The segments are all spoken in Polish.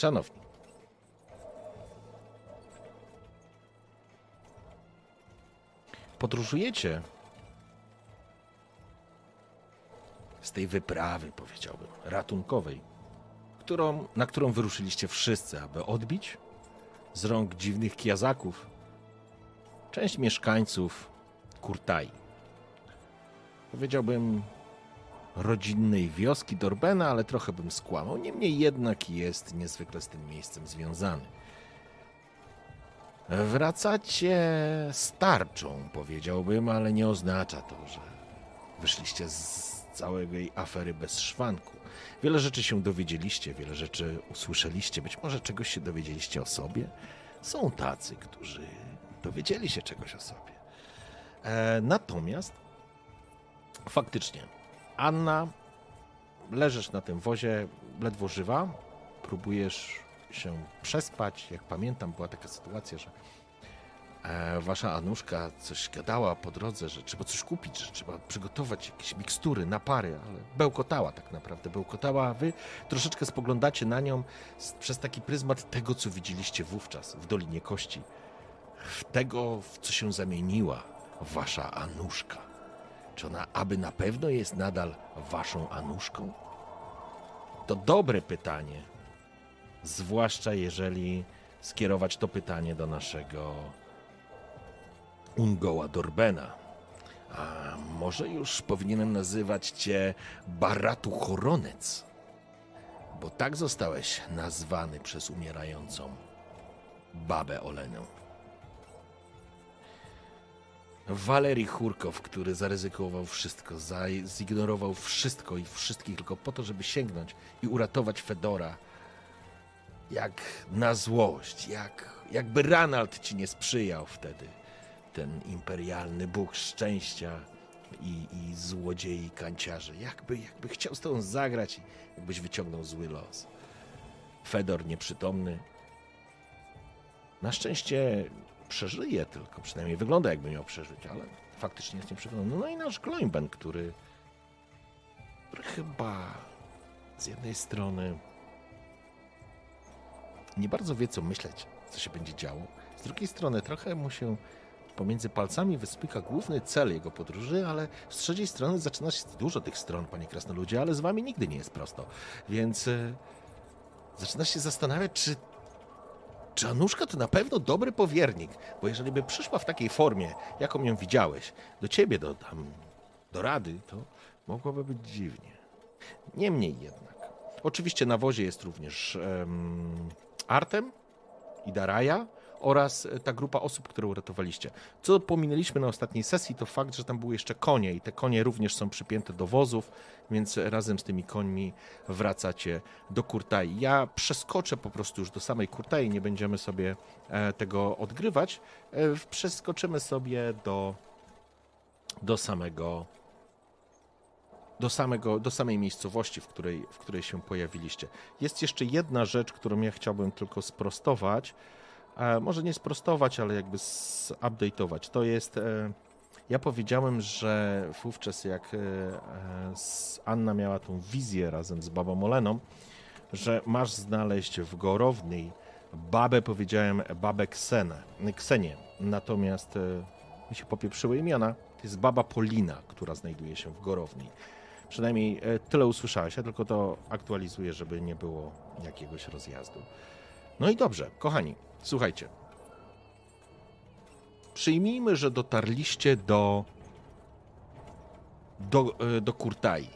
Szanowni, podróżujecie? Z tej wyprawy, powiedziałbym, ratunkowej, którą, na którą wyruszyliście wszyscy, aby odbić? Z rąk dziwnych kiazaków część mieszkańców Kurtai. Powiedziałbym rodzinnej wioski Dorbena, ale trochę bym skłamał. Niemniej jednak jest niezwykle z tym miejscem związany. Wracacie starczą, powiedziałbym, ale nie oznacza to, że wyszliście z całej afery bez szwanku. Wiele rzeczy się dowiedzieliście, wiele rzeczy usłyszeliście, być może czegoś się dowiedzieliście o sobie. Są tacy, którzy dowiedzieli się czegoś o sobie. E, natomiast faktycznie, Anna, leżysz na tym wozie, ledwo żywa, próbujesz się przespać. Jak pamiętam, była taka sytuacja, że e, wasza Anuszka coś gadała po drodze, że trzeba coś kupić, że trzeba przygotować jakieś mikstury, napary, ale bełkotała tak naprawdę, bełkotała, a wy troszeczkę spoglądacie na nią przez taki pryzmat tego, co widzieliście wówczas w Dolinie Kości. W tego, w co się zamieniła wasza Anuszka. Czy ona aby na pewno jest nadal waszą Anuszką? To dobre pytanie, zwłaszcza jeżeli skierować to pytanie do naszego Ungoła Dorbena. A może już powinienem nazywać cię Baratu Choronec, bo tak zostałeś nazwany przez umierającą babę Olenę. Walerii Churkow, który zaryzykował wszystko, zignorował wszystko i wszystkich tylko po to, żeby sięgnąć i uratować Fedora. Jak na złość, jak, jakby Ranald ci nie sprzyjał wtedy. Ten imperialny bóg szczęścia i, i złodziei kanciarzy. Jakby, jakby chciał z tobą zagrać i jakbyś wyciągnął zły los. Fedor nieprzytomny. Na szczęście przeżyje tylko, przynajmniej wygląda jakby miał przeżyć, ale faktycznie jest nieprzytomny. No i nasz Gloimben, który, który chyba z jednej strony nie bardzo wie, co myśleć, co się będzie działo. Z drugiej strony trochę mu się pomiędzy palcami wyspyka główny cel jego podróży, ale z trzeciej strony zaczyna się dużo tych stron, panie krasnoludzie, ale z wami nigdy nie jest prosto. Więc e, zaczyna się zastanawiać, czy czy Anuszka to na pewno dobry powiernik? Bo jeżeli by przyszła w takiej formie, jaką ją widziałeś, do ciebie, do, tam, do rady, to mogłoby być dziwnie. Niemniej jednak. Oczywiście na wozie jest również Artem i Daraja, oraz e, ta grupa osób, które uratowaliście. Co pominęliśmy na ostatniej sesji, to fakt, że tam były jeszcze konie i te konie również są przypięte do wozów, więc razem z tymi końmi wracacie do Kurtai. Ja przeskoczę po prostu już do samej Kurtai, nie będziemy sobie e, tego odgrywać. E, przeskoczymy sobie do, do samego do, samego, do samej miejscowości, w której, w której się pojawiliście. Jest jeszcze jedna rzecz, którą ja chciałbym tylko sprostować może nie sprostować, ale jakby zupdate'ować. To jest. E, ja powiedziałem, że wówczas jak e, Anna miała tą wizję razem z babą Oleną, że masz znaleźć w Gorownej babę, powiedziałem babę Ksenę, Ksenię. Natomiast e, mi się popieprzyły imiona. To jest baba Polina, która znajduje się w Gorownej. Przynajmniej tyle usłyszałeś, ja tylko to aktualizuję, żeby nie było jakiegoś rozjazdu. No i dobrze, kochani, Słuchajcie. Przyjmijmy, że dotarliście do, do, e, do Kurtai.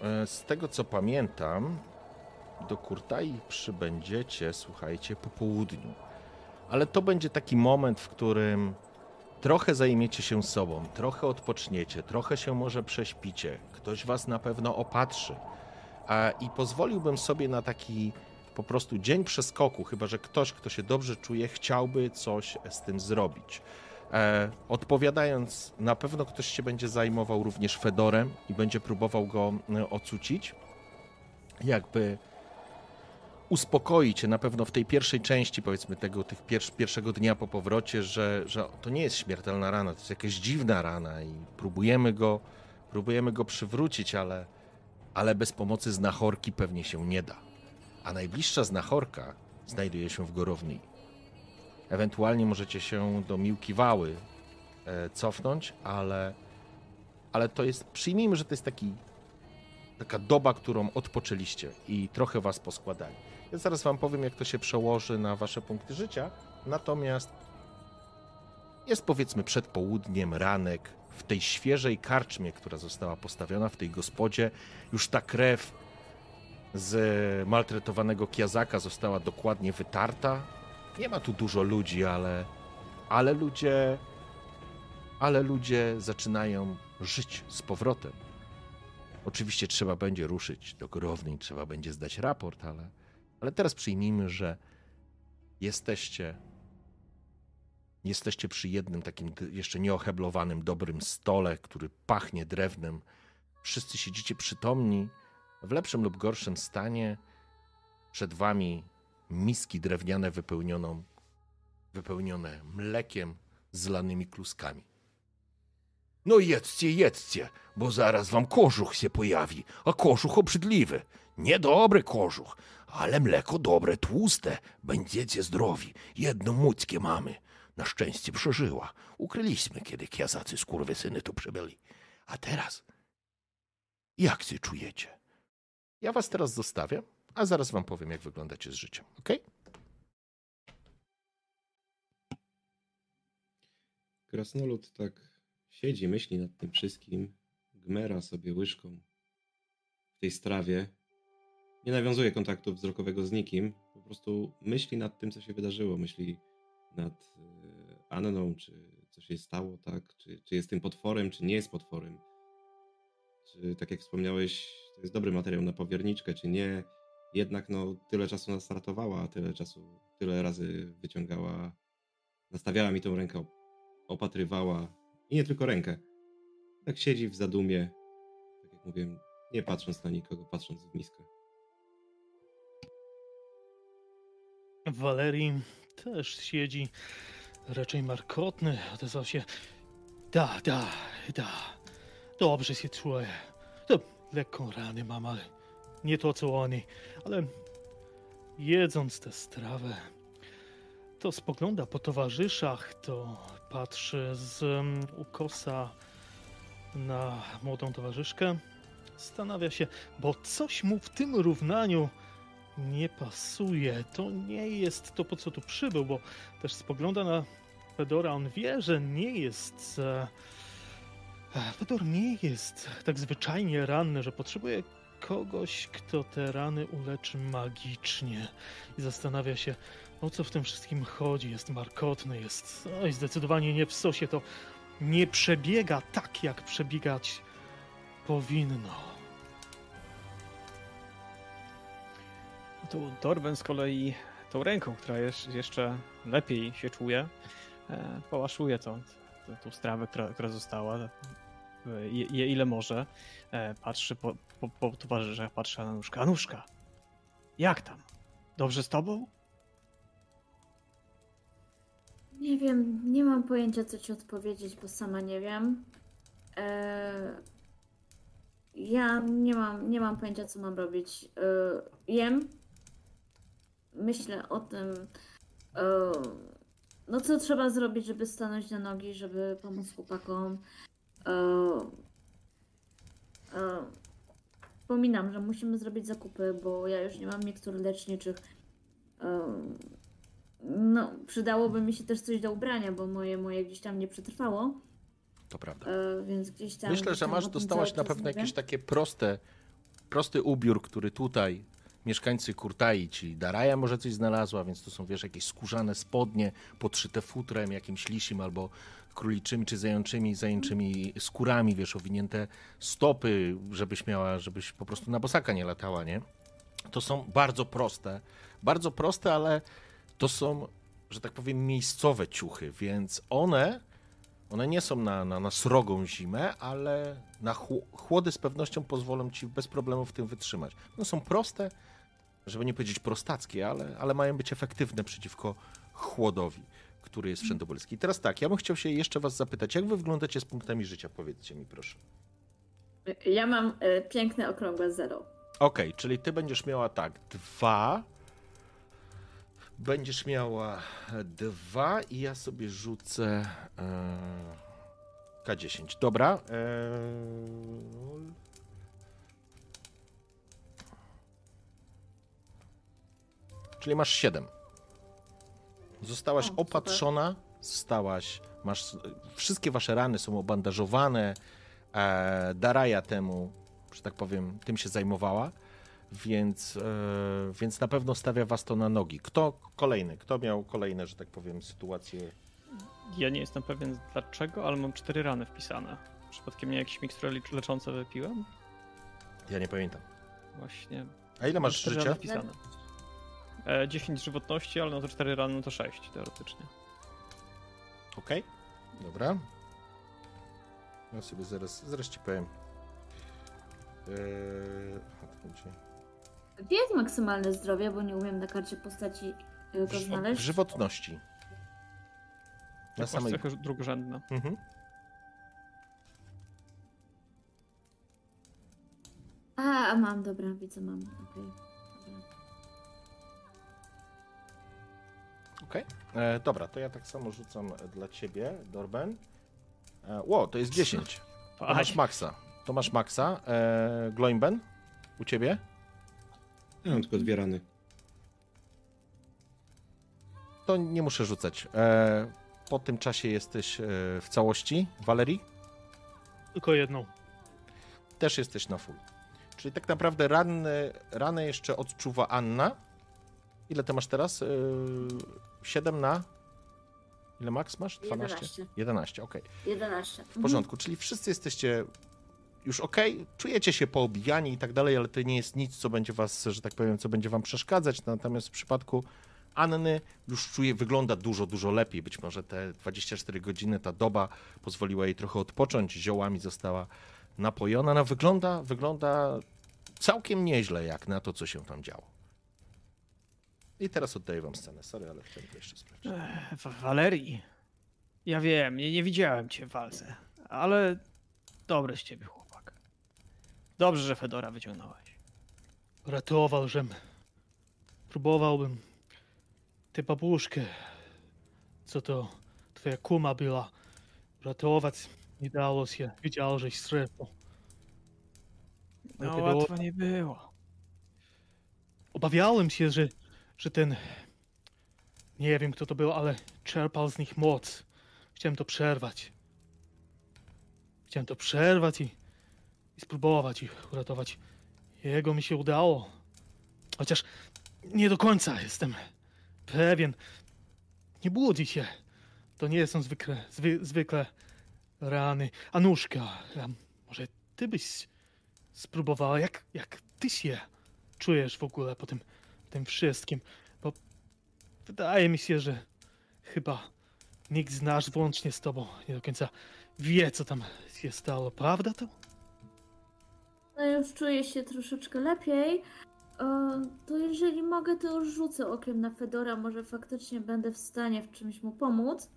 E, z tego co pamiętam, do Kurtai przybędziecie, słuchajcie, po południu. Ale to będzie taki moment, w którym trochę zajmiecie się sobą, trochę odpoczniecie, trochę się może prześpicie, ktoś was na pewno opatrzy a, i pozwoliłbym sobie na taki po prostu dzień przeskoku, chyba że ktoś, kto się dobrze czuje, chciałby coś z tym zrobić. E, odpowiadając, na pewno ktoś się będzie zajmował również Fedorem i będzie próbował go e, ocucić. Jakby uspokoić na pewno w tej pierwszej części, powiedzmy, tego tych pier pierwszego dnia po powrocie, że, że to nie jest śmiertelna rana, to jest jakaś dziwna rana i próbujemy go, próbujemy go przywrócić, ale, ale bez pomocy znachorki pewnie się nie da. A najbliższa znachorka znajduje się w Gorowni. Ewentualnie możecie się do Miłki Wały e, cofnąć, ale, ale to jest, przyjmijmy, że to jest taki, taka doba, którą odpoczęliście i trochę was poskładali. Ja zaraz wam powiem, jak to się przełoży na wasze punkty życia, natomiast jest powiedzmy przed południem, ranek, w tej świeżej karczmie, która została postawiona w tej gospodzie, już ta krew z maltretowanego kiazaka została dokładnie wytarta. Nie ma tu dużo ludzi, ale, ale ludzie, ale ludzie zaczynają żyć z powrotem. Oczywiście trzeba będzie ruszyć do Growny, trzeba będzie zdać raport, ale, ale teraz przyjmijmy, że jesteście Jesteście przy jednym takim jeszcze nieoheblowanym, dobrym stole, który pachnie drewnem. Wszyscy siedzicie przytomni, w lepszym lub gorszym stanie. Przed wami miski drewniane wypełnioną, wypełnione mlekiem zlanymi kluskami. No jedzcie, jedzcie, bo zaraz wam kożuch się pojawi, a kożuch obrzydliwy. Niedobry kożuch, ale mleko dobre, tłuste. Będziecie zdrowi. Jedno muckie mamy. Na szczęście przeżyła. Ukryliśmy, kiedy kiazacy skurwysyny tu przybyli. A teraz, jak się czujecie? Ja was teraz zostawię, a zaraz wam powiem, jak wyglądacie z życiem, ok? Krasnolud tak siedzi, myśli nad tym wszystkim, gmera sobie łyżką w tej strawie. Nie nawiązuje kontaktu wzrokowego z nikim, po prostu myśli nad tym, co się wydarzyło. Myśli nad e, Anną, czy co się stało, tak? Czy, czy jest tym potworem, czy nie jest potworem. Czy tak jak wspomniałeś, to jest dobry materiał na powierniczkę, czy nie. Jednak no, tyle czasu nas startowała, tyle czasu, tyle razy wyciągała, nastawiała mi tą rękę, opatrywała. I nie tylko rękę. Tak siedzi w zadumie, tak jak mówię, nie patrząc na nikogo, patrząc w miskę. Walerii też siedzi, raczej markotny, odezwał się. Da, da, da, dobrze się czuję. To lekką rany mam, ale nie to co oni. Ale jedząc tę strawę, to spogląda po towarzyszach, to patrzy z um, ukosa na młodą towarzyszkę. Zastanawia się, bo coś mu w tym równaniu nie pasuje. To nie jest to, po co tu przybył, bo też spogląda na Fedora. On wie, że nie jest. E, Fedor nie jest tak zwyczajnie ranny, że potrzebuje kogoś, kto te rany uleczy magicznie. I zastanawia się, o co w tym wszystkim chodzi. Jest markotny, jest. Oj, zdecydowanie nie w sosie. To nie przebiega tak, jak przebiegać powinno. Tu Dorben z kolei tą ręką, która jeszcze lepiej się czuje, e, połaszuje tą, strawę, która, która została, e, je, je ile może. E, patrzy po, po, po towarzyszach, patrzy na nóżkę. Anuszka, jak tam? Dobrze z tobą? Nie wiem, nie mam pojęcia, co ci odpowiedzieć, bo sama nie wiem. Eee, ja nie mam, nie mam pojęcia, co mam robić. Eee, jem, myślę o tym, eee, no co trzeba zrobić, żeby stanąć na nogi, żeby pomóc chłopakom. Eee, eee, Wspominam, że musimy zrobić zakupy, bo ja już nie mam mikstur leczniczych. Eee, no, przydałoby mi się też coś do ubrania, bo moje, moje gdzieś tam nie przetrwało, To prawda. e, więc gdzieś tam... Myślę, że tam masz, dostałaś na pewno mówię. jakieś takie proste, prosty ubiór, który tutaj mieszkańcy Kurtai, ci Daraja może coś znalazła, więc to są, wiesz, jakieś skórzane spodnie podszyte futrem, jakimś lisim albo króliczymi czy zajączymi, zajęczymi skórami, wiesz, owinięte stopy, żebyś miała, żebyś po prostu na bosaka nie latała, nie? To są bardzo proste, bardzo proste, ale to są, że tak powiem, miejscowe ciuchy, więc one, one nie są na, na, na srogą zimę, ale na chł- chłody z pewnością pozwolą ci bez problemu w tym wytrzymać. One są proste, żeby nie powiedzieć prostackie, ale, ale mają być efektywne przeciwko chłodowi, który jest wszędobylski. I teraz tak, ja bym chciał się jeszcze was zapytać, jak wy wyglądacie z punktami życia? Powiedzcie mi proszę. Ja mam e, piękne okrągłe zero. Okej, czyli ty będziesz miała tak, dwa. Będziesz miała dwa i ja sobie rzucę e, K10. Dobra. E, czyli masz 7. Zostałaś O, super. opatrzona, zostałaś, masz, wszystkie wasze rany są obandażowane. E, Daraja temu, że tak powiem, tym się zajmowała, więc, e, więc na pewno stawia was to na nogi. Kto kolejny? Kto miał kolejne, że tak powiem, sytuacje? Ja nie jestem pewien dlaczego, ale mam cztery rany wpisane. Przypadkiem nie jakieś mikstury lecz- leczące wypiłem? Ja nie pamiętam. Właśnie. A ile masz cztery życia? rany wpisane. E, 10 żywotności, ale no to 4 rany no to 6 teoretycznie. Okej, dobra. Ja sobie zaraz, zaraz ci powiem. Eee, to Gdzie jest maksymalne zdrowie, bo nie umiem na karcie postaci e, go znaleźć? w żywotności. Na Jak samej. cechy drugorzędne. Mhm. A, a mam, dobra, widzę, mam. Okej. Okej. E, Dobra, to ja tak samo rzucam dla ciebie, Dorben. E, Ło, to jest 10. To masz maksa. To masz maksa. E, Gloimben? U ciebie? Ja mam tylko dwie rany. To nie muszę rzucać. E, po tym czasie jesteś e, w całości. Valerii? Tylko jedną. Też jesteś na full. Czyli tak naprawdę rany, ranę jeszcze odczuwa Anna. Ile ty masz teraz? E, 7 na... Ile max masz? 12? 11. 11, okej. 11. W porządku, czyli wszyscy jesteście już ok, czujecie się poobijani i tak dalej, ale to nie jest nic, co będzie was, że tak powiem, co będzie wam przeszkadzać. Natomiast w przypadku Anny już czuje, wygląda dużo, dużo lepiej. Być może te 24 godziny, ta doba pozwoliła jej trochę odpocząć, ziołami została napojona. No wygląda, wygląda całkiem nieźle jak na to, co się tam działo. I teraz oddaję wam scenę. Sorry, ale chciałem to jeszcze sprawdzić. E, Wa- Walerii. Ja wiem, nie, nie widziałem cię w walce, ale dobry z ciebie chłopak. Dobrze, że Fedora wyciągnąłeś. Ratował, żem. Próbowałbym tę babuszkę, co to twoja kuma była, ratować. Nie dało się. Wiedział, żeś strefą. No łatwo było. nie było. Obawiałem się, że, że ten. Nie wiem kto to był, ale czerpał z nich moc. Chciałem to przerwać. Chciałem to przerwać i, i spróbować ich uratować. Jego mi się udało. Chociaż nie do końca jestem pewien. Nie budzi się. To nie są zwykle, zwy, zwykle rany. A może ty byś spróbowała, jak, jak ty się czujesz w ogóle po tym, tym wszystkim? Bo wydaje mi się, że chyba nikt z nas, włącznie z tobą, nie do końca wie, co tam się stało. Prawda to? No już czuję się troszeczkę lepiej. To jeżeli mogę, to już rzucę okiem na Fedora. Może faktycznie będę w stanie w czymś mu pomóc.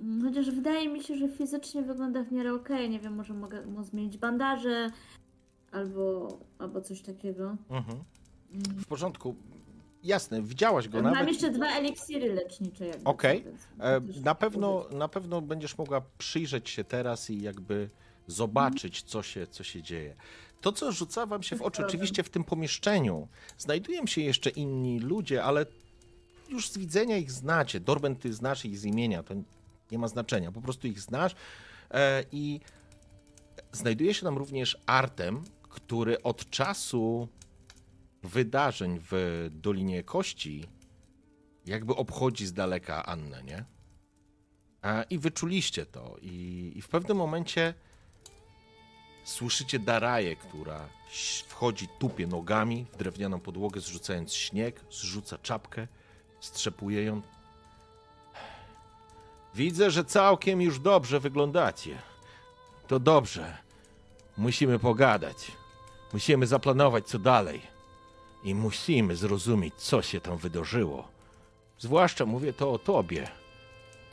Mm, Chociaż wydaje mi się, że fizycznie wygląda w miarę okej. Nie wiem, może mogę mu zmienić bandaże albo, albo coś takiego. Mhm. W porządku. Jasne, widziałaś go Mam nawet. jeszcze dwa eliksiry lecznicze. jakby Okej. więc E, Na pewno, na pewno będziesz mogła przyjrzeć się teraz i jakby zobaczyć, co się, co się dzieje. To, co rzuca wam się w oczy, oczywiście w tym pomieszczeniu znajdują się jeszcze inni ludzie, ale już z widzenia ich znacie. Dorben, ty znasz ich z imienia, to nie ma znaczenia, po prostu ich znasz. E, I znajduje się tam również Artem, który od czasu wydarzeń w Dolinie Kości jakby obchodzi z daleka Annę, nie? A, I wyczuliście to. I, I w pewnym momencie słyszycie Daraję, która wchodzi, tupie nogami w drewnianą podłogę, zrzucając śnieg, zrzuca czapkę, strzepuje ją. Widzę, że całkiem już dobrze wyglądacie. To dobrze. Musimy pogadać. Musimy zaplanować, co dalej. I musimy zrozumieć, co się tam wydarzyło. Zwłaszcza mówię to o tobie,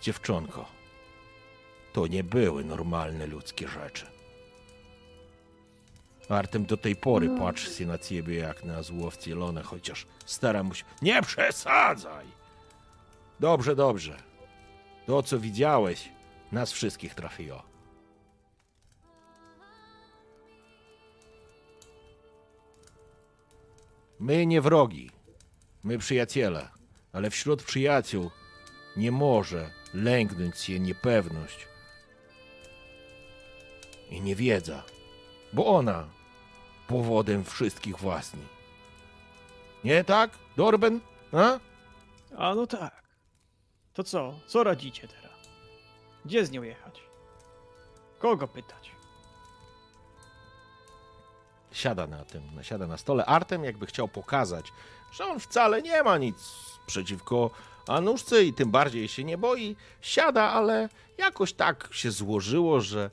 dziewczonko. To nie były normalne ludzkie rzeczy. Artem do tej pory No. patrzy się na ciebie jak na zło wcielone, chociaż staram się... Nie przesadzaj! Dobrze, dobrze. To, co widziałeś, nas wszystkich trafiło. My nie wrogi, my przyjaciele, ale wśród przyjaciół nie może lęknąć się niepewność i niewiedza, bo ona powodem wszystkich własni. Nie tak, Dorben? A? A no tak. To co? Co radzicie teraz? Gdzie z nią jechać? Kogo pytać? Siada na tym, siada na stole. Artem jakby chciał pokazać, że on wcale nie ma nic przeciwko Anuszce i tym bardziej się nie boi. Siada, ale jakoś tak się złożyło, że,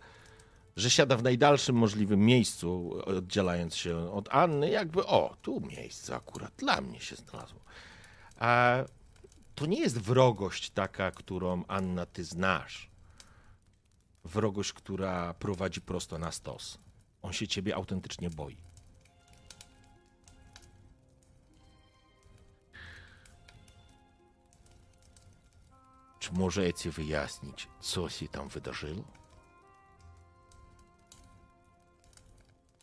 że siada w najdalszym możliwym miejscu, oddzielając się od Anny. Jakby, o, tu miejsce akurat dla mnie się znalazło. A to nie jest wrogość taka, którą Anna ty znasz. Wrogość, która prowadzi prosto na stos. On się ciebie autentycznie boi. Czy możecie wyjaśnić, co się tam wydarzyło?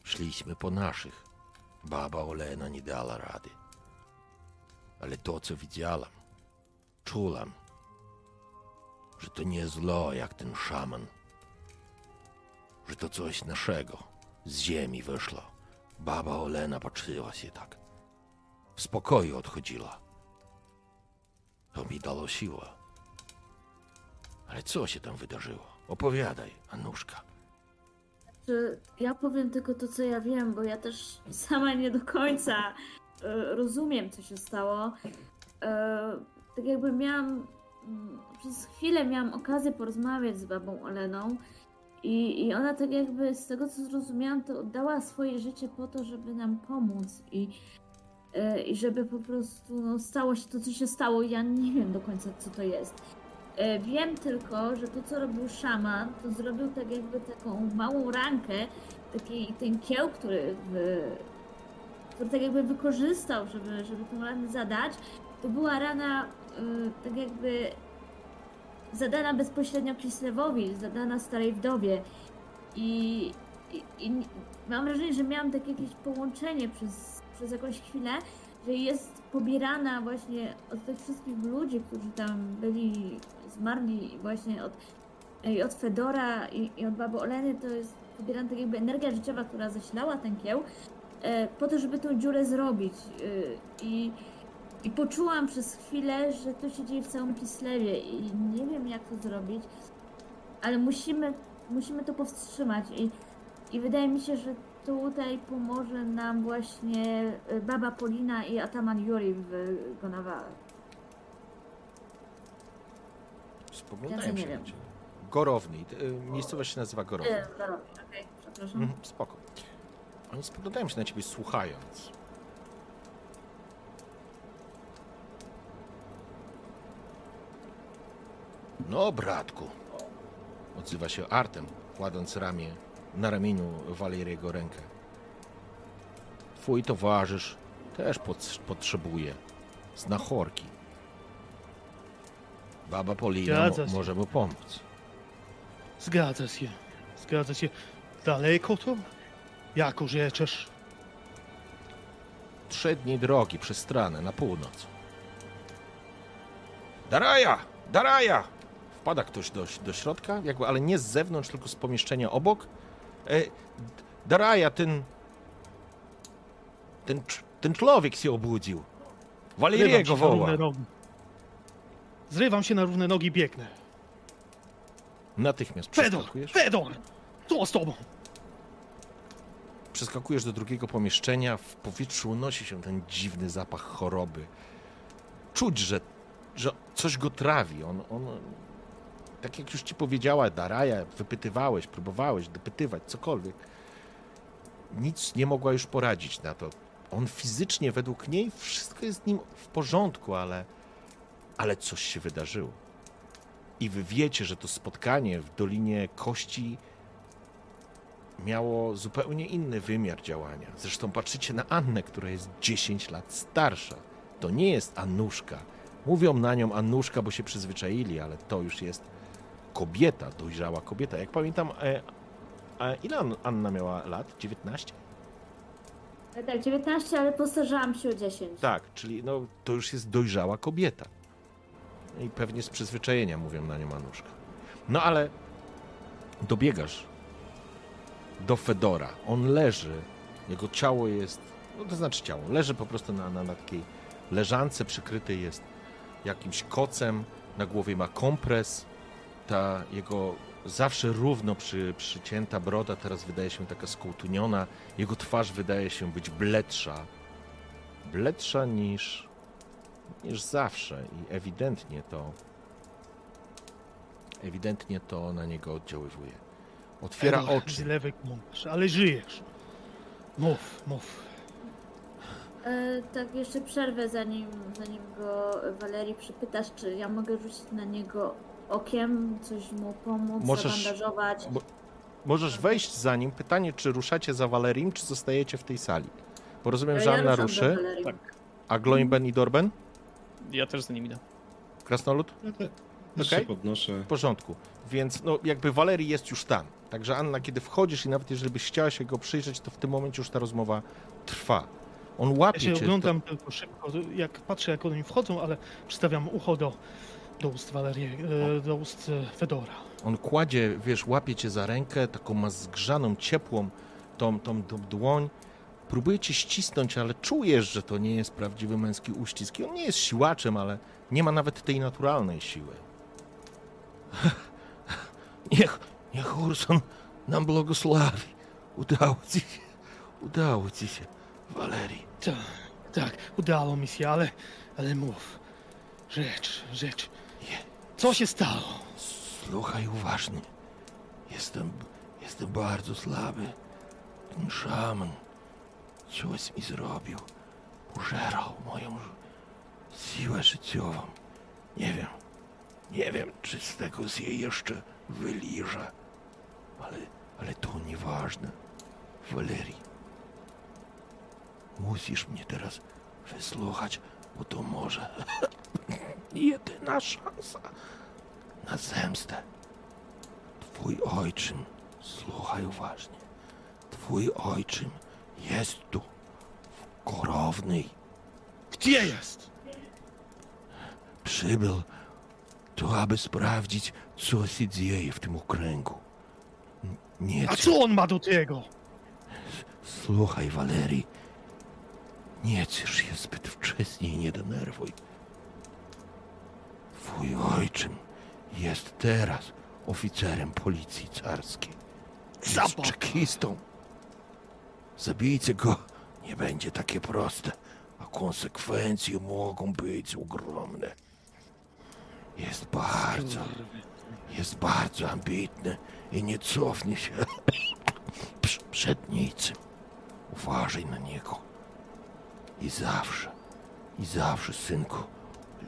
Szliśmy po naszych. Baba Olena nie dała rady. Ale to, co widziałam, czułam, że to nie zło jak ten szaman że to coś naszego z ziemi wyszło. Baba Olena patrzyła się tak. W spokoju odchodziła. To mi dało siłę. Ale co się tam wydarzyło? Opowiadaj, Anuszka. Czy ja powiem tylko to, co ja wiem, bo ja też sama nie do końca e, rozumiem, co się stało. E, tak jakby miałam, mm, przez chwilę miałam okazję porozmawiać z babą Oleną i, i ona tak jakby, z tego co zrozumiałam, to oddała swoje życie po to, żeby nam pomóc i, e, i żeby po prostu no, stało się to, co się stało. Ja nie wiem do końca, co to jest. E, Wiem tylko, że to co robił szaman, to zrobił tak jakby taką małą rankę, taki ten kieł, który, w, który tak jakby wykorzystał, żeby, żeby tą ranę zadać. To była rana y, tak jakby zadana bezpośrednio Kislewowi, zadana starej wdowie. I, i, i mam wrażenie, że miałam takie jakieś połączenie przez, przez jakąś chwilę, że jest pobierana właśnie od tych wszystkich ludzi, którzy tam byli zmarli właśnie od, i od Fedora i, i od Baby Oleny, to jest pobierana tak jakby energia życiowa, która zasilała ten kieł, e, po to, żeby tą dziurę zrobić. E, I, I poczułam przez chwilę, że to się dzieje w całym Kislewie i nie wiem jak to zrobić, ale musimy, musimy to powstrzymać i, i wydaje mi się, że tutaj pomoże nam właśnie e, Baba Polina i Ataman Yuri w Gonawale. Spoglądają nie się na wiem. ciebie. Gorowny. y, Miejscowość się nazywa Gorowny. E, dobra, okej, przepraszam. Mhm, spoko. Oni spoglądają się na ciebie słuchając. No, bratku. Odzywa się Artem, kładąc ramię na ramieniu Waleriego rękę. Twój towarzysz też pot- potrzebuje znachorki. Baba Polina mo- może mu pomóc. Zgadza się. Zgadza się. Daleko to? Jako rzeczesz? Trzy dni drogi przez stranę na północ. Daraja! Daraja! Wpada ktoś do, do środka, jakby, ale nie z zewnątrz, tylko z pomieszczenia obok. E, Daraja, ten. Ten ten człowiek się obudził. Waleriego woła. Zrywam się na równe nogi, biegnę. Natychmiast Fedor! przeskakujesz, Fedor! Co z tobą? przeskakujesz do drugiego pomieszczenia, w powietrzu unosi się ten dziwny zapach choroby. Czuć, że, że coś go trawi. On, on, tak jak już ci powiedziała Daraja, wypytywałeś, próbowałeś dopytywać, cokolwiek. Nic nie mogła już poradzić na to. On fizycznie, według niej, wszystko jest z nim w porządku, ale, ale coś się wydarzyło. I wy wiecie, że to spotkanie w Dolinie Kości miało zupełnie inny wymiar działania. Zresztą patrzycie na Annę, która jest 10 lat starsza. To nie jest Annuszka. Mówią na nią Annuszka, bo się przyzwyczaili, ale to już jest kobieta, dojrzała kobieta. Jak pamiętam, e, a ile An- Anna miała lat? 19? E, Tak, 19, ale postarzałam się o 10. Tak, czyli no, to już jest dojrzała kobieta. I pewnie z przyzwyczajenia mówią na nią Anuszka. No ale dobiegasz do Fedora. On leży, jego ciało jest, no to znaczy ciało, leży po prostu na, na, na takiej leżance, przykryty jest jakimś kocem, na głowie ma kompres, ta jego zawsze równo przy, przycięta broda teraz wydaje się taka skołtuniona, jego twarz wydaje się być bledsza, bledsza niż, niż zawsze i ewidentnie to ewidentnie to na niego oddziaływuje. Otwiera oczy. Zlewek mówisz, ale żyjesz. Mów, mów. E, tak, jeszcze przerwę, zanim, zanim go Walerii przypytasz, czy ja mogę rzucić na niego okiem, coś mu pomóc, Możesz- zabandażować. Bo- Możesz wejść za nim. Pytanie, czy ruszacie za Valerim, czy zostajecie w tej sali? Bo rozumiem, że Anna ruszam ruszy. Tak. a Gloinben i Dorben? Ja też za nim idę. Krasnolud? Też Okej. się podnoszę. W porządku. Więc no, jakby Walerii jest już tam. Także Anna, kiedy wchodzisz i nawet jeżeli byś chciała się go przyjrzeć, to w tym momencie już ta rozmowa trwa. On Ja łapie się cię. oglądam tylko szybko, jak patrzę, jak oni wchodzą, ale przystawiam ucho do, do ust Walerii, e, do ust Fedora. On kładzie, wiesz, łapie cię za rękę, taką ma zgrzaną, ciepłą tą, tą, tą dłoń. Próbuje cię ścisnąć, ale czujesz, że to nie jest prawdziwy męski uścisk. I on nie jest siłaczem, ale nie ma nawet tej naturalnej siły. Niech, niech Urson nam błogosławi. Udało ci się. Udało ci się, Walerii. Tak, tak, udało mi się, ale, ale mów. Rzecz, rzecz. Co się stało? Słuchaj uważnie. Jestem, jestem bardzo słaby. Ten szaman coś mi zrobił. Użerał moją siłę życiową. Nie wiem, nie wiem, czy z tego się jeszcze wyliżę. Ale, ale to nieważne. Walerii, musisz mnie teraz wysłuchać, bo to może jedyna szansa na zemstę. Twój ojczym, słuchaj uważnie, twój ojczym jest tu, w Korownej. Gdzie jest? Przybył tu, aby sprawdzić, co się dzieje w tym okręgu. Nie A co on ma do tego? Słuchaj, Walerii, nie ciesz się zbyt wcześnie i nie denerwuj. Twój ojczym jest teraz oficerem policji carskiej. Jest czekistą. Zabijcie go nie będzie takie proste, a konsekwencje mogą być ogromne. Jest bardzo, jest bardzo ambitny i nie cofnie się Prz- przed niczym. Uważaj na niego. I zawsze, i zawsze, synku,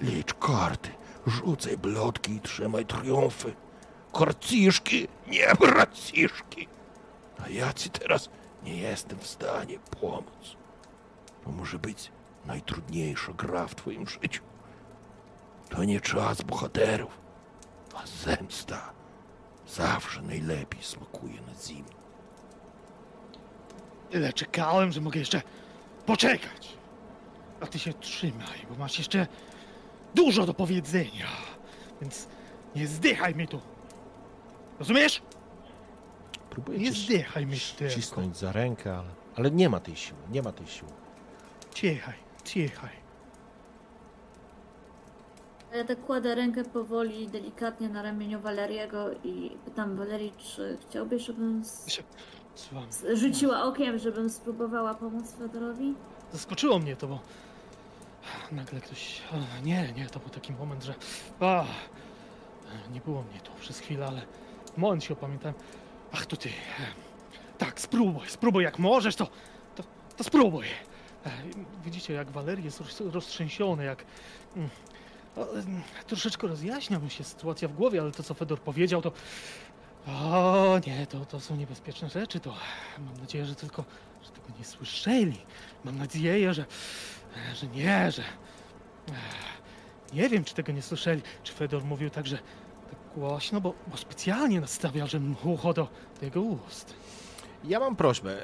licz karty, rzucaj blotki i trzymaj triumfy. Korciszki, nie braciszki. A ja ci teraz nie jestem w stanie pomóc. To może być najtrudniejsza gra w twoim życiu. To nie czas bohaterów, a zemsta zawsze najlepiej smakuje na zimę. Tyle czekałem, że mogę jeszcze poczekać. A ty się trzymaj, bo masz jeszcze dużo do powiedzenia. Więc nie zdychaj mi tu. Rozumiesz? Próbuję Nie cię zdychaj mi tylko. ścisnąć za rękę, ale, ale nie ma tej siły, nie ma tej siły. cichaj, cichaj. Ja tak kładę rękę powoli, delikatnie na ramieniu Waleriego i pytam Walerii, czy chciałbyś, żebym z... Słucham. z- rzuciła okiem, żebym spróbowała pomóc Fedorowi? Zaskoczyło mnie to, bo nagle ktoś. a, Nie, nie, to był taki moment, że. A, nie było mnie tu przez chwilę, ale moment się opamiętałem. Ach, to ty. Tak, spróbuj, spróbuj jak możesz, to. to, to spróbuj. E, Widzicie, jak Walerii jest roz- roztrzęsiony, jak. mm, o, mm, Troszeczkę rozjaśnia mi się sytuacja w głowie, ale to, co Fedor powiedział, to. O nie, to, to są niebezpieczne rzeczy. To mam nadzieję, że tylko, że tego nie słyszeli. Mam nadzieję, że, że nie, że. Nie wiem, czy tego nie słyszeli. Czy Fedor mówił tak, że tak głośno, bo, bo specjalnie nastawiał, żebym ucho do, jego ust. Ja mam prośbę.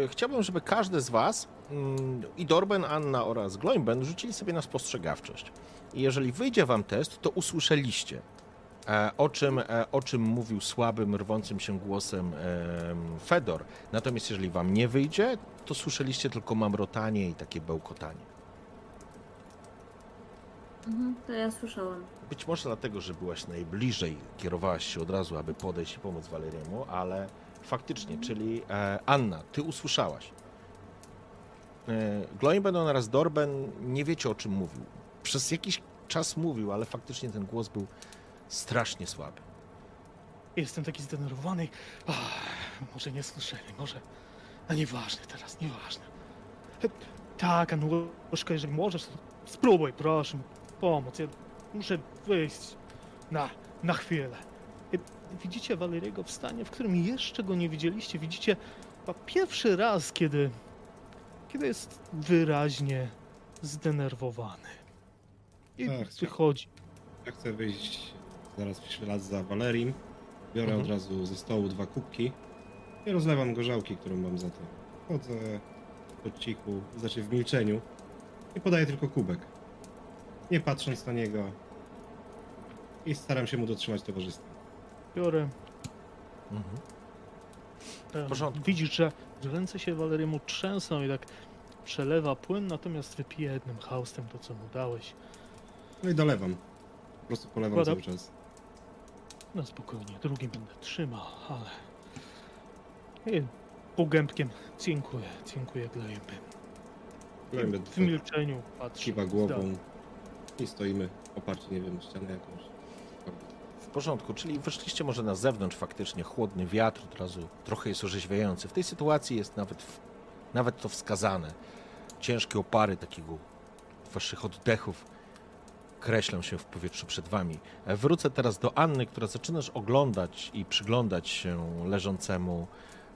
Yy, chciałbym, żeby każdy z Was, mm, i Dorben, Anna oraz Gloimben, rzucili sobie na spostrzegawczość. I jeżeli wyjdzie Wam test, to usłyszeliście, e, o czym, e, o czym mówił słabym, rwącym się głosem em, Fedor. Natomiast jeżeli Wam nie wyjdzie, to słyszeliście tylko mamrotanie i takie bełkotanie. Mhm, to ja słyszałam. Być może dlatego, że byłaś najbliżej, kierowałaś się od razu, aby podejść i pomóc Waleriemu, ale faktycznie, czyli e, Anna, ty usłyszałaś. E, Gloinben oraz Dorben nie wiecie o czym mówił. Przez jakiś czas mówił, ale faktycznie ten głos był strasznie słaby. Jestem taki zdenerwowany. Ach, może nie słyszeli, może. A nieważne teraz, nieważne. E, Tak, Anuszka, jeżeli możesz, to spróbuj, proszę. Pomóc. Ja muszę wyjść na, na chwilę. Widzicie Waleriego w stanie, w którym jeszcze go nie widzieliście. Widzicie pierwszy raz, kiedy, kiedy jest wyraźnie zdenerwowany. I Ach, wychodzi. Ja chcę wyjść zaraz w ślad za Valerim. Biorę Mhm. od razu ze stołu dwa kubki i rozlewam gorzałki, którą mam za to. Chodzę po cichu, znaczy w milczeniu i podaję tylko kubek. Nie patrząc na niego i staram się mu dotrzymać towarzystwa. Biorę Mhm. Porządku. Widzisz, że, ręce się Waleriemu trzęsą i tak przelewa płyn, natomiast wypije jednym haustem to, co mu dałeś. No i dolewam. Po prostu polewam cały czas. No spokojnie, drugi będę trzymał, ale... I półgębkiem dziękuję, dziękuję Glejby. W milczeniu patrzę. Kiwa głową i stoimy oparci, nie wiem, o ścianę jakąś. W porządku, czyli wyszliście może na zewnątrz faktycznie, chłodny wiatr od razu trochę jest orzeźwiający. W tej sytuacji jest nawet, w, nawet to wskazane. Ciężkie opary takiego waszych oddechów kreślą się w powietrzu przed wami. E, Wrócę teraz do Anny, która zaczynasz oglądać i przyglądać się leżącemu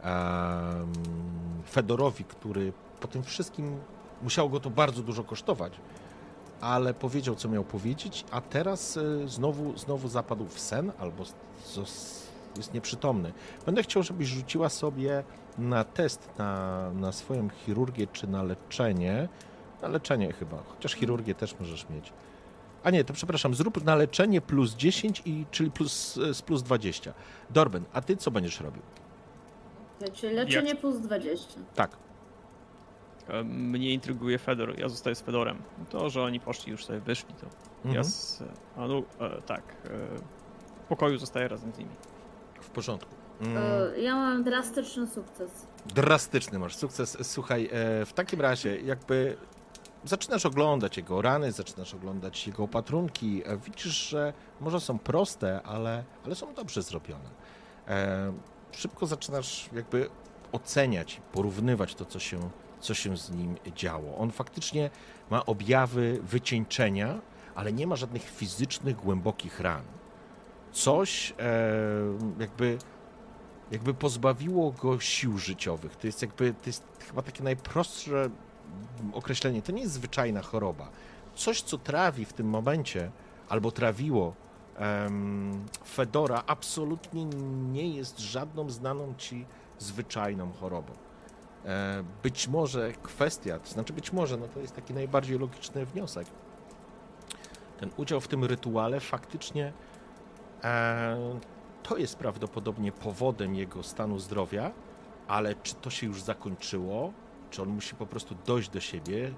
em, Fedorowi, który po tym wszystkim musiało go to bardzo dużo kosztować ale powiedział, co miał powiedzieć, a teraz y, znowu, znowu zapadł w sen albo jest nieprzytomny. Będę chciał, żebyś rzuciła sobie na test na, na swoją chirurgię czy na leczenie. Na leczenie chyba, chociaż chirurgię też możesz mieć. A nie, to przepraszam, zrób na leczenie plus 10, i, czyli plus, y, z plus 20. Dorben, a ty co będziesz robił? Czyli leczenie plus 20. Tak. E, Mnie intryguje Fedor, ja zostaję z Fedorem. To, że oni poszli już sobie wyszli, to ja Mhm. z... A no, e, tak. E, w pokoju zostaję razem z nimi. W porządku. Mm. E, Ja mam drastyczny sukces. Drastyczny masz sukces. Słuchaj, e, w takim razie jakby zaczynasz oglądać jego rany, zaczynasz oglądać jego opatrunki. e, Widzisz, że może są proste, ale, ale są dobrze zrobione. E, Szybko zaczynasz jakby oceniać, porównywać to, co się, co się z nim działo. On faktycznie ma objawy wycieńczenia, ale nie ma żadnych fizycznych, głębokich ran. Coś e, jakby jakby pozbawiło go sił życiowych. To jest jakby, to jest chyba takie najprostsze określenie. To nie jest zwyczajna choroba. Coś, co trawi w tym momencie, albo trawiło Fedora, absolutnie nie jest żadną znaną ci zwyczajną chorobą. E, być może kwestia, to znaczy być może, no to jest taki najbardziej logiczny wniosek. Ten udział w tym rytuale faktycznie e, to jest prawdopodobnie powodem jego stanu zdrowia, ale czy to się już zakończyło? czy on musi po prostu dojść do siebie,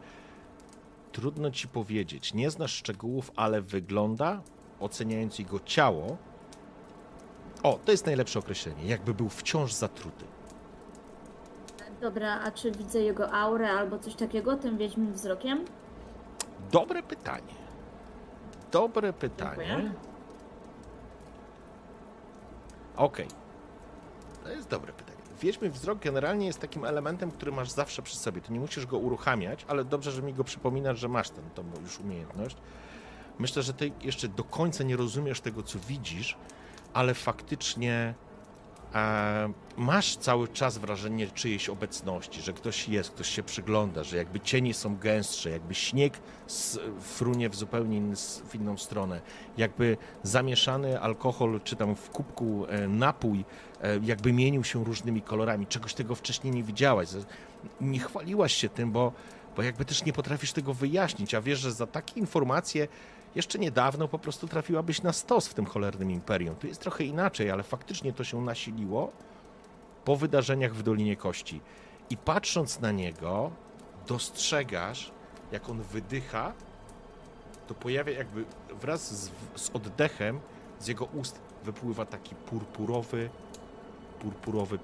trudno ci powiedzieć. Nie znasz szczegółów, ale wygląda, oceniając jego ciało. O, to jest najlepsze określenie. Jakby był wciąż zatruty. Dobra, a czy widzę jego aurę albo coś takiego tym wiedźmim wzrokiem? Dobre pytanie. Dobre pytanie. Dziękuję. Okej. To jest dobre pytanie. Wiedźmy wzrok generalnie jest takim elementem, który masz zawsze przy sobie. Ty nie musisz go uruchamiać, ale dobrze, że mi go przypominasz, że masz ten, tą już umiejętność. Myślę, że ty jeszcze do końca nie rozumiesz tego, co widzisz, ale faktycznie masz cały czas wrażenie czyjejś obecności, że ktoś jest, ktoś się przygląda, że jakby cienie są gęstsze, jakby śnieg frunie w zupełnie in, w inną stronę, jakby zamieszany alkohol, czy tam w kubku e, napój, e, jakby mienił się różnymi kolorami. Czegoś tego wcześniej nie widziałaś. Nie chwaliłaś się tym, bo, bo jakby też nie potrafisz tego wyjaśnić, a wiesz, że za takie informacje jeszcze niedawno po prostu trafiłabyś na stos w tym cholernym imperium. Tu jest trochę inaczej, ale faktycznie to się nasiliło po wydarzeniach w Dolinie Kości. I patrząc na niego, dostrzegasz, jak on wydycha, to pojawia jakby wraz z, z oddechem z jego ust wypływa taki purpurowy, purpurowy,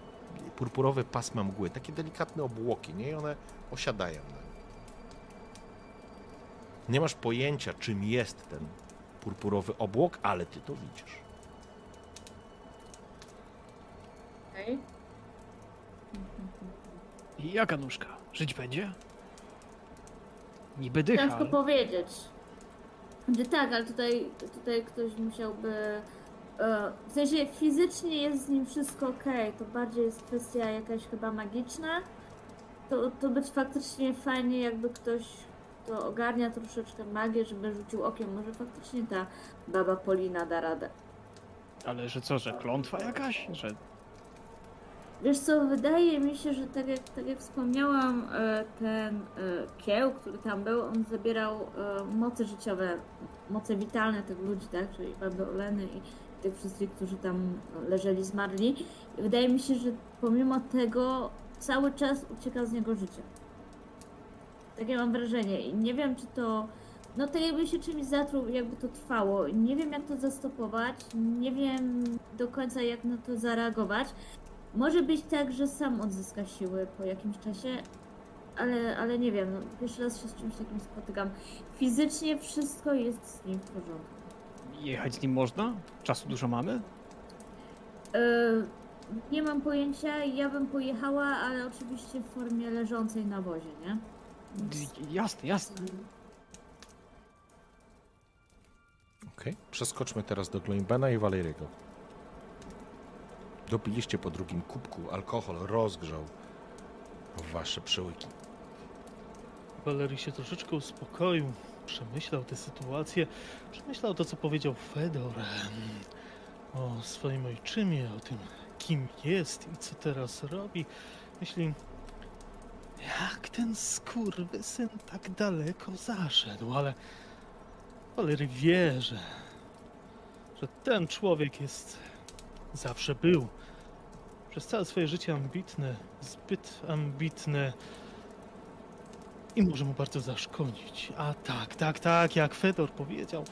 purpurowe pasma mgły, takie delikatne obłoki, nie? I one osiadają. Nie masz pojęcia, czym jest ten purpurowy obłok, ale ty to widzisz. Okej. I jaka nóżka? Żyć będzie? Niby dycha, Ciężko ale... powiedzieć. Znaczy tak, ale tutaj, tutaj ktoś musiałby. e, W sensie fizycznie jest z nim wszystko ok, to bardziej jest kwestia jakaś chyba magiczna. To, to być faktycznie fajnie, jakby ktoś to ogarnia troszeczkę magię, żeby rzucił okiem. Może faktycznie ta baba Polina da radę. ale że co, że klątwa jakaś? Że Wiesz co, wydaje mi się, że tak jak, tak jak wspomniałam, e, ten e, kieł, który tam był, on zabierał e, moce życiowe, moce witalne tych ludzi, tak? Czyli baby Oleny i tych wszystkich, którzy tam leżeli zmarli. I wydaje mi się, że pomimo tego cały czas ucieka z niego życie. Takie mam wrażenie. I nie wiem, czy to. No tak jakby się czymś zatruł, jakby to trwało. Nie wiem, jak to zastopować. Nie wiem do końca, jak na to zareagować. Może być tak, że sam odzyska siły po jakimś czasie, ale, ale nie wiem, no, pierwszy raz się z czymś takim spotykam. Fizycznie wszystko jest z nim w porządku. jechać z nim można? Czasu dużo mamy? E, nie mam pojęcia, ja bym pojechała, ale oczywiście w formie leżącej na wozie, nie? Jasne, jasne. Okej. Przeskoczmy teraz do Gloimbena i Waleriego. Dopiliście po drugim kubku, alkohol rozgrzał wasze przełyki. Walery się troszeczkę uspokoił, przemyślał tę sytuację, przemyślał to, co powiedział Fedor o swoim ojczymie, o tym, kim jest i co teraz robi. Myśli, jak ten skurwysyn tak daleko zaszedł, ale Walery wie, że, że ten człowiek jest, zawsze był, przez całe swoje życie ambitny, zbyt ambitny, i może mu bardzo zaszkodzić. A tak, tak, tak, jak Fedor powiedział,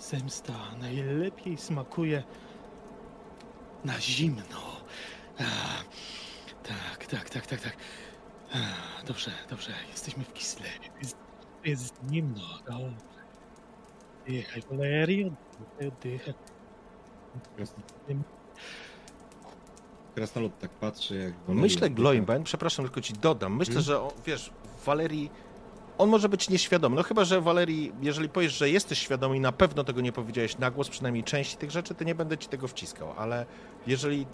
zemsta najlepiej smakuje na zimno. A, tak, tak, tak, tak, tak. Dobrze, dobrze, jesteśmy w Kislewie. Jest, jest zimno, dobrze. Oddychaj, Valerio, oddychaj. Krasnolud tak patrzy, jak... Myślę. Gloimben, przepraszam, tylko ci dodam. Myślę, Mhm. że o, wiesz, Walerii. On może być nieświadomy. No chyba, że Walerii, jeżeli powiesz, że jesteś świadomy i na pewno tego nie powiedziałeś na głos, przynajmniej części tych rzeczy, to nie będę ci tego wciskał, ale jeżeli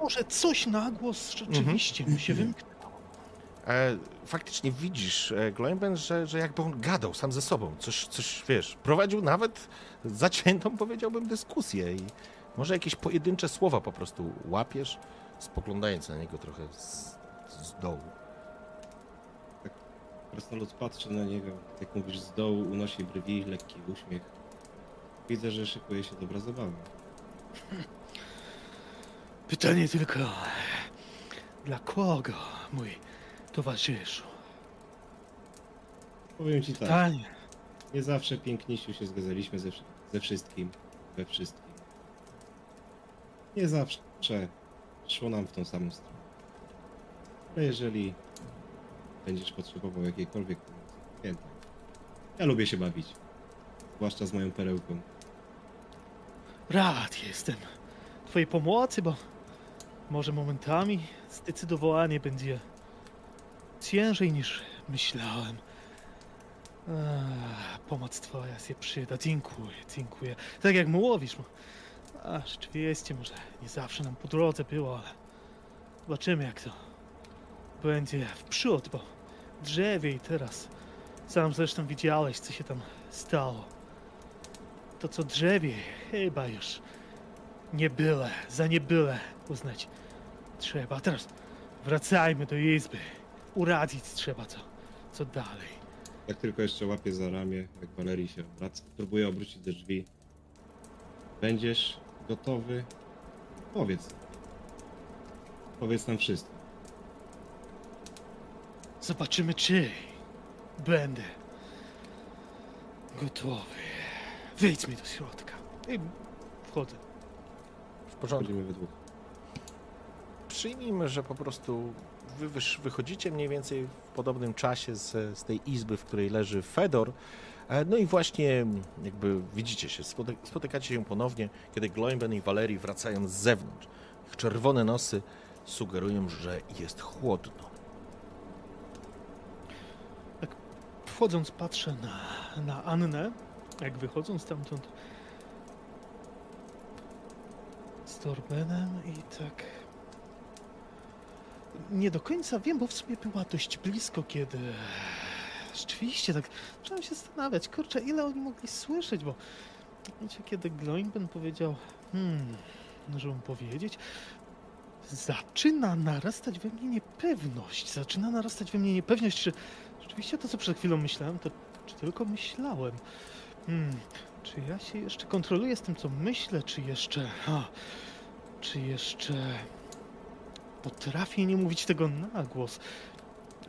Może coś na głos rzeczywiście mu się wymknęło. E, faktycznie widzisz, e, Gloimben, że, że jakby on gadał sam ze sobą, coś, coś, wiesz, prowadził nawet zaciętą, powiedziałbym, dyskusję i może jakieś pojedyncze słowa po prostu łapiesz, spoglądając na niego trochę z, z dołu. Krasnolud patrzy na niego, jak mówisz, z dołu unosi brwi, lekki uśmiech. Widzę, że szykuje się dobra zabawa. Pytanie tylko, dla kogo, mój towarzyszu. Powiem ci tak, Pytanie. nie zawsze pięknisiu się zgadzaliśmy ze, wszy- ze wszystkim, we wszystkim. Nie zawsze szło nam w tą samą stronę. Ale jeżeli będziesz potrzebował jakiejkolwiek pomocy, pamiętaj. Ja lubię się bawić. Zwłaszcza z moją perełką. Rad jestem twojej pomocy, bo może momentami zdecydowanie będzie ciężej niż myślałem. Ach, pomoc twoja się przyda. Dziękuję, dziękuję. Tak jak mówisz, no, a, rzeczywiście może nie zawsze nam po drodze było, ale zobaczymy jak to będzie w przód, bo drzewie i teraz sam zresztą widziałeś, co się tam stało. To co drzewie chyba już nie byle, za nie byle uznać trzeba. Teraz wracajmy do izby. Uradzić trzeba co, co dalej. Jak tylko jeszcze łapię za ramię, jak Walerii się obraca, próbuję obrócić do drzwi. Będziesz gotowy? Powiedz. Powiedz nam wszystko. Zobaczymy czy będę gotowy. Wejdźmy do środka. I wchodzę. W porządku. Chodzimy we dwóch. Przyjmijmy, że po prostu wy wychodzicie mniej więcej w podobnym czasie z, z tej izby, w której leży Fedor. E, No i właśnie jakby widzicie się, spoty- spotykacie się ponownie, kiedy Gloimben i Valerii wracają z zewnątrz. Ich czerwone nosy sugerują, że jest chłodno. Wchodząc patrzę na, na Annę, jak wychodzą stamtąd z Torbenem i tak nie do końca wiem, bo w sumie była dość blisko, kiedy rzeczywiście tak zacząłem się zastanawiać, kurczę, ile oni mogli słyszeć, bo wiecie, kiedy Gloinben powiedział, hmm, może mu powiedzieć, zaczyna narastać we mnie niepewność, zaczyna narastać we mnie niepewność, czy Rzeczywiście to, co przed chwilą myślałem, to czy tylko myślałem? Hmm, czy ja się jeszcze kontroluję z tym, co myślę, czy jeszcze... A, czy jeszcze... Potrafię nie mówić tego na głos.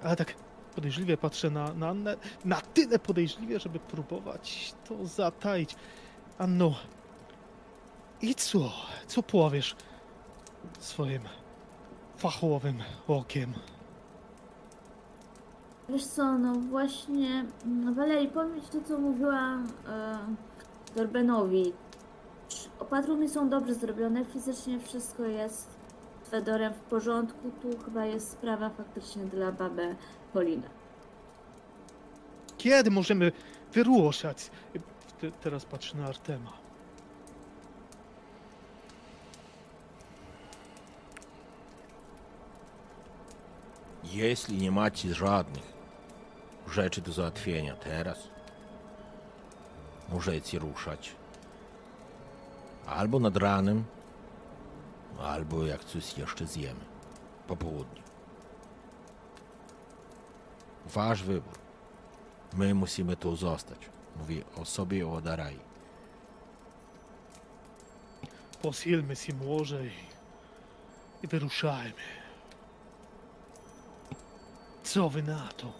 Ale tak podejrzliwie patrzę na, na Annę. Na tyle podejrzliwie, żeby próbować to zataić. Anno, i co? Co powiesz swoim fachowym okiem? Wiesz co, no właśnie, Walerii, powiem ci to, co mówiłam e, Dorbenowi. Opatrumy są dobrze zrobione, fizycznie wszystko jest Fedorem w porządku, tu chyba jest sprawa faktycznie dla babę Poliny. Kiedy możemy wyruszać? Te, teraz patrzę na Artema. Jeśli nie macie żadnych rzeczy do załatwienia teraz, możecie ruszać. Albo nad ranem, albo jak coś jeszcze zjemy. Po południu. Wasz wybór. My musimy tu zostać. Mówię o sobie i o Darai. Posilmy się może i, i wyruszajmy. Co wy na to?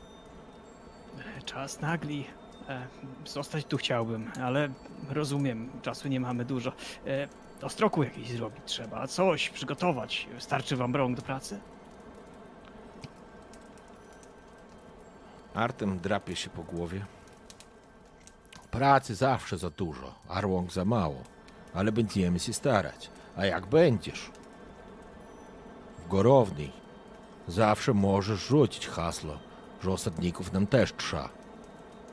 E, Czas nagli. E, zostać tu chciałbym, ale rozumiem, czasu nie mamy dużo. E, ostroku jakiś zrobić trzeba, coś przygotować. Starczy wam rąk do pracy? Artem drapie się po głowie. Pracy zawsze za dużo, a rąk za mało, ale będziemy się starać. A jak będziesz? W Gorownej zawsze możesz rzucić hasło, że osadników nam też trza.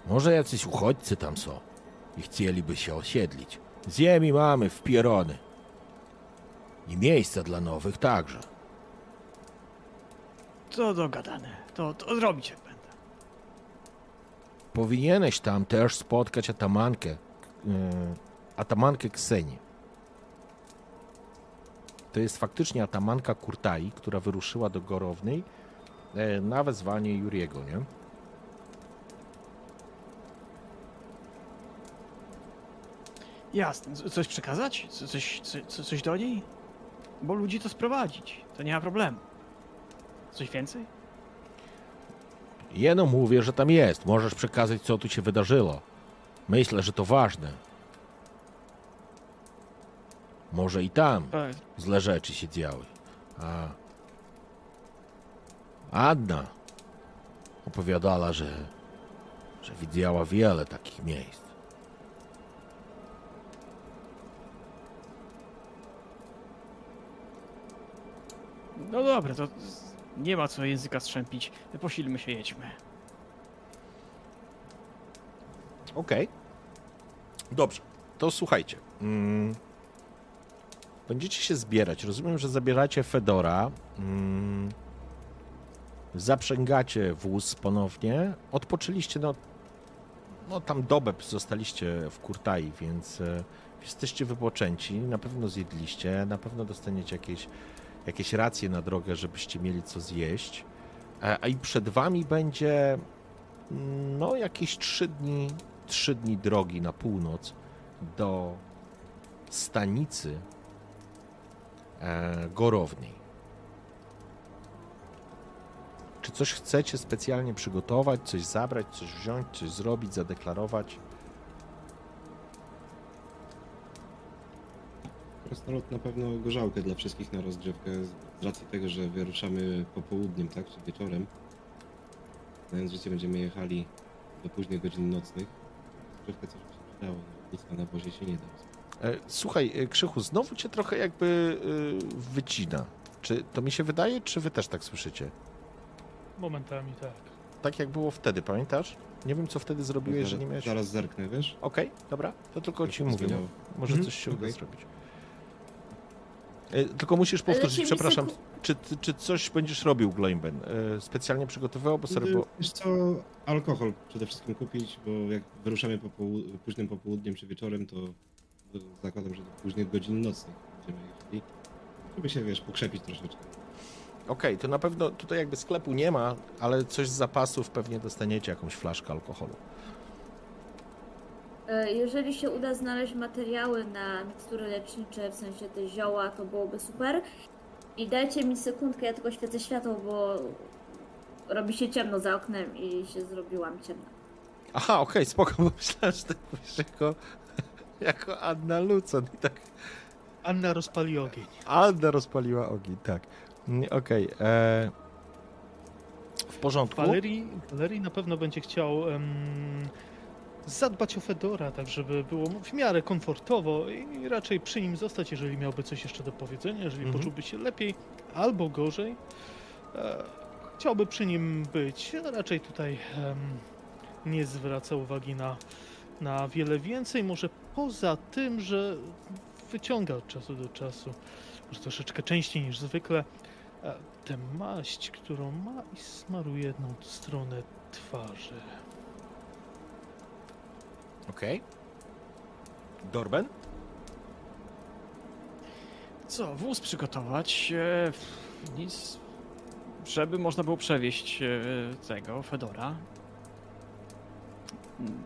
Może jacyś uchodźcy tam są i chcieliby się osiedlić. Ziemi mamy w pierony. I miejsca dla nowych także. To dogadane. To, to zrobić jak będę. Powinieneś tam też spotkać atamankę, e, atamankę Kseni. To jest faktycznie atamanka Kurtai, która wyruszyła do Gorownej e, na wezwanie Juriego, nie? Jasne. Coś przekazać? Co- Coś, co, coś do niej? Bo ludzi to sprowadzić. To nie ma problemu. Coś więcej? Jeno mówię, że tam jest. Możesz przekazać, co tu się wydarzyło. Myślę, że to ważne. Może i tam Tak, złe rzeczy się działy. A Anna opowiadała, że, że widziała wiele takich miejsc. No dobra, to nie ma co języka strzępić. Posilmy się, jedźmy. Okej. Dobrze, to słuchajcie. Mm. Będziecie się zbierać. Rozumiem, że zabieracie Fedora. Mm. Zaprzęgacie wóz ponownie. Odpoczęliście, no, no tam dobę zostaliście w Kurtai, więc e, jesteście wypoczęci. Na pewno zjedliście, na pewno dostaniecie jakieś, jakieś racje na drogę, żebyście mieli co zjeść. E, A i przed wami będzie mm, no jakieś trzy dni, trzy dni drogi na północ do stanicy e, Gorownej. Czy coś chcecie specjalnie przygotować, coś zabrać, coś wziąć, coś zrobić, zadeklarować? Krasnolud na pewno gorzałkę dla wszystkich na rozgrzewkę z racji tego, że wyruszamy popołudniem, tak, czy wieczorem. Znając życie będziemy jechali do późnych godzin nocnych. Rozgrzewkę coś by się przydało, nic na wozie się nie da. E, Słuchaj, e, Krzychu, znowu cię trochę jakby e, wycina. Czy to mi się wydaje, czy wy też tak słyszycie? Momentami tak. Tak jak było wtedy, pamiętasz? Nie wiem, co wtedy zrobiłeś, że nie miałeś... Zaraz zerknę, wiesz? Okej, dobra, to tylko ci się mówię. zmieniało. Może Mhm, coś się uda okej. zrobić. E, Tylko musisz powtórzyć, Lecimy przepraszam, seku- czy, czy coś będziesz robił, Gloimben? E, Specjalnie przygotowywał, bo sorry, bo... Wiesz co, alkohol przede wszystkim kupić, bo jak wyruszamy po połu- późnym popołudniem czy wieczorem, to zakładam, że do późnych godzin nocnych będziemy jechali. Żeby się, wiesz, pokrzepić troszeczkę. Okej, to na pewno tutaj jakby sklepu nie ma, ale coś z zapasów pewnie dostaniecie, jakąś flaszkę alkoholu. E, Jeżeli się uda znaleźć materiały na mikstury lecznicze, w sensie te zioła, to byłoby super. I dajcie mi sekundkę, ja tylko świecę światło, bo robi się ciemno za oknem i się zrobiłam ciemna. Aha, okej, spoko, bo myślałem, że tak mówisz jako, jako Anna Lucen i tak Anna rozpali ogień. Anna rozpaliła ogień, tak. Mm, Okej, e, w porządku. Valerii, Valerii na pewno będzie chciał em, zadbać o Fedora, tak żeby było mu w miarę komfortowo i raczej przy nim zostać, jeżeli miałby coś jeszcze do powiedzenia, jeżeli Mhm. poczułby się lepiej albo gorzej. E, chciałby przy nim być, raczej tutaj em, nie zwraca uwagi na, na wiele więcej, może poza tym, że wyciąga od czasu do czasu, może troszeczkę częściej niż zwykle, e, tę maść, którą ma i smaruje jedną stronę twarzy. Okej. Dorben? Co, wóz przygotować? E, nic, żeby można było przewieźć e, tego Fedora.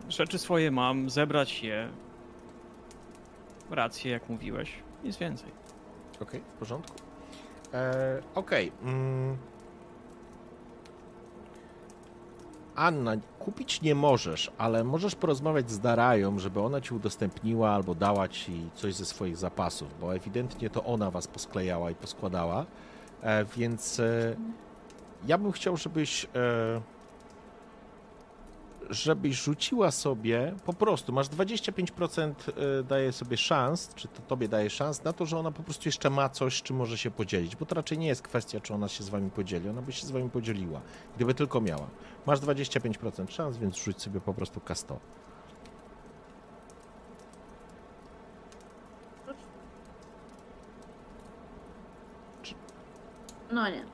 Rzeczy swoje mam, zebrać je. Rację, jak mówiłeś. Nic więcej. Okej, w porządku. E, Okej. mm. Anna, kupić nie możesz, ale możesz porozmawiać z Darają, żeby ona ci udostępniła albo dała ci coś ze swoich zapasów, bo ewidentnie to ona was posklejała i poskładała. E, więc e, ja bym chciał, żebyś. E, żebyś rzuciła sobie po prostu, masz 25% e, daje sobie szans, czy to tobie daje szans na to, że ona po prostu jeszcze ma coś, czym może się podzielić, bo to raczej nie jest kwestia, czy ona się z wami podzieli, ona by się z wami podzieliła, gdyby tylko miała. Masz 25% szans, więc rzuć sobie po prostu K100. No nie.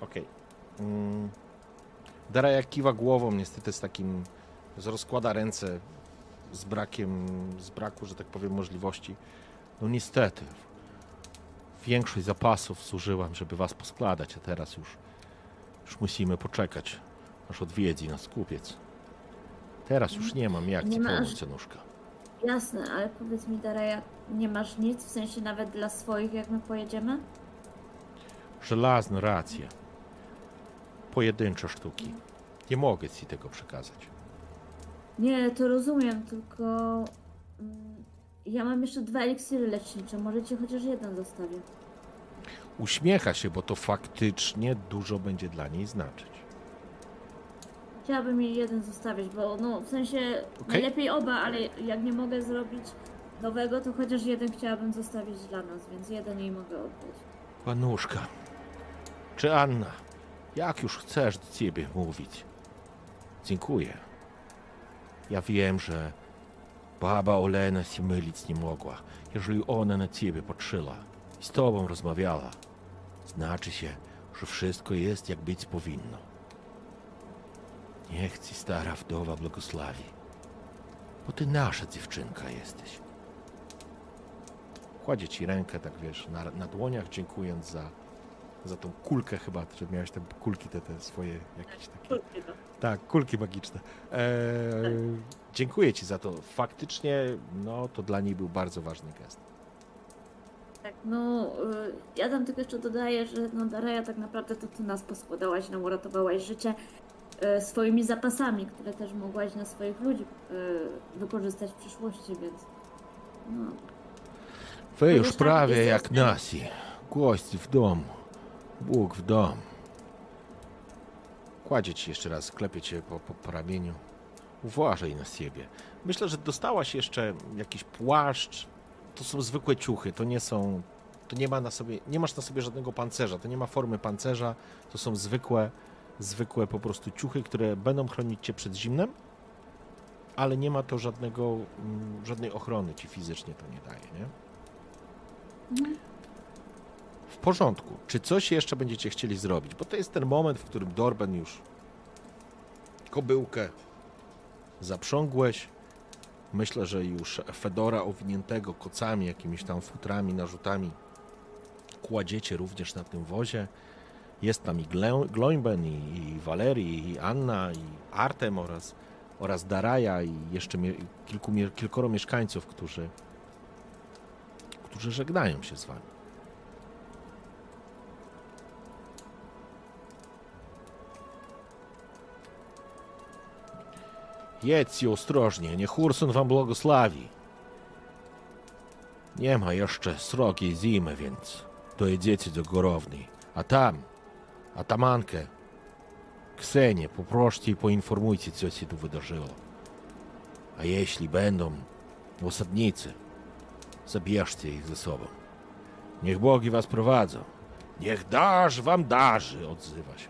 Okej. Mm. Dara jak kiwa głową, niestety z takim, z rozkłada ręce, z brakiem, z braku, że tak powiem, możliwości. No niestety, większość zapasów zużyłam, żeby was poskładać, a teraz już, już musimy poczekać, aż odwiedzi nas kupiec. Teraz już nie mam jak Nie ci masz. pomóc, cenuszka. Jasne, ale powiedz mi Dareja, nie masz nic, w sensie nawet dla swoich, jak my pojedziemy? Żelazne racje. Pojedyncze sztuki. Nie mogę ci tego przekazać. Nie, to rozumiem, tylko mm, ja mam jeszcze dwa eliksiry lecznicze, możecie chociaż jeden zostawię. Uśmiecha się, bo to faktycznie dużo będzie dla niej znaczyć. Chciałabym jej jeden zostawić, bo no w sensie najlepiej oba, ale jak nie mogę zrobić nowego, to chociaż jeden chciałabym zostawić dla nas, więc jeden jej mogę oddać. Panuszka, czy Anna, jak już chcesz do ciebie mówić? Dziękuję. Ja wiem, że baba Olena się mylić nie mogła. Jeżeli ona na ciebie patrzyła i z tobą rozmawiała, znaczy się, że wszystko jest jak być powinno. Niech ci stara wdowa błogosławi, bo ty nasza dziewczynka jesteś. Kładzie ci rękę, tak wiesz, na, na dłoniach, dziękując za, za tą kulkę chyba, że miałeś te kulki, te, te swoje jakieś takie... Tak, kulki magiczne. Eee, dziękuję ci za to. Faktycznie, no, to dla niej był bardzo ważny gest. Tak, no y, ja tam tylko jeszcze dodaję, że no Daraja tak naprawdę to ty nas poskładałaś, nam uratowałaś życie y, swoimi zapasami, które też mogłaś na swoich ludzi y, wykorzystać w przyszłości, więc no, Wy już Chociaż tam prawie jak nasi. Gości w domu. Bóg w dom. Kładzie ci jeszcze raz, klepie cię po, po, po ramieniu. Uważaj na siebie. Myślę, że dostałaś jeszcze jakiś płaszcz. To są zwykłe ciuchy, to nie są. To nie ma na sobie. Nie masz na sobie żadnego pancerza. To nie ma formy pancerza. To są zwykłe, zwykłe po prostu ciuchy, które będą chronić cię przed zimnem, ale nie ma to żadnego, mm, żadnej ochrony ci fizycznie to nie daje, nie? W porządku. Czy coś jeszcze będziecie chcieli zrobić? Bo to jest ten moment, w którym Dorben już kobyłkę zaprzągłeś. Myślę, że już Fedora owiniętego kocami, jakimiś tam futrami, narzutami kładziecie również na tym wozie. Jest tam i Gloimben, i, i Valerii, i Anna, i Artem oraz, oraz Daraja i jeszcze kilku, kilkoro mieszkańców, którzy, którzy żegnają się z wami. Jedźcie ostrożnie, niech Ursun wam błogosławi. Nie ma jeszcze srogiej zimy, więc dojedziecie do Gorowni. A tam, atamankę, Ksenię, poproście i poinformujcie, co się tu wydarzyło. A jeśli będą osadnicy, zabierzcie ich ze sobą. Niech bogi was prowadzą. Niech dasz wam darzy, odzywa się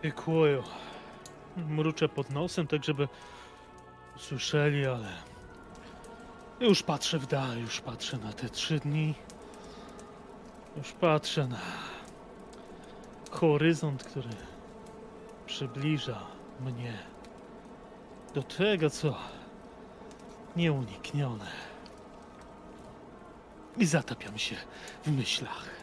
Artem. Dziękuję. Mruczę pod nosem, tak żeby słyszeli, ale już patrzę w dal, już patrzę na te trzy dni. Już patrzę na horyzont, który przybliża mnie do tego, co nieuniknione. I zatapiam się w myślach.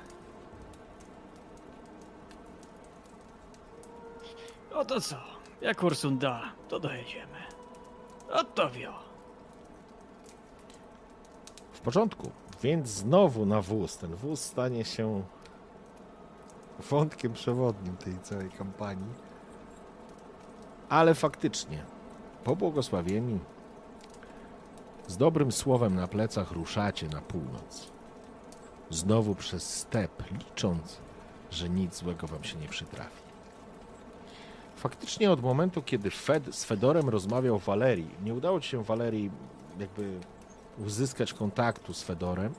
No to co? Jak Ursun da, to dojedziemy. Wio. W porządku, więc znowu na wóz. Ten wóz stanie się wątkiem przewodnim tej całej kampanii. Ale faktycznie, pobłogosławieni, z dobrym słowem na plecach ruszacie na północ. Znowu przez step, licząc, że nic złego wam się nie przytrafi. Faktycznie od momentu, kiedy Fed z Fedorem rozmawiał Walerii, nie udało ci się Walerii jakby uzyskać kontaktu z Fedorem.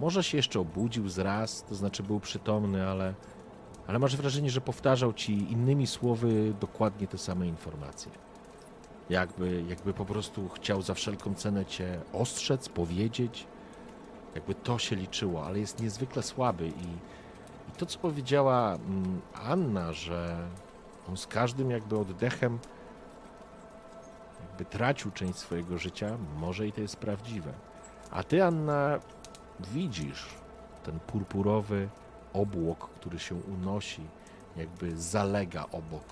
Może się jeszcze obudził z raz, to znaczy był przytomny, ale, ale masz wrażenie, że powtarzał ci innymi słowy dokładnie te same informacje. Jakby, jakby po prostu chciał za wszelką cenę cię ostrzec, powiedzieć. Jakby to się liczyło, ale jest niezwykle słaby i, i to, co powiedziała mm, Anna, że on z każdym jakby oddechem jakby tracił część swojego życia, może i to jest prawdziwe. A ty, Anna, widzisz ten purpurowy obłok, który się unosi, jakby zalega obok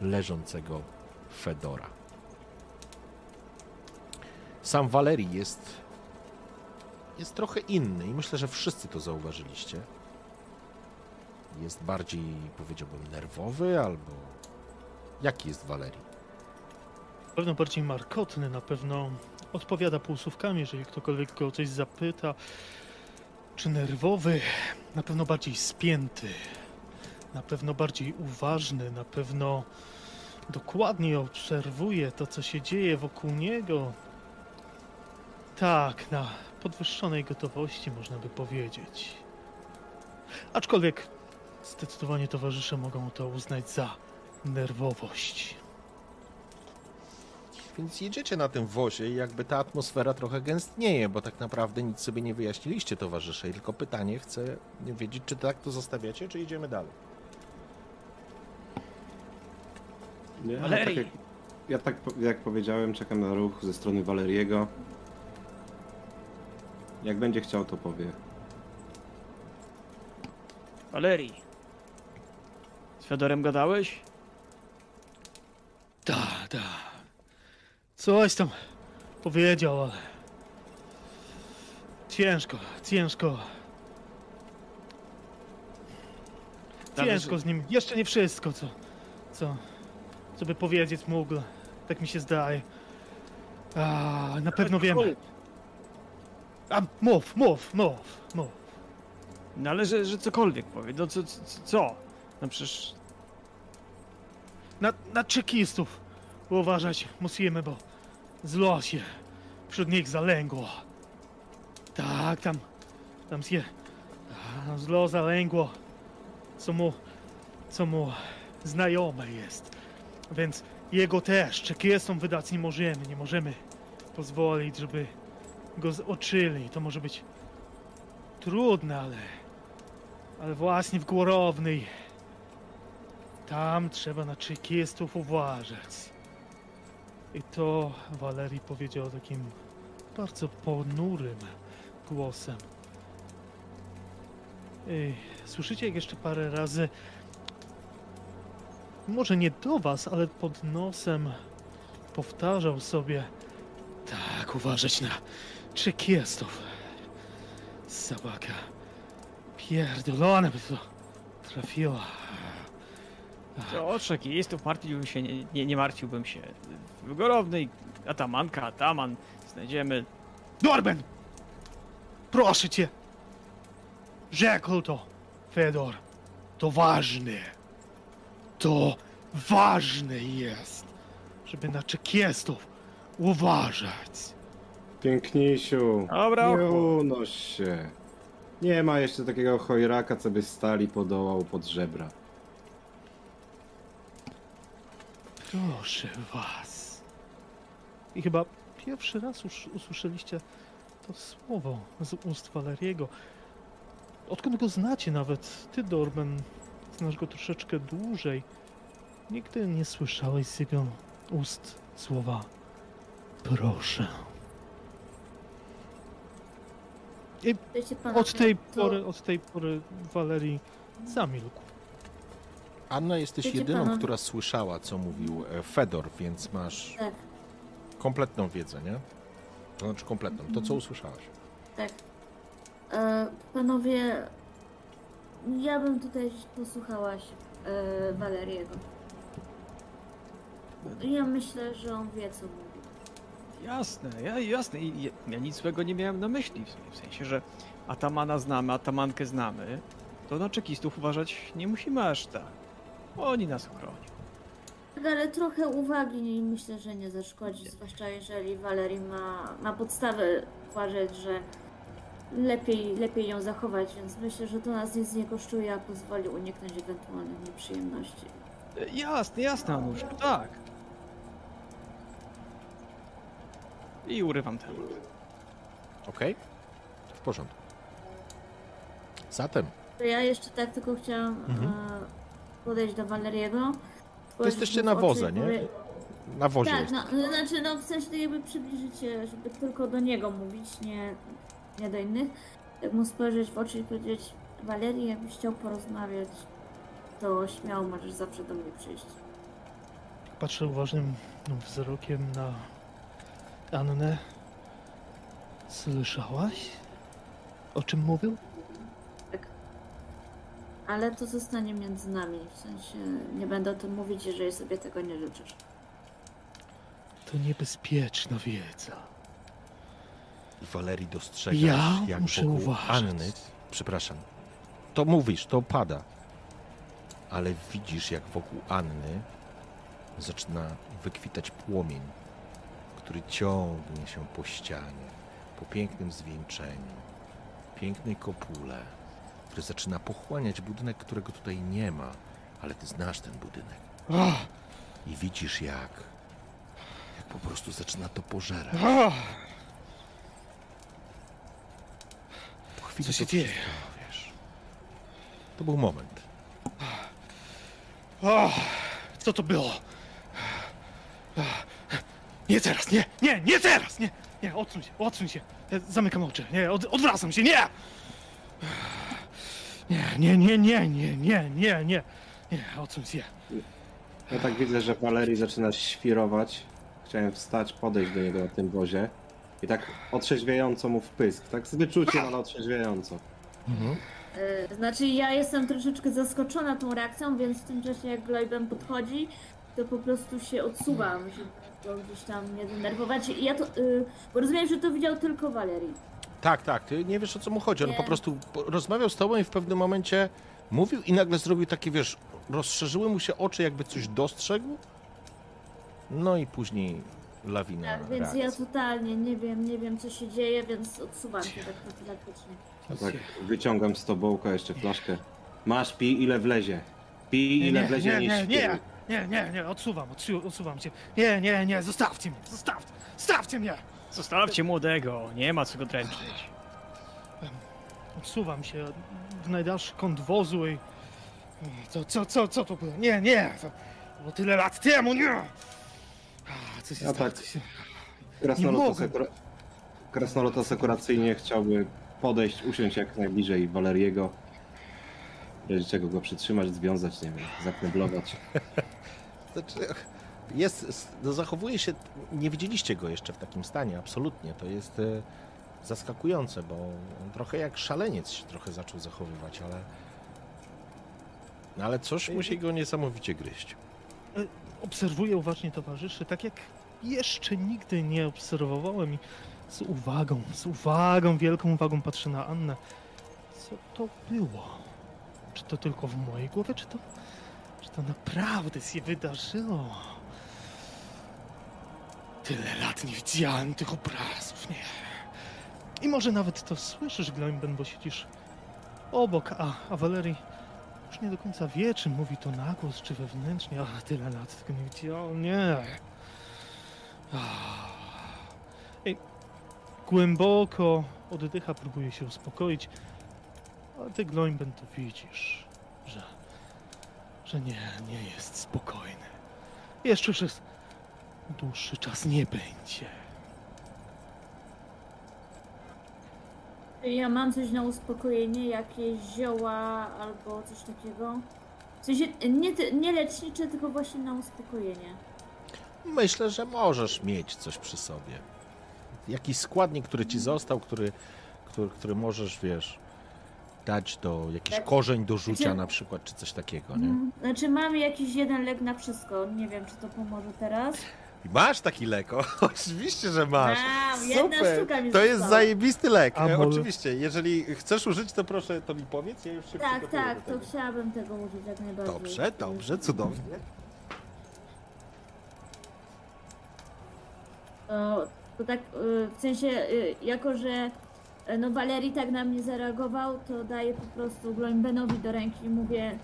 leżącego Fedora. Sam Walerii jest, jest trochę inny i myślę, że wszyscy to zauważyliście. Jest bardziej, powiedziałbym, nerwowy albo... Jaki jest Walerii? Na pewno bardziej markotny, na pewno odpowiada półsłówkami, jeżeli ktokolwiek go o coś zapyta. Czy nerwowy? Na pewno bardziej spięty. Na pewno bardziej uważny, na pewno dokładnie obserwuje to, co się dzieje wokół niego. Tak, na podwyższonej gotowości można by powiedzieć. Aczkolwiek zdecydowanie towarzysze mogą to uznać za nerwowość. Więc jedziecie na tym wozie i jakby ta atmosfera trochę gęstnieje, bo tak naprawdę nic sobie nie wyjaśniliście, towarzysze. I tylko pytanie, chcę wiedzieć, czy tak to zostawiacie, czy idziemy dalej. Nie, ale tak jak, ja tak jak powiedziałem, czekam na ruch ze strony Waleriego. Jak będzie chciał, to powie. Walerii. Z Fedorem gadałeś? Da, da. Coś tam powiedział, ale. Ciężko, ciężko. Ciężko z nim. Jeszcze nie wszystko, co. Co. Co by powiedzieć mógł. Tak mi się zdaje. A, na pewno wiem. A, mów, mów, mów, mów. No ale że, że cokolwiek powie. No co, co, co? No przecież Na, na czekistów uważać musimy, bo zło się wśród nich zalęgło. Tak, tam, tam się zło zalęgło, co mu, co mu znajome jest. Więc jego też czekistom wydać nie możemy, nie możemy pozwolić, żeby go zoczyli. To może być trudne, ale, ale właśnie w Głorownej tam trzeba na czekistów uważać. I to Walerii powiedział takim bardzo ponurym głosem. Słyszycie jak jeszcze parę razy, może nie do was, ale pod nosem powtarzał sobie tak, uważać na czekistów. Sabaka. Pierdolone by to trafiła. To o czekistów martwiłbym się, nie, nie, nie martwiłbym się. W Gorownej atamanka, ataman. Znajdziemy. Dorben! Proszę cię! Rzekł to, Fedor. To ważne. To ważne jest, żeby na czekistów uważać. Pięknisiu, Dobra, nie ochu. unoś się. Nie ma jeszcze takiego chojraka, co by stali podołał pod żebra. Proszę was. I chyba pierwszy raz już usłyszeliście to słowo z ust Waleriego. Odkąd go znacie nawet, ty Dorben, znasz go troszeczkę dłużej. Nigdy nie słyszałeś z jego ust słowa proszę. Panowie, Od tej pory, od tej pory Walerii zamilkł. Anna, jesteś Wiecie, jedyną, panowie- która słyszała, co mówił e, Fedor, więc masz Tak, kompletną wiedzę, nie? To znaczy kompletną. To, co usłyszałaś. tak. E, panowie, ja bym tutaj posłuchałaś e, Waleriego. Ja myślę, że on wie, co mówi. Jasne, ja, jasne. I ja, ja nic złego nie miałem na myśli. W sensie- W sensie, że atamana znamy, atamankę znamy. To na czekistów uważać nie musimy aż tak. Oni nas chronią. Tak, ale trochę uwagi myślę, że nie zaszkodzi, zwłaszcza jeżeli Walerii ma, ma podstawę uważać, że lepiej, lepiej ją zachować, więc myślę, że to nas nic nie kosztuje, a pozwoli uniknąć ewentualnych nieprzyjemności. E, Jasne, jasne, Anusz, tak. I urywam temat. Okej? W porządku. Zatem, To ja jeszcze tak tylko chciałam Mhm. e, podejść do Waleriego. to jesteście na woze, nie? Na wozie Tak, no, znaczy no w sensie tak jakby przybliżyć się, żeby tylko do niego mówić, nie, nie do innych. Tak mu spojrzeć w oczy i powiedzieć Walerii, jakbyś chciał porozmawiać, to śmiało możesz zawsze do mnie przyjść. Patrzę uważnym wzrokiem na Annę. Słyszałaś? O czym mówił? Ale to zostanie między nami. W sensie nie będę o tym mówić, jeżeli sobie tego nie życzysz. To niebezpieczna wiedza. I Walerii dostrzegasz, Ja jak muszę wokół uważać. Anny, przepraszam, to mówisz, to pada, ale widzisz, jak wokół Anny zaczyna wykwitać płomień, który ciągnie się po ścianie, po pięknym zwieńczeniu, pięknej kopule, który zaczyna pochłaniać budynek, którego tutaj nie ma, ale ty znasz ten budynek Ach, i widzisz, jak, jak po prostu zaczyna to pożerać. ach, Po chwili Co się dzieje? Wiesz, to był moment. ach, co to było? Nie teraz, nie, nie, nie teraz, nie, nie, odsuń się, odsuń się. Ja Zamykam oczy, nie, od, odwracam się, nie! Nie, nie, nie, nie, nie, nie, nie, nie. Nie, o czym je. Ja tak widzę, że Walerii zaczyna świrować. Chciałem wstać, podejść do niego na tym wozie. I tak otrzeźwiająco mu wpysk. Tak z wyczuciem, ale otrzeźwiająco. Mhm. E, znaczy ja jestem troszeczkę zaskoczona tą reakcją, więc w tym czasie jak Gloibem podchodzi, to po prostu się odsuwam, żeby go gdzieś tam nie denerwować. I ja to, e, bo rozumiem, że to widział tylko Valerii. Tak, tak, ty nie wiesz o co mu chodzi. On Nie. po prostu rozmawiał z tobą i w pewnym momencie mówił i nagle zrobił takie, wiesz, rozszerzyły mu się oczy, jakby coś dostrzegł. No i później lawina Tak, więc reakcji. ja totalnie nie wiem, nie wiem co się dzieje, więc odsuwam się tak profilaktycznie. Tak wyciągam z tobołka jeszcze flaszkę. Masz, pij ile wlezie. Pij ile nie, wlezie, nie, nie, nie, nie, nie, nie, nie, odsuwam, odsu- odsuwam się. Nie, nie, nie, zostawcie mnie, zostawcie, zostawcie mnie! Zostawcie młodego, nie ma co go dręczyć. Odsuwam się w najdalszy kąt wozu i... Co, co, co, co to było? Nie, nie, to było tyle lat temu, nie! A, Co się Ja stało? tak. Co się... Krasnolud, Nie mogę. asekura... Krasnolud asekuracyjnie chciałby podejść, usiąść jak najbliżej Waleriego. W razie czego go przytrzymać, związać, nie wiem, zakneblować. Znaczy, jest, no zachowuje się, nie widzieliście go jeszcze w takim stanie, absolutnie. To jest e, zaskakujące, bo on trochę jak szaleniec się trochę zaczął zachowywać, ale... no Ale coś musi go niesamowicie gryźć. Obserwuję uważnie towarzyszy, tak jak jeszcze nigdy nie obserwowałem i z uwagą, z uwagą, wielką uwagą patrzę na Annę. Co to było? Czy to tylko w mojej głowie, czy to, czy to naprawdę się wydarzyło? Tyle lat nie widziałem tych obrazów, nie. I może nawet to słyszysz, Gloimben, bo siedzisz obok, a, a Valerii już nie do końca wie, czy mówi to na głos, czy wewnętrznie. Ach, tyle lat tego nie widziałem, nie. Ej, głęboko oddycha, próbuje się uspokoić, ale ty, Gloimben, to widzisz, że, że nie, nie jest spokojny. Jeszcze przez dłuższy czas nie będzie. Ja mam coś na uspokojenie, jakieś zioła albo coś takiego. W sensie nie, ty- nie lecznicze, tylko właśnie na uspokojenie. Myślę, że możesz mieć coś przy sobie. Jakiś składnik, który ci został, który, który, który możesz, wiesz, dać do jakiś Tak. korzeń do rzucia Znaczy- na przykład, czy coś takiego, nie? Mm, Znaczy mam jakiś jeden lek na wszystko. Nie wiem, czy to pomoże teraz. Masz taki lek, o, oczywiście, że masz. Mam, jedna sztuka mi to jest została. zajebisty lek. E, Amol. oczywiście, jeżeli chcesz użyć, to proszę to mi powiedz, ja już się Tak, przygotuję tak, do to tego. chciałabym tego użyć jak najbardziej. Dobrze, dobrze, cudownie. To, to tak y, w sensie, y, jako że y, no Valerii tak na mnie zareagował, to daję po prostu Gloimbenowi do ręki i mówię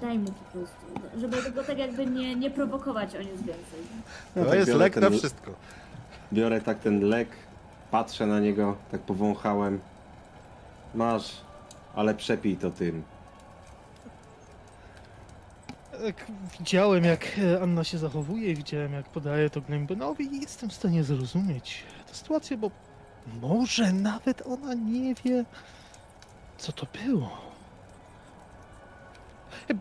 daj mu po prostu, żeby go tak jakby nie, nie prowokować o nic więcej. Ja To tak jest biorę lek ten- na wszystko. Biorę tak ten lek, patrzę na niego, tak powąchałem. Masz, ale przepij to tym. Tak, widziałem jak e, Anna się zachowuje, widziałem jak podaje to Glembenowi i jestem w stanie zrozumieć tę sytuację, bo może nawet ona nie wie, co to było. E, Jak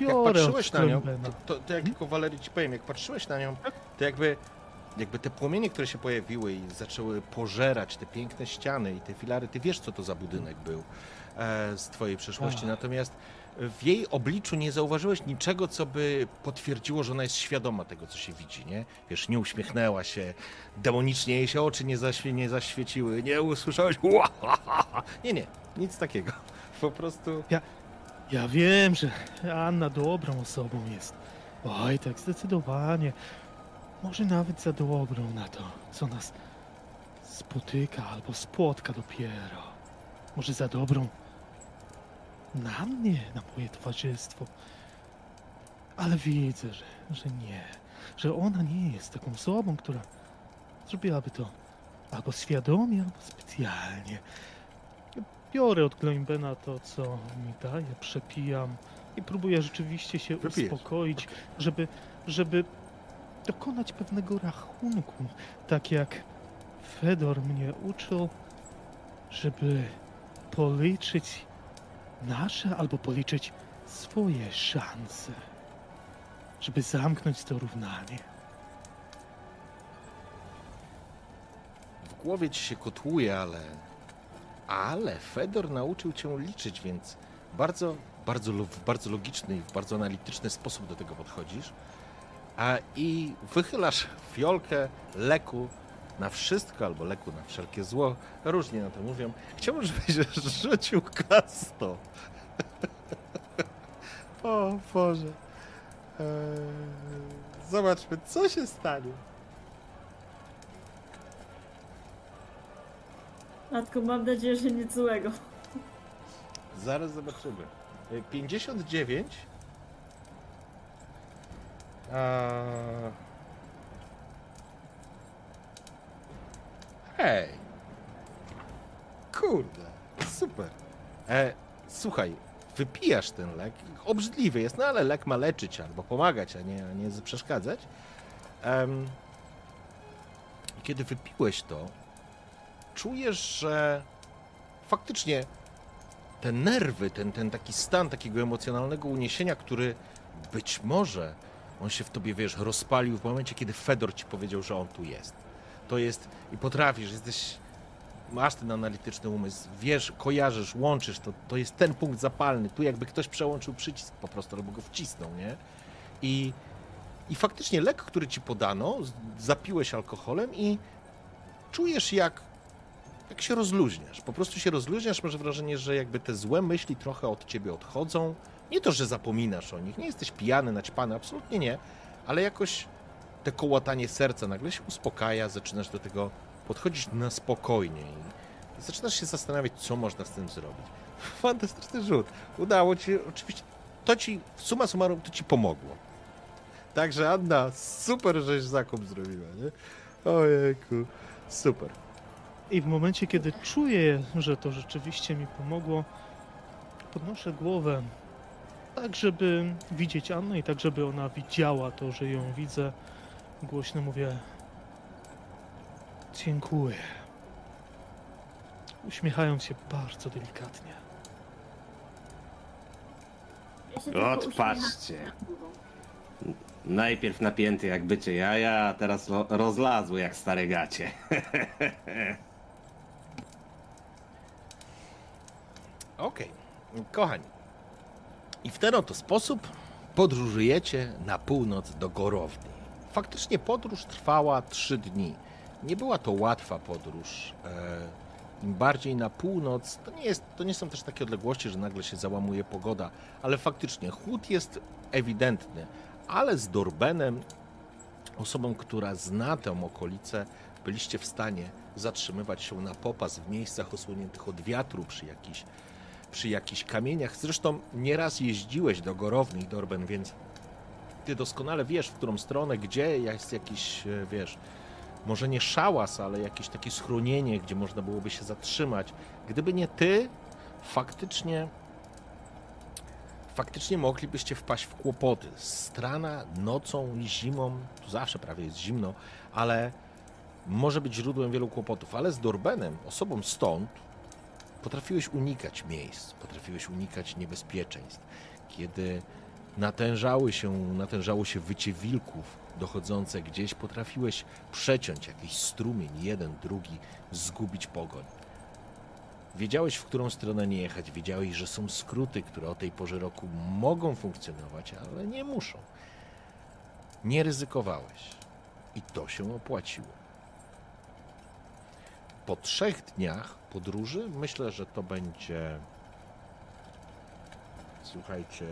Biorę patrzyłeś na nią, Glembena. to, to, to jak tylko Walerii ci powiem, jak patrzyłeś na nią, to jakby jakby te płomienie, które się pojawiły i zaczęły pożerać te piękne ściany i te filary, ty wiesz, co to za budynek był e, z twojej przeszłości. Tak. Natomiast w jej obliczu nie zauważyłeś niczego, co by potwierdziło, że ona jest świadoma tego, co się widzi, nie? Wiesz, nie uśmiechnęła się, demonicznie jej się oczy nie, zaświe, nie zaświeciły, nie usłyszałeś "Ła, ha, ha, ha". Nie, nie, nic takiego. Po prostu... Ja wiem, że Anna dobrą osobą jest. Oj, tak zdecydowanie. Może nawet za dobrą na to, co nas spotyka albo spotka dopiero. Może za dobrą na mnie, na moje towarzystwo. Ale widzę, że, że nie. Że ona nie jest taką osobą, która zrobiłaby to albo świadomie, albo specjalnie. Biorę od Gloimbena to, co mi daje, przepijam i próbuję rzeczywiście się uspokoić, żeby, żeby dokonać pewnego rachunku, tak jak Fedor mnie uczył, żeby policzyć nasze albo policzyć swoje szanse, żeby zamknąć to równanie. W głowie ci się kotłuje, ale... Ale Fedor nauczył cię liczyć, więc bardzo, bardzo, w bardzo logiczny i w bardzo analityczny sposób do tego podchodzisz. A i wychylasz fiolkę leku na wszystko, albo leku na wszelkie zło. Różnie na to mówią. Chciałbym, żebyś rzucił kasto. o Boże. Eee, zobaczmy, co się stanie. Matko, mam nadzieję, że nic złego. Zaraz zobaczymy. Y, 59. A... Hej. Kurde, super. E, słuchaj, wypijasz ten lek. Obrzydliwy jest, no ale lek ma leczyć albo pomagać, a nie, a nie przeszkadzać. Kiedy wypiłeś to, czujesz, że faktycznie te nerwy, ten, ten taki stan takiego emocjonalnego uniesienia, który być może on się w tobie, wiesz, rozpalił w momencie, kiedy Fedor ci powiedział, że on tu jest. To jest i potrafisz, jesteś, masz ten analityczny umysł, wiesz, kojarzysz, łączysz, to, to jest ten punkt zapalny. Tu jakby ktoś przełączył przycisk po prostu, albo go wcisnął, nie? I, i faktycznie lek, który ci podano, zapiłeś alkoholem i czujesz jak jak się rozluźniasz. Po prostu się rozluźniasz, masz wrażenie, że jakby te złe myśli trochę od ciebie odchodzą. Nie to, że zapominasz o nich, nie jesteś pijany, naćpany, absolutnie nie, ale jakoś te kołatanie serca nagle się uspokaja, zaczynasz do tego podchodzić na spokojnie i zaczynasz się zastanawiać, co można z tym zrobić. Fantastyczny rzut. Udało ci oczywiście, to ci, suma summarum, to ci pomogło. Także Anna, super, żeś zakup zrobiła, nie? Ojejku, super. I w momencie, kiedy czuję, że to rzeczywiście mi pomogło, podnoszę głowę, tak żeby widzieć Annę i tak żeby ona widziała to, że ją widzę. Głośno mówię: Dziękuję. Uśmiechając się bardzo delikatnie. Odpatrzcie. Najpierw napięty jak bycie jaja, a teraz rozlazły jak stare gacie. Okej, kochani. I w ten oto sposób podróżujecie na północ do Gorowni. Faktycznie podróż trwała trzy dni. Nie była to łatwa podróż. E, Im bardziej na północ, to nie, jest, to nie są też takie odległości, że nagle się załamuje pogoda, ale faktycznie chłód jest ewidentny. Ale z Dorbenem, osobą, która zna tę okolicę, byliście w stanie zatrzymywać się na popas w miejscach osłoniętych od wiatru przy jakichś przy jakichś kamieniach. Zresztą nieraz jeździłeś do Gorowni, Dorben, więc ty doskonale wiesz, w którą stronę, gdzie jest jakiś, e, wiesz, może nie szałas, ale jakieś takie schronienie, gdzie można byłoby się zatrzymać. Gdyby nie ty, faktycznie faktycznie moglibyście wpaść w kłopoty. Strana nocą i zimą, tu zawsze prawie jest zimno, ale może być źródłem wielu kłopotów. Ale z Dorbenem, osobą stąd, potrafiłeś unikać miejsc, potrafiłeś unikać niebezpieczeństw. Kiedy natężały się, natężało się wycie wilków dochodzące gdzieś, potrafiłeś przeciąć jakiś strumień, jeden, drugi, zgubić pogoń. Wiedziałeś, w którą stronę nie jechać, wiedziałeś, że są skróty, które o tej porze roku mogą funkcjonować, ale nie muszą. Nie ryzykowałeś i to się opłaciło. Po trzech dniach podróży myślę, że to będzie. Słuchajcie.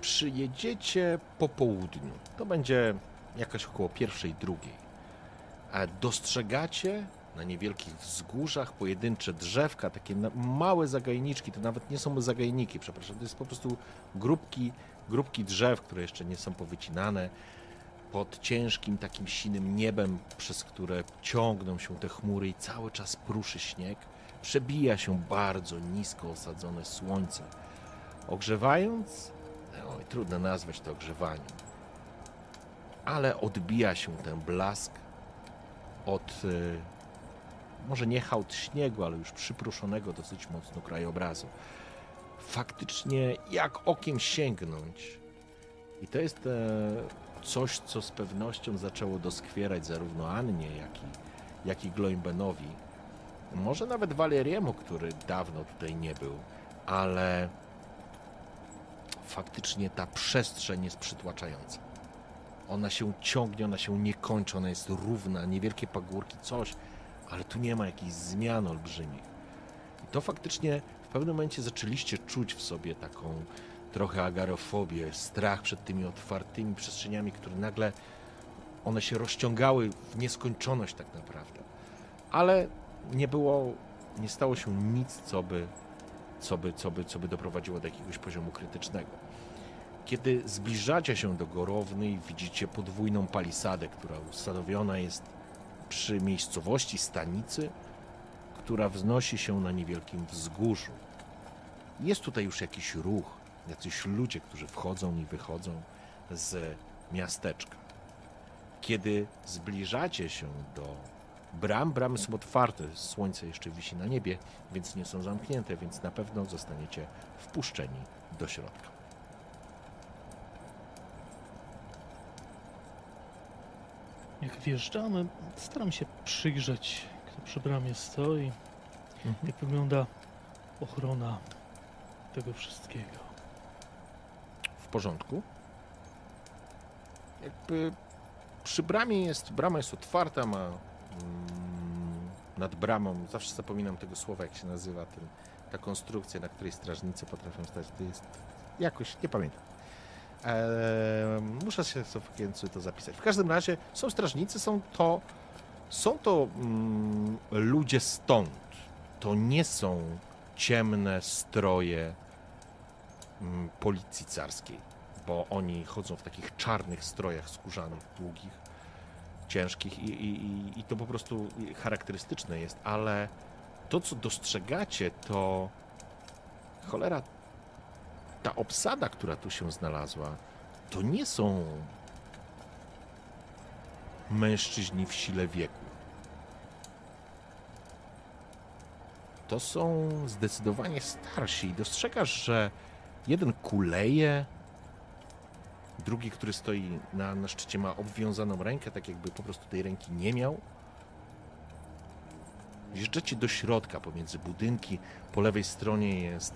Przyjedziecie po południu. To będzie jakaś około pierwszej, drugiej. A dostrzegacie na niewielkich wzgórzach pojedyncze drzewka, takie małe zagajniczki, to nawet nie są zagajniki, przepraszam, to jest po prostu grupki, grupki drzew, które jeszcze nie są powycinane, pod ciężkim takim sinym niebem, przez które ciągną się te chmury i cały czas pruszy śnieg, przebija się bardzo nisko osadzone słońce, ogrzewając, trudno nazwać to ogrzewaniem, ale odbija się ten blask od y, może nie hałd śniegu, ale już przypruszonego dosyć mocno krajobrazu. Faktycznie jak okiem sięgnąć. I to jest e, coś, co z pewnością zaczęło doskwierać zarówno Annie, jak i, jak i Gloimbenowi. Może nawet Waleriemu, który dawno tutaj nie był, ale faktycznie ta przestrzeń jest przytłaczająca. Ona się ciągnie, ona się nie kończy, ona jest równa, niewielkie pagórki, coś, ale tu nie ma jakichś zmian olbrzymich. I to faktycznie w pewnym momencie zaczęliście czuć w sobie taką trochę agarofobię, strach przed tymi otwartymi przestrzeniami, które nagle one się rozciągały w nieskończoność tak naprawdę. Ale nie było, nie stało się nic, co by, co by, co by, co by doprowadziło do jakiegoś poziomu krytycznego. Kiedy zbliżacie się do Gorowny widzicie podwójną palisadę, która ustanowiona jest przy miejscowości stanicy, która wznosi się na niewielkim wzgórzu. Jest tutaj już jakiś ruch, jacyś ludzie, którzy wchodzą i wychodzą z miasteczka. Kiedy zbliżacie się do bram, bramy są otwarte, słońce jeszcze wisi na niebie, więc nie są zamknięte, więc na pewno zostaniecie wpuszczeni do środka. Jak wjeżdżamy, staram się przyjrzeć, kto przy bramie stoi, jak wygląda ochrona tego wszystkiego. Porządku. Jakby przy bramie jest, brama jest otwarta, ma mm, nad bramą, zawsze zapominam tego słowa, jak się nazywa ten, ta konstrukcja, na której strażnicy potrafią stać. To jest jakoś, nie pamiętam. Eee, muszę się w okiencu to zapisać. W każdym razie są strażnicy, są to, są to mm, ludzie stąd. To nie są ciemne stroje mm, policji carskiej, bo oni chodzą w takich czarnych strojach skórzanych, długich, ciężkich i, i, i- to po prostu charakterystyczne jest, ale to, co dostrzegacie, to cholera, ta obsada, która tu się znalazła, to nie są mężczyźni w sile wieku. To są zdecydowanie starsi i dostrzegasz, że jeden kuleje, drugi, który stoi na, na szczycie, ma obwiązaną rękę, tak jakby po prostu tej ręki nie miał. Wjeżdżacie do środka pomiędzy budynki. Po lewej stronie jest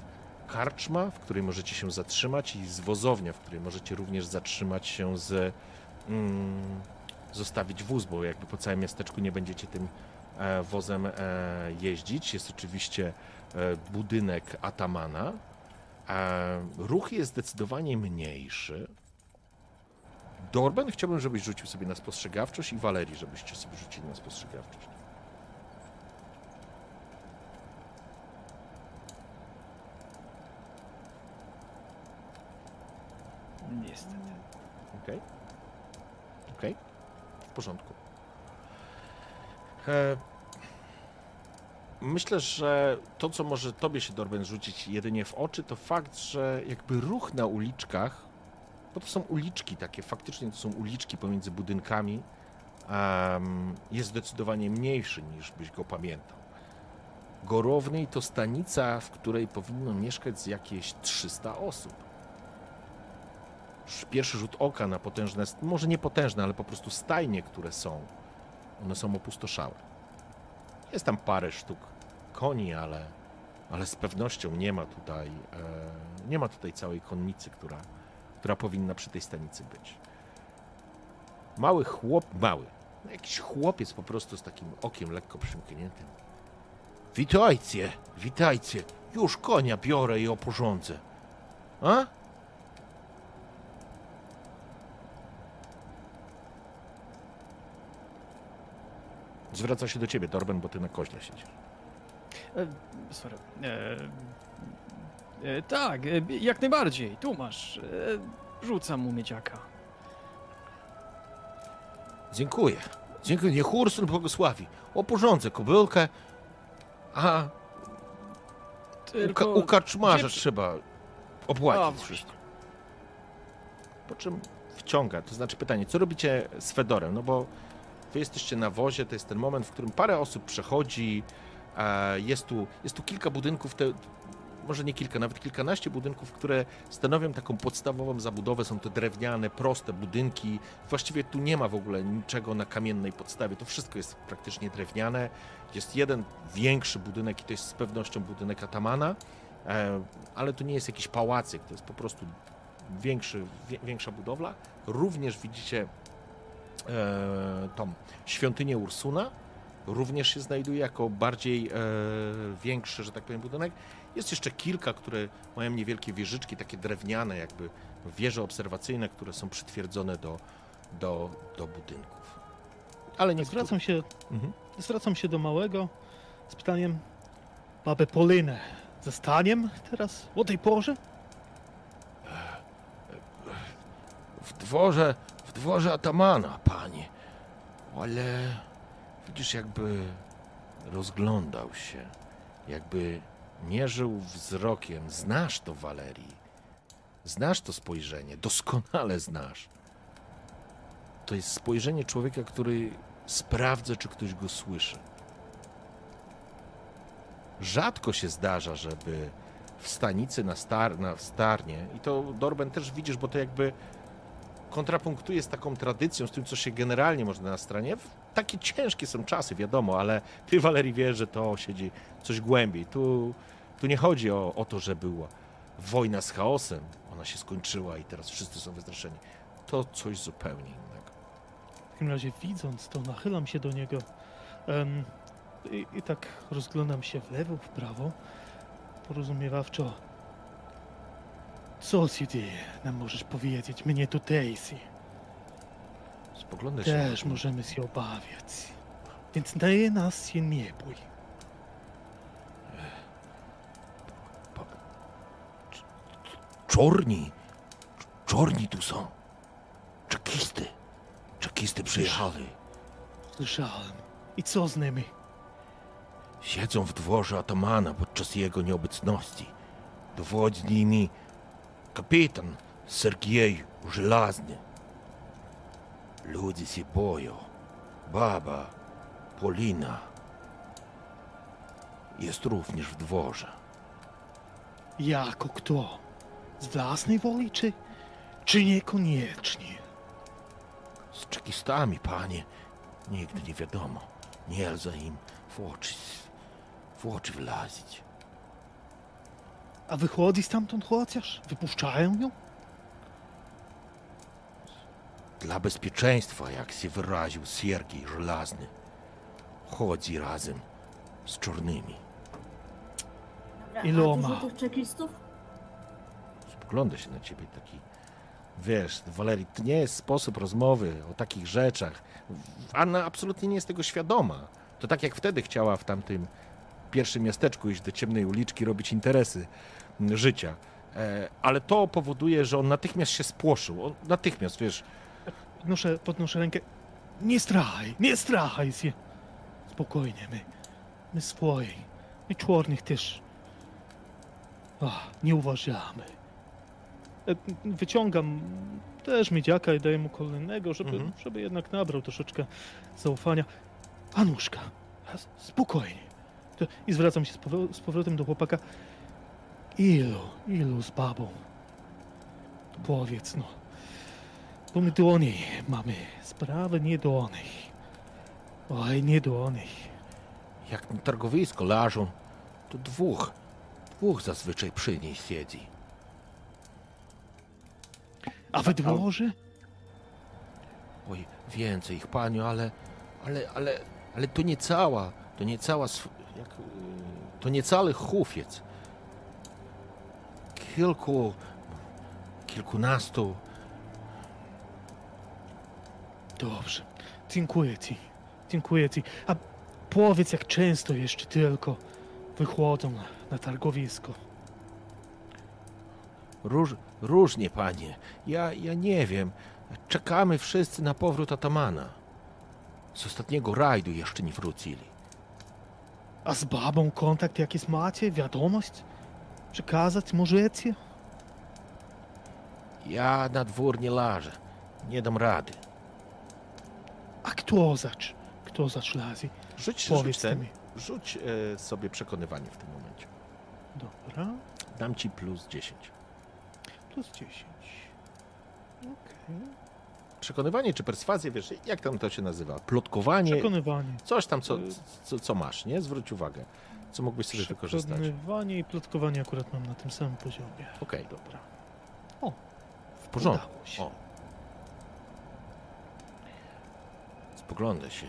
karczma, w której możecie się zatrzymać i zwozownia, w której możecie również zatrzymać się z... Mm, zostawić wóz, bo jakby po całym miasteczku nie będziecie tym e, wozem e, jeździć. Jest oczywiście e, budynek Atamana. E, ruch jest zdecydowanie mniejszy. Dorben chciałbym, żebyś rzucił sobie na spostrzegawczość i Walerii, żebyście sobie rzucili na spostrzegawczość. Niestety. Okej. Okej. W porządku. E, myślę, że to, co może tobie się, Dorben, rzucić jedynie w oczy, to fakt, że jakby ruch na uliczkach, bo to są uliczki takie, faktycznie to są uliczki pomiędzy budynkami, em, jest zdecydowanie mniejszy niż byś go pamiętał. Gorownej to stanica, w której powinno mieszkać jakieś 300 osób. Pierwszy rzut oka na potężne, może nie potężne, ale po prostu stajnie, które są, one są opustoszałe. Jest tam parę sztuk koni, ale, ale z pewnością nie ma tutaj, e, nie ma tutaj całej konnicy, która, która powinna przy tej stanicy być. Mały chłop, mały, jakiś chłopiec po prostu z takim okiem lekko przymkniętym. Witajcie, witajcie. Już konia biorę i oporządzę. A? Zwraca się do ciebie, Torben, bo ty na koźle siedzisz. E, sorry. E, tak, e, jak najbardziej. Tu masz. E, rzucam mu miedziaka. Dziękuję. Dziękuję. Niech Ursun błogosławi. Oporządzę kobylkę, a u, Tylko... ka- u karczmarza gdzie- trzeba A, opłacić właśnie. wszystko. Po czym wciąga, to znaczy pytanie, co robicie z Fedorem? No bo wy jesteście na wozie, to jest ten moment, w którym parę osób przechodzi, e, jest tu, jest tu kilka budynków, te, może nie kilka, nawet kilkanaście budynków, które stanowią taką podstawową zabudowę. Są to drewniane, proste budynki. Właściwie tu nie ma w ogóle niczego na kamiennej podstawie. To wszystko jest praktycznie drewniane. Jest jeden większy budynek i to jest z pewnością budynek Atamana, e, ale to nie jest jakiś pałacyk, to jest po prostu większy, większa budowla. Również widzicie e, tą świątynię Ursuna. Również się znajduje jako bardziej e, większy, że tak powiem, budynek. Jest jeszcze kilka, które mają niewielkie wieżyczki, takie drewniane, jakby wieże obserwacyjne, które są przytwierdzone do, do, do budynków. Ale nie Zwracam się, Mhm. zwracam się do małego z pytaniem, babę Polynę, zastaniem teraz o tej porze? W dworze, w dworze Atamana, panie. Ale widzisz, jakby rozglądał się, jakby mierzył wzrokiem. Znasz to, Walerii. Znasz to spojrzenie, doskonale znasz. To jest spojrzenie człowieka, który sprawdza, czy ktoś go słyszy. Rzadko się zdarza, żeby w stanicy na, star, na Starnie, i to Dorben też widzisz, bo to jakby kontrapunktuje z taką tradycją, z tym, co się generalnie można na stronie. Takie ciężkie są czasy, wiadomo, ale ty, Walerii, wiesz, że to siedzi coś głębiej. Tu, tu nie chodzi o, o to, że była wojna z chaosem. Ona się skończyła i teraz wszyscy są wystraszeni. To coś zupełnie innego. W takim razie widząc to, nachylam się do niego em, i, i tak rozglądam się w lewo, w prawo, porozumiewawczo. Co ci ty nam możesz powiedzieć, mnie tutejsi? Spoglądaj się. Też możemy się obawiać. Więc daje nas się nie bój. Czorni. Czorni tu są. Czekisty. Czekisty przyjechali. Słyszałem. I co z nimi? Siedzą w dworze Atamana podczas jego nieobecności. Dowodzi nimi kapitan Sergiej Żelazny. Ludzie się boją. Baba Polina jest również w dworze. Jako kto? Z własnej woli, czy, czy niekoniecznie? Z czekistami, panie, nigdy nie wiadomo. Nie za im w oczy, w oczy wlazić. A wychodzi stamtąd chociaż? Wypuszczają ją? Dla bezpieczeństwa, jak się wyraził Siergiej Żelazny, chodzi razem z czarnymi. Dobra, Iloma? A dużo tych czekistów? Spogląda się na ciebie taki, wiesz, Walerii, to nie jest sposób rozmowy o takich rzeczach. Anna absolutnie nie jest tego świadoma. To tak jak wtedy chciała w tamtym pierwszym miasteczku iść do ciemnej uliczki, robić interesy życia. E, ale to powoduje, że on natychmiast się spłoszył. On natychmiast, wiesz, Podnoszę, podnoszę rękę. Nie strachaj, nie strachaj się. Spokojnie, my, my swojej. My czarnych też. Ach, nie uważamy. E, Wyciągam też miedziaka i daję mu kolejnego, żeby, Mhm. żeby jednak nabrał troszeczkę zaufania. Anuszka, spokojnie. I zwracam się z powrotem do chłopaka. Ilu, ilu z babą? Powiedz no. Bo my do mamy sprawę, nie do niej. Oj, nie do niej. Jak na targowisko lażą, to dwóch, dwóch zazwyczaj przy niej siedzi. A we dworze? Oj, więcej ich, paniu, ale, ale, ale, ale to nie cała, to nie cała, jak, to nie cały hufiec. Kilku, kilkunastu, Dobrze. Dziękuję ci. Dziękuję ci. A powiedz, jak często jeszcze tylko wychodzą na, na targowisko. róż, różnie, panie. Ja, ja nie wiem. Czekamy wszyscy na powrót Atamana. Z ostatniego rajdu jeszcze nie wrócili. A z babą kontakt jakiś macie? Wiadomość? Przekazać możecie? Ja na dwór nie lażę. Nie dam rady. A kto zacz? Kto? Rzuć, Powiedz rzuć, ten, mi. rzuć e, sobie przekonywanie w tym momencie. Dobra. Dam ci plus 10. Plus 10. Okej. Przekonywanie czy perswazję, wiesz, jak tam to się nazywa? Plotkowanie, Przekonywanie. coś tam, co, co, co masz, nie? Zwróć uwagę, co mógłbyś sobie wykorzystać. Okej, Przekonywanie i plotkowanie akurat mam na tym samym poziomie. Dobra. w porządku. O. Spogląda się.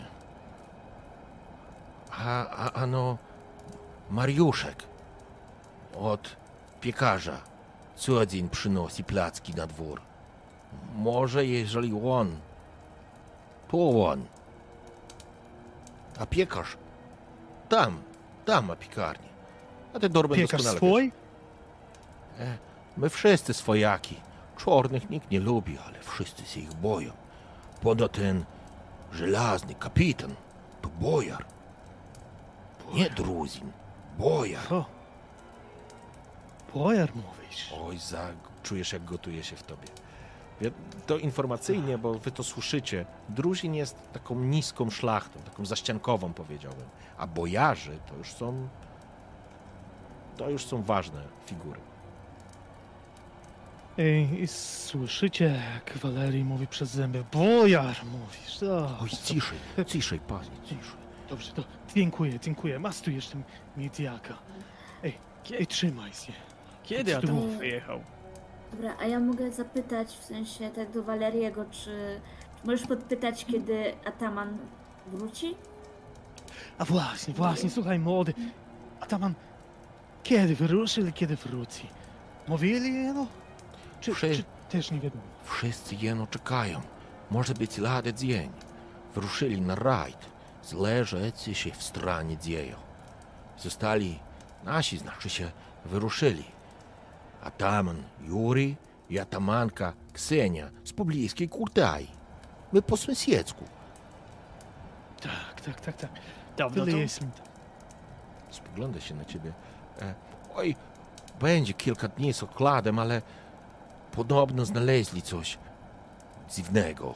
A, a ano, Mariuszek od piekarza co dzień przynosi placki na dwór. Może jeżeli on, to on. A piekarz tam, tam ma piekarnię. A ty Dorben Piekarz swój? E, my wszyscy swojaki. Czarnych nikt nie lubi, ale wszyscy się ich boją. Poza ten żelazny kapitan to bojar. Nie druzin, bojar. Co? Bojar mówisz. Oj, za, czujesz jak gotuje się w tobie. To informacyjnie, bo wy to słyszycie. Druzin jest taką niską szlachtą, taką zaściankową powiedziałbym. A bojarzy to już są... To już są ważne figury. Ej, i słyszycie, jak Walerii mówi przez zęby. Bojar mówisz. O, Oj, ciszej, ciszej, panie, ciszej. Dobrze, to dziękuję, dziękuję. Masz tu jeszcze miediaka. Ej, ej, trzymaj się. Kiedy Chodź tu. Wyjechał? Dobra, a ja mogę zapytać w sensie tak do Waleriego, czy, czy możesz podpytać, kiedy Ataman wróci? A właśnie, właśnie, słuchaj młody. A tam kiedy wyruszył i kiedy wróci? Mówili no? Czy, Przy- czy też nie wiadomo? Wszyscy jeno czekają. Może być lada dzień. Wyruszyli na rajd. Zależy, co się w stronie dzieje. Zostali nasi, znaczy się, wyruszyli. Ataman Juri i atamanka Ksenia z pobliskiej Kurtai. My po sąsiedzku. Tak, tak, tak, tak. Dawno Tyle to? jest mi tam. Spogląda się na ciebie. E, oj, będzie kilka dni z okładem, ale podobno znaleźli coś dziwnego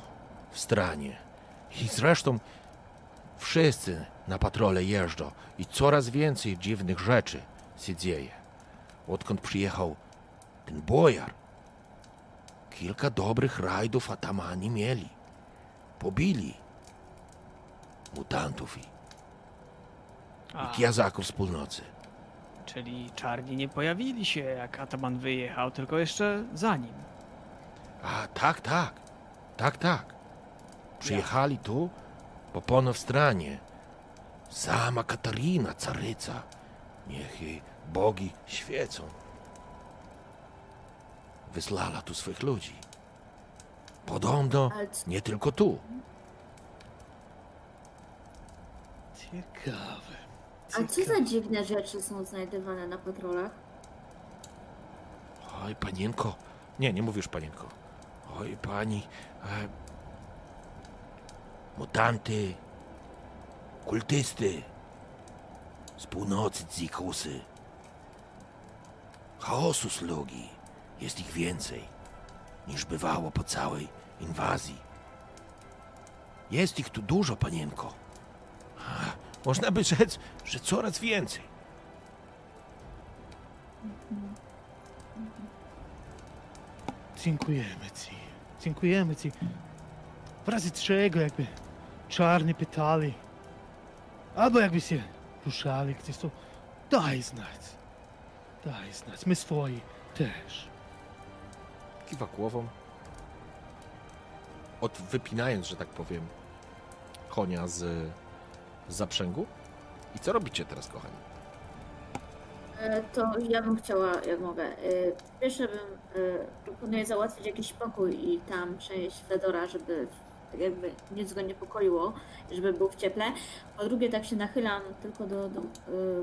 w stranie. I zresztą wszyscy na patrole jeżdżą i coraz więcej dziwnych rzeczy się dzieje. Odkąd przyjechał ten bojar, kilka dobrych rajdów atamani mieli. Pobili mutantów i, i z północy. Czyli czarni nie pojawili się, jak Ataman wyjechał, tylko jeszcze za nim. A, tak, tak. Tak, tak. Przyjechali tu po ponow stronie. Sama Katarina, caryca. Niech jej bogi świecą. Wysłała tu swych ludzi. Podobno nie tylko tu. Ciekawe. A co za dziwne rzeczy są znajdowane na patrolach? Oj, panienko. Nie, nie mówisz panienko. Oj, pani. E, mutanty. Kultysty. Z północy dzikusy. Chaosu slugi. Jest ich więcej niż bywało po całej inwazji. Jest ich tu dużo, panienko. Można by rzec, że coraz więcej. Dziękujemy ci. Dziękujemy ci. W razie czego jakby czarni pytali, albo jakby się ruszali gdzieś, to daj znać. Daj znać. My swoi też. Kiwa głową. Od, wypinając, że tak powiem, konia z, z zaprzęgu. I co robicie teraz, kochani? E, To ja bym chciała, jak mogę. e, pierwsze bym e, proponuję załatwić jakiś pokój i tam przenieść Fedora, żeby tak jakby nic go niepokoiło, żeby był w cieple. Po drugie tak się nachylam tylko do, do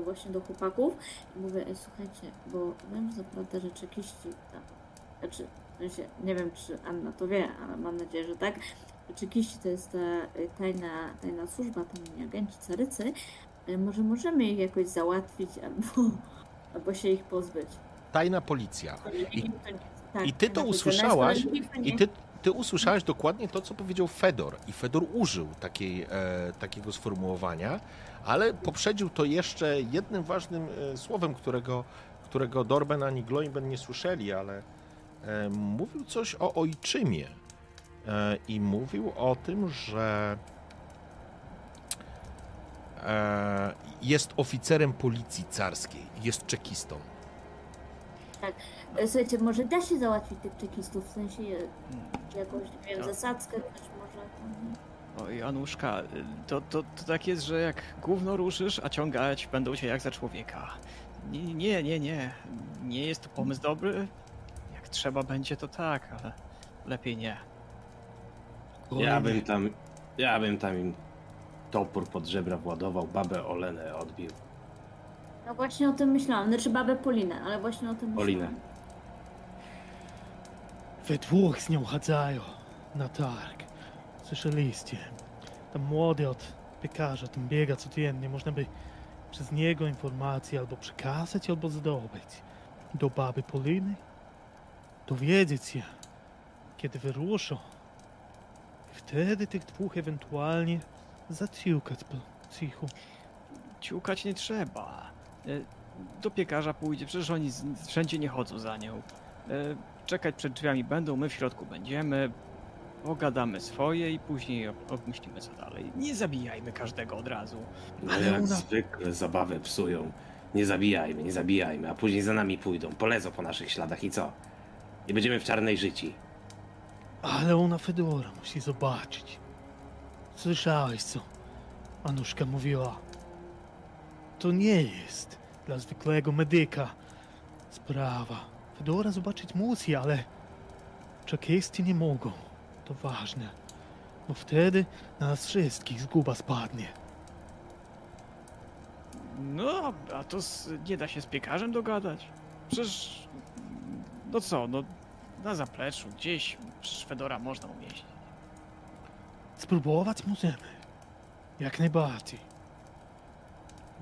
właśnie do chłopaków i mówię, "Ej, słuchajcie, bo wiem, że zaprawdę, że czekiści tam, znaczy, nie wiem czy Anna to wie, ale mam nadzieję, że tak. Czekiści to jest ta e, tajna, tajna służba, tajni agenci carycy. E, Może możemy ich jakoś załatwić albo albo się ich pozbyć. Tajna policja. I- tak, i ty to usłyszałaś, I ty, ty usłyszałeś dokładnie to, co powiedział Fedor. I Fedor użył takiej, e, takiego sformułowania, ale poprzedził to jeszcze jednym ważnym e, słowem, którego, którego Dorben ani Gloimben nie słyszeli, ale e, mówił coś o ojczymie. E, I mówił o tym, że e, jest oficerem policji carskiej, jest czekistą. E, Słuchajcie, może da się załatwić tych czekistów, w sensie e, jakąś, nie wiem, Ja- zasadzkę też może. tam, Oj, Anuszka, y, to, to, to tak jest, że jak gówno ruszysz, a ciągać będą cię jak za człowieka. Nie, nie, nie, nie. Nie jest to pomysł dobry. Jak trzeba będzie, to tak, ale lepiej nie. Ja bym tam, ja bym tam im topór pod żebra władował, babę Olenę odbił. No właśnie o tym myślałam, znaczy babę Polinę, ale właśnie o tym Polinę. myślałam. We dwóch z nią chadzają na targ. Słyszeliście? Tam młody od piekarza tam biega codziennie. Można by przez niego informacje albo przekazać, albo zdobyć. Do baby Poliny dowiedzieć się, kiedy wyruszą. Wtedy tych dwóch ewentualnie zaciukać po cichu. Ciukać nie trzeba. Y, Do piekarza pójdzie, przecież oni z- wszędzie nie chodzą za nią. Y, Czekać przed drzwiami będą, my w środku będziemy. Pogadamy swoje i później ob- obmyślimy co dalej. Nie zabijajmy każdego od razu. Ale jak ona- zwykle zabawę psują. Nie zabijajmy, nie zabijajmy, a później za nami pójdą, polezą po naszych śladach i co? I będziemy w czarnej życi. Ale ona Fedora musi zobaczyć. Słyszałeś, co Anuszka mówiła? To nie jest dla zwykłego medyka sprawa. Fedora zobaczyć musi, ale czekiści nie mogą. To ważne, bo wtedy na nas wszystkich zguba spadnie. No, a to z, nie da się z piekarzem dogadać? Przecież. No co, no. Na zapleczu, gdzieś Fedora można umieścić. Spróbować możemy. Jak najbardziej.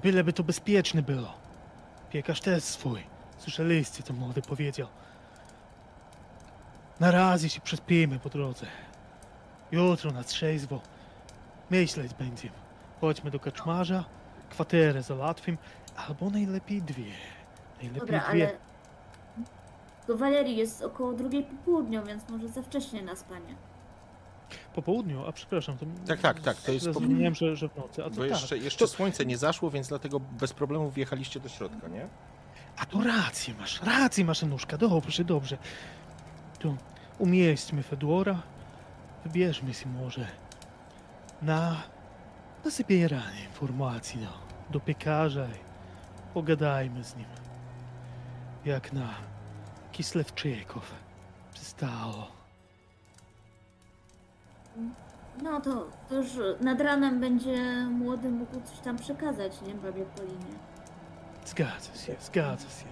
Byleby to bezpieczne było. Piekarz też swój. Słyszeliście, co młody powiedział. Na razie się przespimy po drodze. Jutro na trzeźwo myśleć będziemy. Chodźmy do kaczmarza, kwaterę załatwim, albo najlepiej dwie. Najlepiej Dobra, dwie. ale do Walerii jest około drugiej po południu, więc może za wcześnie na spanie. Po południu, a przepraszam, to... Tak, tak, tak, to jest po- Zrozumiałem, że, że w nocy, a to Bo tak. jeszcze, jeszcze słońce nie zaszło, więc dlatego bez problemu wjechaliście do środka, nie? A to rację masz, rację masz, Anuszka. Dobrze, dobrze. To umieśćmy Fedora. Wybierzmy się może na, na zbieranie informacji do, do piekarza i pogadajmy z nim. Jak na Kislewczyków przystało. No to, to już nad ranem będzie młody mógł coś tam przekazać, nie? Babie Polinie. Zgadza się, zgadza się.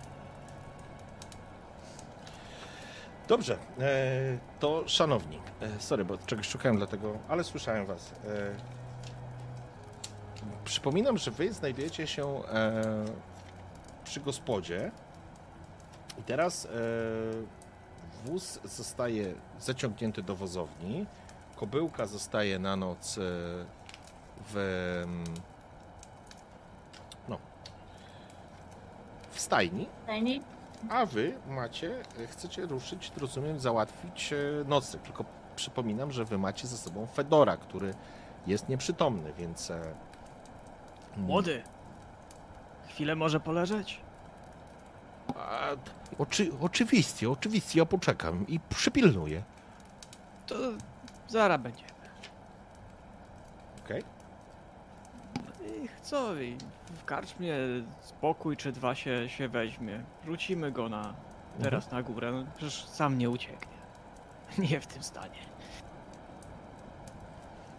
Dobrze, e, to szanowni, e, sorry, bo czegoś szukałem dlatego, ale słyszałem was. E, przypominam, że wy znajdujecie się e, przy gospodzie i teraz e, wóz zostaje zaciągnięty do wozowni, kobyłka zostaje na noc e, w, mm, no, w stajni, stajni, a wy macie, chcecie ruszyć, rozumiem, załatwić e, nocleg. Tylko przypominam, że wy macie ze sobą Fedora, który jest nieprzytomny, więc... Mm. Młody, chwilę może poleżeć? A, oczy, oczywiście, oczywiście, ja poczekam i przypilnuję. To zaraz będzie. Okej? I co? I w karczmie spokój czy dwa się, się weźmie. Rzucimy go na teraz na górę. No, przecież sam nie ucieknie. Nie w tym stanie.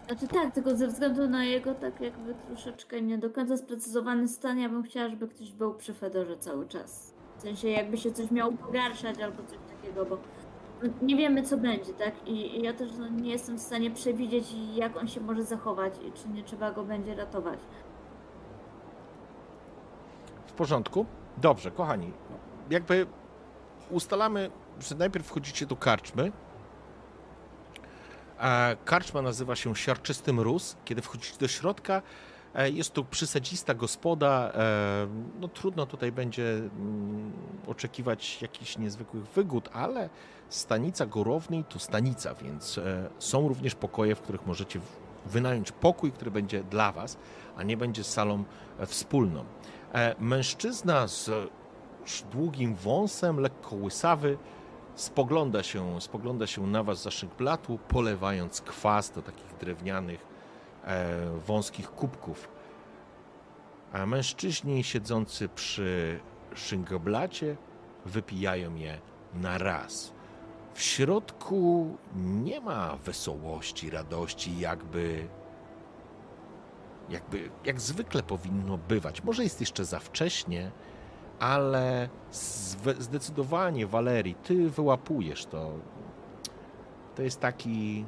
Znaczy tak, tylko ze względu na jego tak jakby troszeczkę nie do końca sprecyzowany stan, ja bym chciała, żeby ktoś był przy Fedorze cały czas. W sensie jakby się coś miało pogarszać albo coś takiego, bo nie wiemy co będzie, tak? I, ja też no, nie jestem w stanie przewidzieć jak on się może zachować i czy nie trzeba go będzie ratować. W porządku? Dobrze, kochani. Jakby ustalamy, że najpierw wchodzicie do karczmy. E, Karczma nazywa się Siarczysty Mróz. Kiedy wchodzicie do środka, jest tu przysadzista gospoda. e, No trudno tutaj będzie mm, oczekiwać jakichś niezwykłych wygód, ale stanica Gorownej to stanica, więc e, są również pokoje, w których możecie wynająć pokój, który będzie dla was, a nie będzie salą e, wspólną. E, Mężczyzna z długim wąsem, lekko łysawy, spogląda się, spogląda się na was za szynklatu, polewając kwas do takich drewnianych, e, wąskich kubków. A mężczyźni siedzący przy szynkoblacie wypijają je na raz. W środku nie ma wesołości, radości, jakby jakby jak zwykle powinno bywać. Może jest jeszcze za wcześnie, ale zdecydowanie, Walerii, ty wyłapujesz to. To jest taki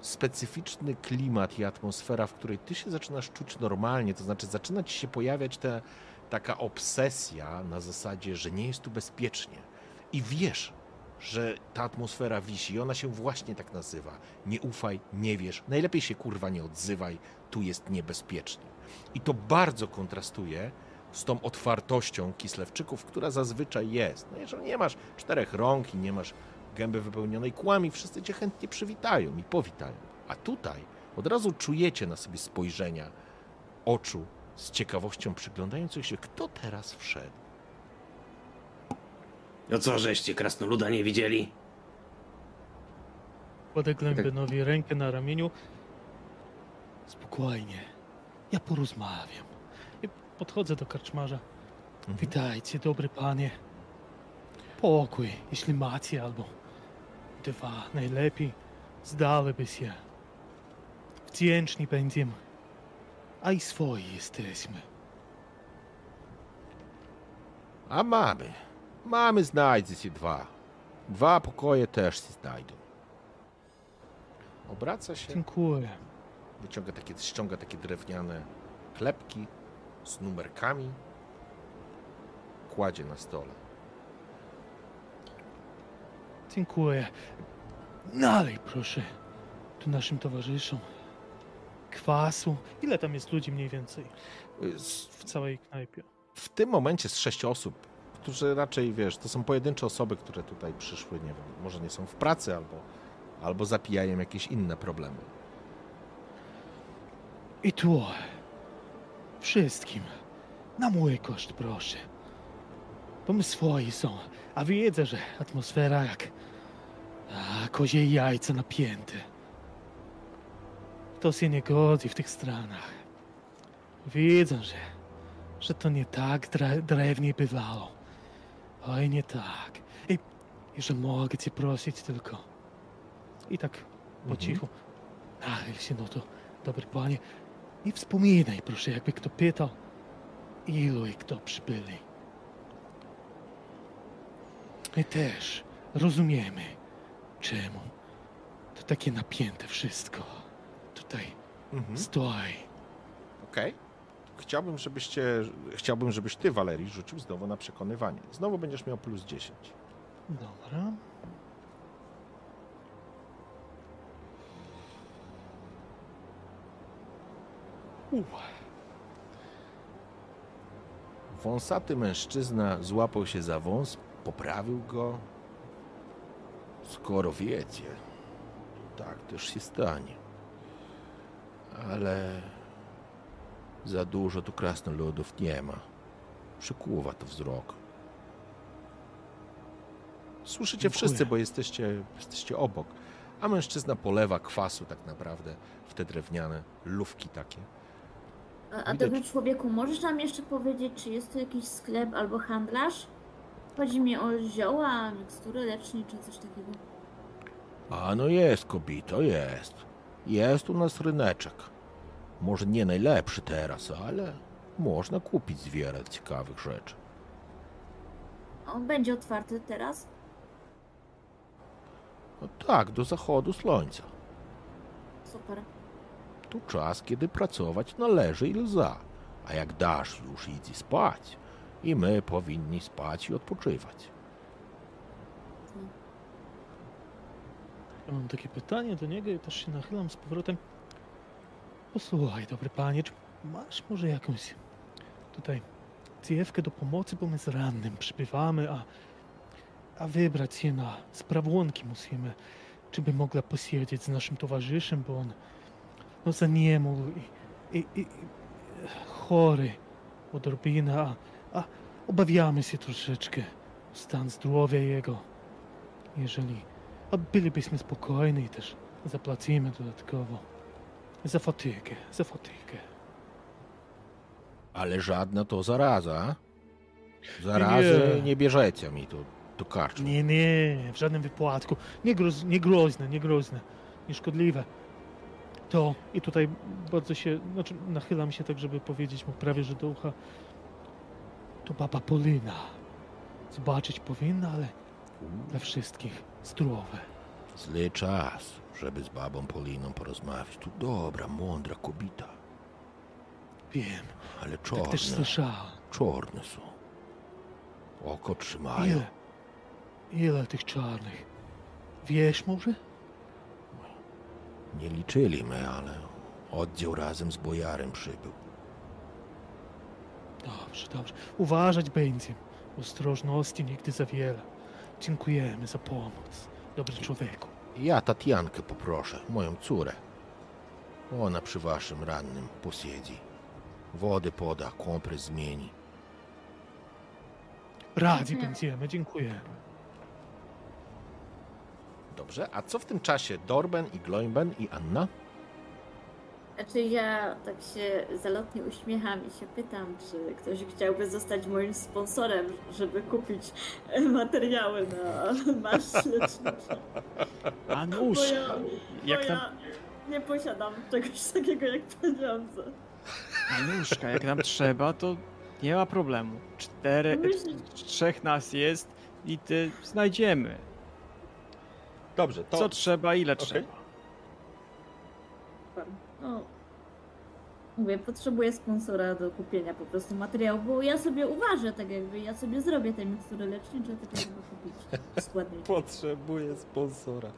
specyficzny klimat i atmosfera, w której ty się zaczynasz czuć normalnie, to znaczy zaczyna ci się pojawiać ta, taka obsesja na zasadzie, że nie jest tu bezpiecznie. I wiesz, że ta atmosfera wisi ona się właśnie tak nazywa. Nie ufaj, nie wiesz, najlepiej się kurwa nie odzywaj, tu jest niebezpiecznie. I to bardzo kontrastuje z tą otwartością Kislewczyków, która zazwyczaj jest. No jeżeli nie masz czterech rąk i nie masz gęby wypełnionej kłami, wszyscy cię chętnie przywitają i powitają. A tutaj od razu czujecie na sobie spojrzenia oczu z ciekawością przyglądających się, kto teraz wszedł. No co żeście krasnoluda nie widzieli? Kładę Glębenowi rękę na ramieniu. Spokojnie. Ja porozmawiam. I podchodzę do karczmarza. Witajcie, dobry panie. Pokój, jeśli macie, albo dwa, najlepiej zdaliby się. Wdzięczni będziemy. A i swoi jesteśmy. A mamy. Mamy, znajdzie się dwa. Dwa pokoje też się znajdą. Obraca się, Dziękuję. wyciąga takie, ściąga takie drewniane klepki z numerkami. Kładzie na stole. Dziękuję. Nalej, proszę. Tu naszym towarzyszom. Kwasu. Ile tam jest ludzi mniej więcej w całej knajpie? w tym momencie z sześć osób, którzy raczej, wiesz, to są pojedyncze osoby, które tutaj przyszły, nie wiem, może nie są w pracy albo, albo zapijają jakieś inne problemy. I tu. Wszystkim. Na mój koszt, proszę. Bo my swoi są. A wiedzę, że atmosfera jak a, kozie jajca napięte. Kto się nie godzi w tych stronach. Widzę, że, że to nie tak dre, drewnie bywało. Oj, nie tak. I, I że mogę cię prosić tylko. I tak po Mhm. cichu. Nachyl się, no to, dobry panie. I wspominaj, proszę, jakby kto pytał, ilu i kto przybyli. My też rozumiemy, czemu to takie napięte wszystko tutaj Mhm. stoi. Okej. Chciałbym, żebyście, chciałbym, żebyś ty, Walerii, rzucił znowu na przekonywanie. Znowu będziesz miał plus 10. Dobra. Uff. Wąsaty mężczyzna złapał się za wąs, poprawił go. Skoro wiecie, tak też się stanie. Ale za dużo tu krasnoludów nie ma. Przykuwa to wzrok. Słyszycie Dziękuję. wszyscy, bo jesteście, jesteście obok. A mężczyzna polewa kwasu tak naprawdę w te drewniane lufki takie. A, a Widać. dobry człowieku, możesz nam jeszcze powiedzieć, czy jest tu jakiś sklep albo handlarz? Chodzi mi o zioła, mikstury lecznicze, coś takiego. A no jest, kobito, jest. Jest u nas ryneczek. Może nie najlepszy teraz, ale można kupić wiele ciekawych rzeczy. On będzie otwarty teraz? No tak, do zachodu słońca. Super. Tu czas, kiedy pracować należy i lza. A jak dasz, już idź spać. I my powinni spać i odpoczywać. Ja mam takie pytanie do niego i też się nachylam z powrotem. Posłuchaj, dobry panie, czy masz może jakąś tutaj dziewkę do pomocy, bo my z rannym przybywamy, a, a wybrać się na sprawłonki musimy, czy by mogła posiedzieć z naszym towarzyszem, bo on no zaniemógł i, i, i, chory odrobinę, a, a obawiamy się troszeczkę stan zdrowia jego. Jeżeli a bylibyśmy spokojni też zapłacimy dodatkowo. Za fatygę, za fatygę. Ale żadna to zaraza. Zarazy Nie. nie bierzecie mi tu do karczmy. Nie, nie, w żadnym wypadku. Nie, groz, nie groźne, nie groźne, nieszkodliwe. To i tutaj bardzo się, znaczy nachylam się tak, żeby powiedzieć mu prawie, że do ucha. To baba Polina. Zobaczyć powinna, ale dla wszystkich zdrowe. Zły czas, żeby z babą Poliną porozmawiać. Tu dobra, mądra kobita. Wiem, Ale tak też czarne, słyszałam. czarne są. Oko trzymają. Ile? Ile tych czarnych? Wiesz może? Nie liczyli my, ale oddział razem z bojarem przybył. Dobrze, dobrze. Uważać będzie. Ostrożności nigdy za wiele. Dziękujemy za pomoc, dobry człowieku. Ja Tatiankę poproszę, moją córę. Ona przy waszym rannym posiedzi. Wody poda, kompres zmieni. Radzi będziemy, dziękujemy. Dobrze, a co w tym czasie Dorben i Gloimben i Anna? Znaczy ja tak się zalotnie uśmiecham i się pytam, czy ktoś chciałby zostać moim sponsorem, żeby kupić e, materiały na masz lecznicze. A nóż! Bo ja, Jak bo tam, ja nie posiadam czegoś takiego jak pieniądze. Anuszka, jak nam trzeba, to nie ma problemu. Cztery, Myślisz- trzech nas jest i ty znajdziemy. Dobrze, to... Co trzeba, ile Okej. trzeba. No, mówię, potrzebuję sponsora do kupienia po prostu materiału, bo ja sobie uważę, tak jakby ja sobie zrobię te mikstury lecznicze, tylko żeby kupić składniki. Potrzebuję sponsora.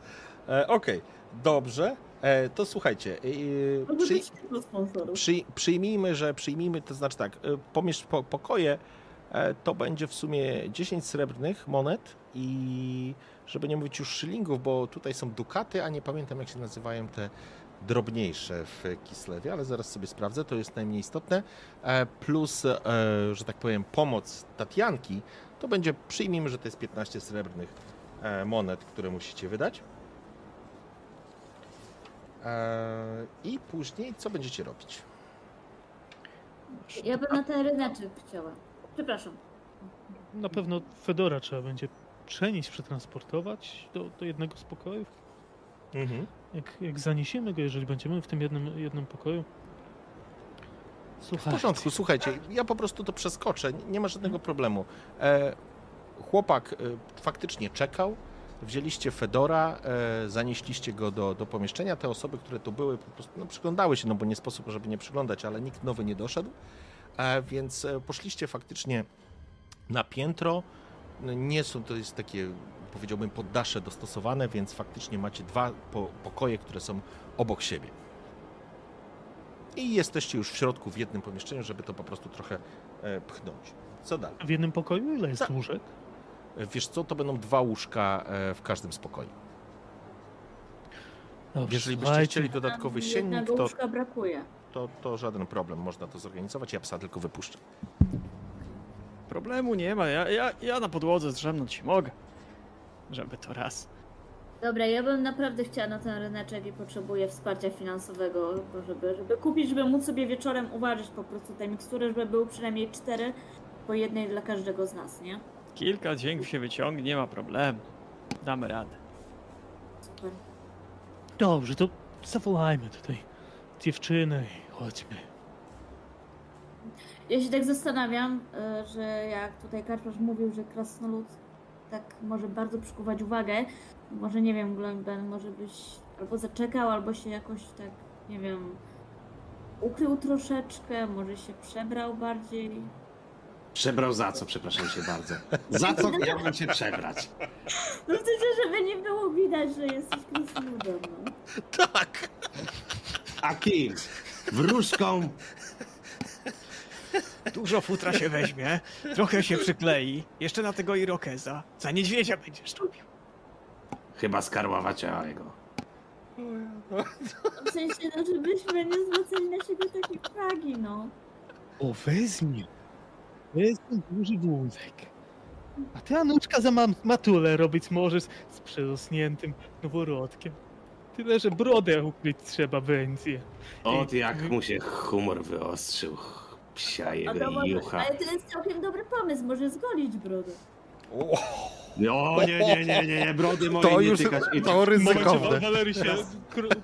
E, Okej, dobrze. E, to słuchajcie, e, przy, być tylko sponsorów. przy, przyjmijmy, że przyjmijmy, to znaczy tak, e, pomiesz, po, pokoje e, to będzie w sumie 10 srebrnych monet i żeby nie mówić już szylingów, bo tutaj są dukaty, a nie pamiętam jak się nazywają te drobniejsze w Kislewie, ale zaraz sobie sprawdzę, to jest najmniej istotne. E, Plus, e, że tak powiem, pomoc Tatianki, to będzie, przyjmijmy, że to jest 15 srebrnych e, monet, które musicie wydać. I później co będziecie robić? Ja bym na ten ryneczek chciała. Przepraszam. Na pewno Fedora trzeba będzie przenieść, przetransportować do, do jednego z pokojów. Jak, jak zaniesiemy go, jeżeli będziemy w tym jednym, jednym pokoju. W Słuchajcie, porządku, słuchajcie, ja po prostu to przeskoczę, nie ma żadnego problemu. E, chłopak e, faktycznie czekał, wzięliście Fedora, e, zanieśliście go do, do pomieszczenia. Te osoby, które tu były, po prostu no, przyglądały się, no bo nie sposób, żeby nie przyglądać, ale nikt nowy nie doszedł. E, więc e, poszliście faktycznie na piętro. No, Nie są to jest takie, powiedziałbym, poddasze dostosowane, więc faktycznie macie dwa po, pokoje, które są obok siebie. i jesteście już w środku w jednym pomieszczeniu, żeby to po prostu trochę e, pchnąć. Co dalej? W jednym pokoju ile jest Tak. łóżek? E, Wiesz co, to będą dwa łóżka e, w każdym spokoju. Dobrze, Jeżeli byście słuchajcie, chcieli dodatkowy siennik, to, łóżka brakuje. to, to żaden problem, można to zorganizować. Ja psa tylko wypuszczę. Problemu nie ma, ja, ja, ja na podłodze zdrzemnąć się mogę. Żeby to raz. Dobra, ja bym naprawdę chciała na ten ryneczek i potrzebuję wsparcia finansowego, żeby, żeby kupić, żeby móc sobie wieczorem uważać po prostu te mikstury, żeby były przynajmniej cztery, po jednej dla każdego z nas, nie? Kilka dźwięków się wyciągnie, nie ma problemu. Damy radę. Super. Dobrze, to zawołajmy tutaj dziewczynę i chodźmy. Ja się tak zastanawiam, y, że jak tutaj Karpasz mówił, że krasnolud tak może bardzo przykuwać uwagę, może nie wiem, Gloinben, może byś albo zaczekał, albo się jakoś tak, nie wiem, ukrył troszeczkę, może się przebrał bardziej. Przebrał za co, przepraszam się bardzo. Za co miałbym się przebrać? No sensie, żeby nie było widać, że jesteś krasnoludem, no. Tak! A kim? Wróżką? Dużo futra się weźmie, trochę się przyklei. Jeszcze na tego irokeza. Za niedźwiedzia będziesz robił. Chyba z Karła Ciałego. W sensie, no żebyśmy nie zwracali na siebie takiej uwagi, no. O, weźmie. Weźmie duży wózek. A ty, Anuczka, za mam matulę robić możesz z przerosniętym noworodkiem. Tyle, że brodę ukryć trzeba będzie. Ot jak mu się humor wyostrzył. Psia A jego to może, jucha. ale to jest całkiem dobry pomysł, może zgolić brodę. O, No nie, nie, nie, nie, nie, brody moje to nie już tykać. I to Momencie, ryzykowne. Walery się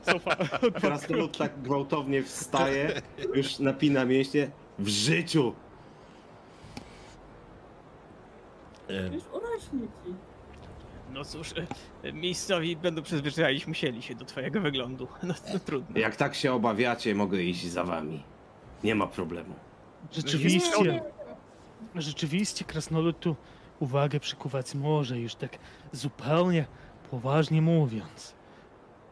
cofa. Krasnolud tak gwałtownie wstaje, już napina mięśnie. W życiu! Już urośnie ci. No cóż, e, miejscowi będą przyzwyczaić musieli się do twojego wyglądu. No, no trudno. Jak tak się obawiacie, mogę iść za wami. Nie ma problemu. Rzeczywiście, rzeczywiście krasnolud tu uwagę przykuwać może, już tak zupełnie poważnie mówiąc.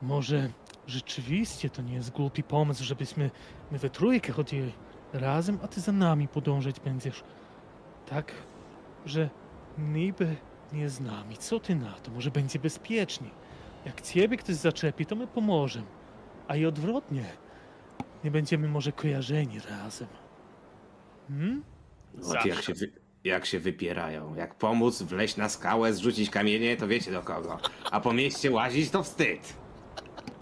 Może rzeczywiście to nie jest głupi pomysł, żebyśmy my we trójkę chodzili razem, a ty za nami podążać będziesz. Tak, że niby nie z nami. Co ty na to? Może będzie bezpiecznie. Jak ciebie ktoś zaczepi, to my pomożemy. A i odwrotnie. Nie będziemy może kojarzeni razem. Hmm? Ot jak się, wy, jak się wypierają. Jak pomóc, wleźć na skałę, zrzucić kamienie, to wiecie do kogo. A po mieście łazić, to wstyd.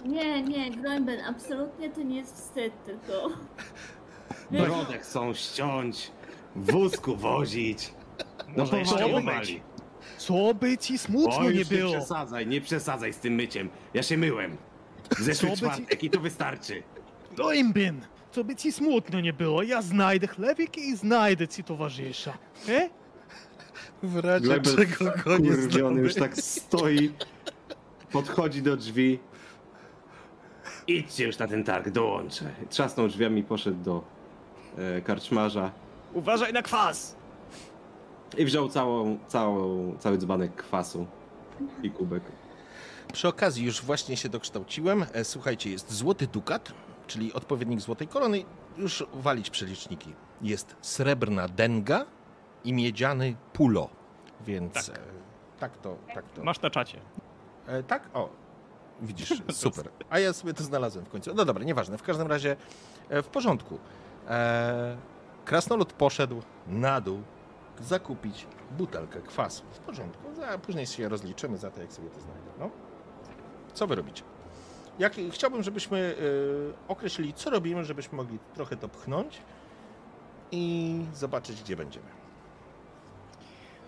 Nie, nie, Groenben, absolutnie to nie jest wstyd, tylko... Brodę chcą ściąć, w wózku wozić. No Może jeszcze powariowali. Co by ci smutno O, nie już nie było? przesadzaj, nie przesadzaj z tym myciem. Ja się myłem. W zeszły czwartek i to wystarczy. No imbin, co by ci smutno nie było? Ja znajdę chlebik i znajdę ci towarzysza. E? W razie Glebel czego go nie znamy. już tak stoi, podchodzi do drzwi. Idźcie już na ten targ, dołączę. Trzasnął drzwiami, poszedł do e, karczmarza Uważaj na kwas! i wziął całą, całą, cały dzbanek kwasu i kubek. Przy okazji już właśnie się dokształciłem. E, Słuchajcie, jest złoty dukat, czyli odpowiednik złotej korony. Już walić przeliczniki. Jest srebrna denga i miedziany pulo. Więc tak, tak to, tak to. Masz na czacie. E, tak? O, widzisz, super. A ja sobie to znalazłem w końcu. No dobra, nieważne. W każdym razie e, w porządku. E, krasnolud poszedł na dół zakupić butelkę kwasu. W porządku. A później się rozliczymy za to, jak sobie to znajdę. No. Co wy robicie? Jak, chciałbym, żebyśmy e, określili, co robimy, żebyśmy mogli trochę to pchnąć i zobaczyć, gdzie będziemy.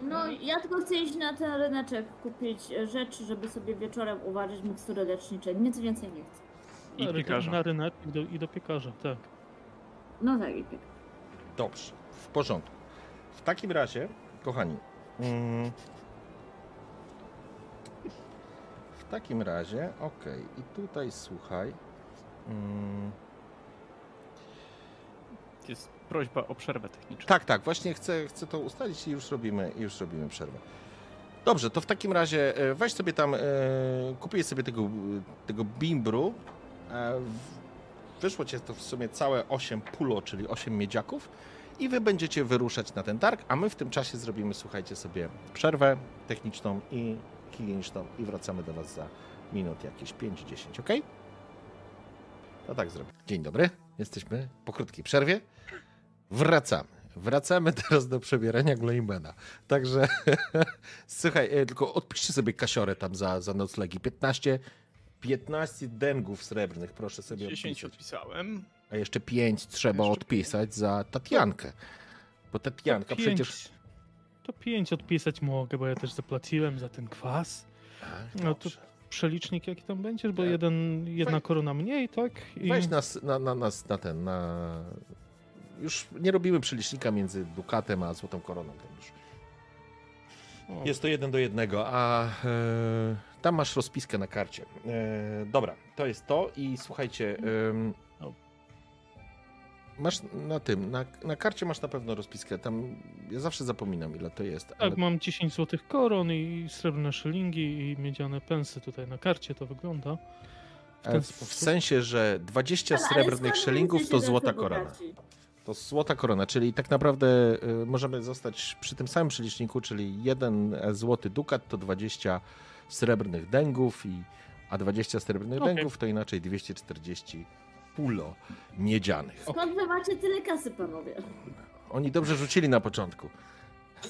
No, ja tylko chcę iść na ten ryneczek, kupić rzeczy, żeby sobie wieczorem uważać mikstury lecznicze. Nic więcej nie chcę. I Na piekarza. Na rynek i do, i do piekarza, tak. No tak, i piek. Dobrze, w porządku. W takim razie, kochani, mm, takim razie, okej, i tutaj słuchaj. mm, Jest prośba o przerwę techniczną. tak, tak, właśnie chcę, chcę to ustalić i już robimy, już robimy przerwę. Dobrze, to w takim razie e, weź sobie tam, e, kupię sobie tego, tego bimbru, e, wyszło cię to w sumie całe 8 pulo, czyli 8 miedziaków i wy będziecie wyruszać na ten targ, a my w tym czasie zrobimy, słuchajcie sobie, przerwę techniczną i higieniczną i wracamy do was za minut jakieś 5-10, ok? No tak zrobię. Dzień dobry, jesteśmy po krótkiej przerwie. Wracamy. Wracamy teraz do przebierania Gloimena. Także słuchaj, e, tylko odpiszcie sobie kasiorę tam za, za noclegi. 15, 15 dengów srebrnych, proszę sobie 10 odpisać. odpisałem. A jeszcze 5 trzeba Jeszcze odpisać za Tatiankę. Bo Tatianka przecież... To pięć odpisać mogę, bo ja też zapłaciłem za ten kwas. No to przelicznik jaki tam będziesz, bo E, jeden, jedna weź- korona mniej, tak? I... Weź nas na, na, na, na ten, na... Już nie robimy przelicznika między Dukatem a Złotą Koroną. Tam już. O, Jest to jeden do jednego, a e, tam masz rozpiskę na karcie. E, dobra, to jest to i słuchajcie. Masz na tym, na, na karcie masz na pewno rozpiskę. Tam ja zawsze zapominam, ile to jest. Ale Tak, mam 10 złotych koron i srebrne szylingi i miedziane pensy tutaj na karcie to wygląda. W ten e, w sposób. sensie, że 20 Ale srebrnych skąd szylingów to złota korona. To złota korona, czyli tak naprawdę y, możemy zostać przy tym samym przeliczniku, czyli jeden e, złoty dukat to 20 srebrnych dęgów, i, a 20 srebrnych Okej. dęgów to inaczej 240 pulo miedzianych. Skąd wy macie tyle kasy, panowie? Oni dobrze rzucili na początku.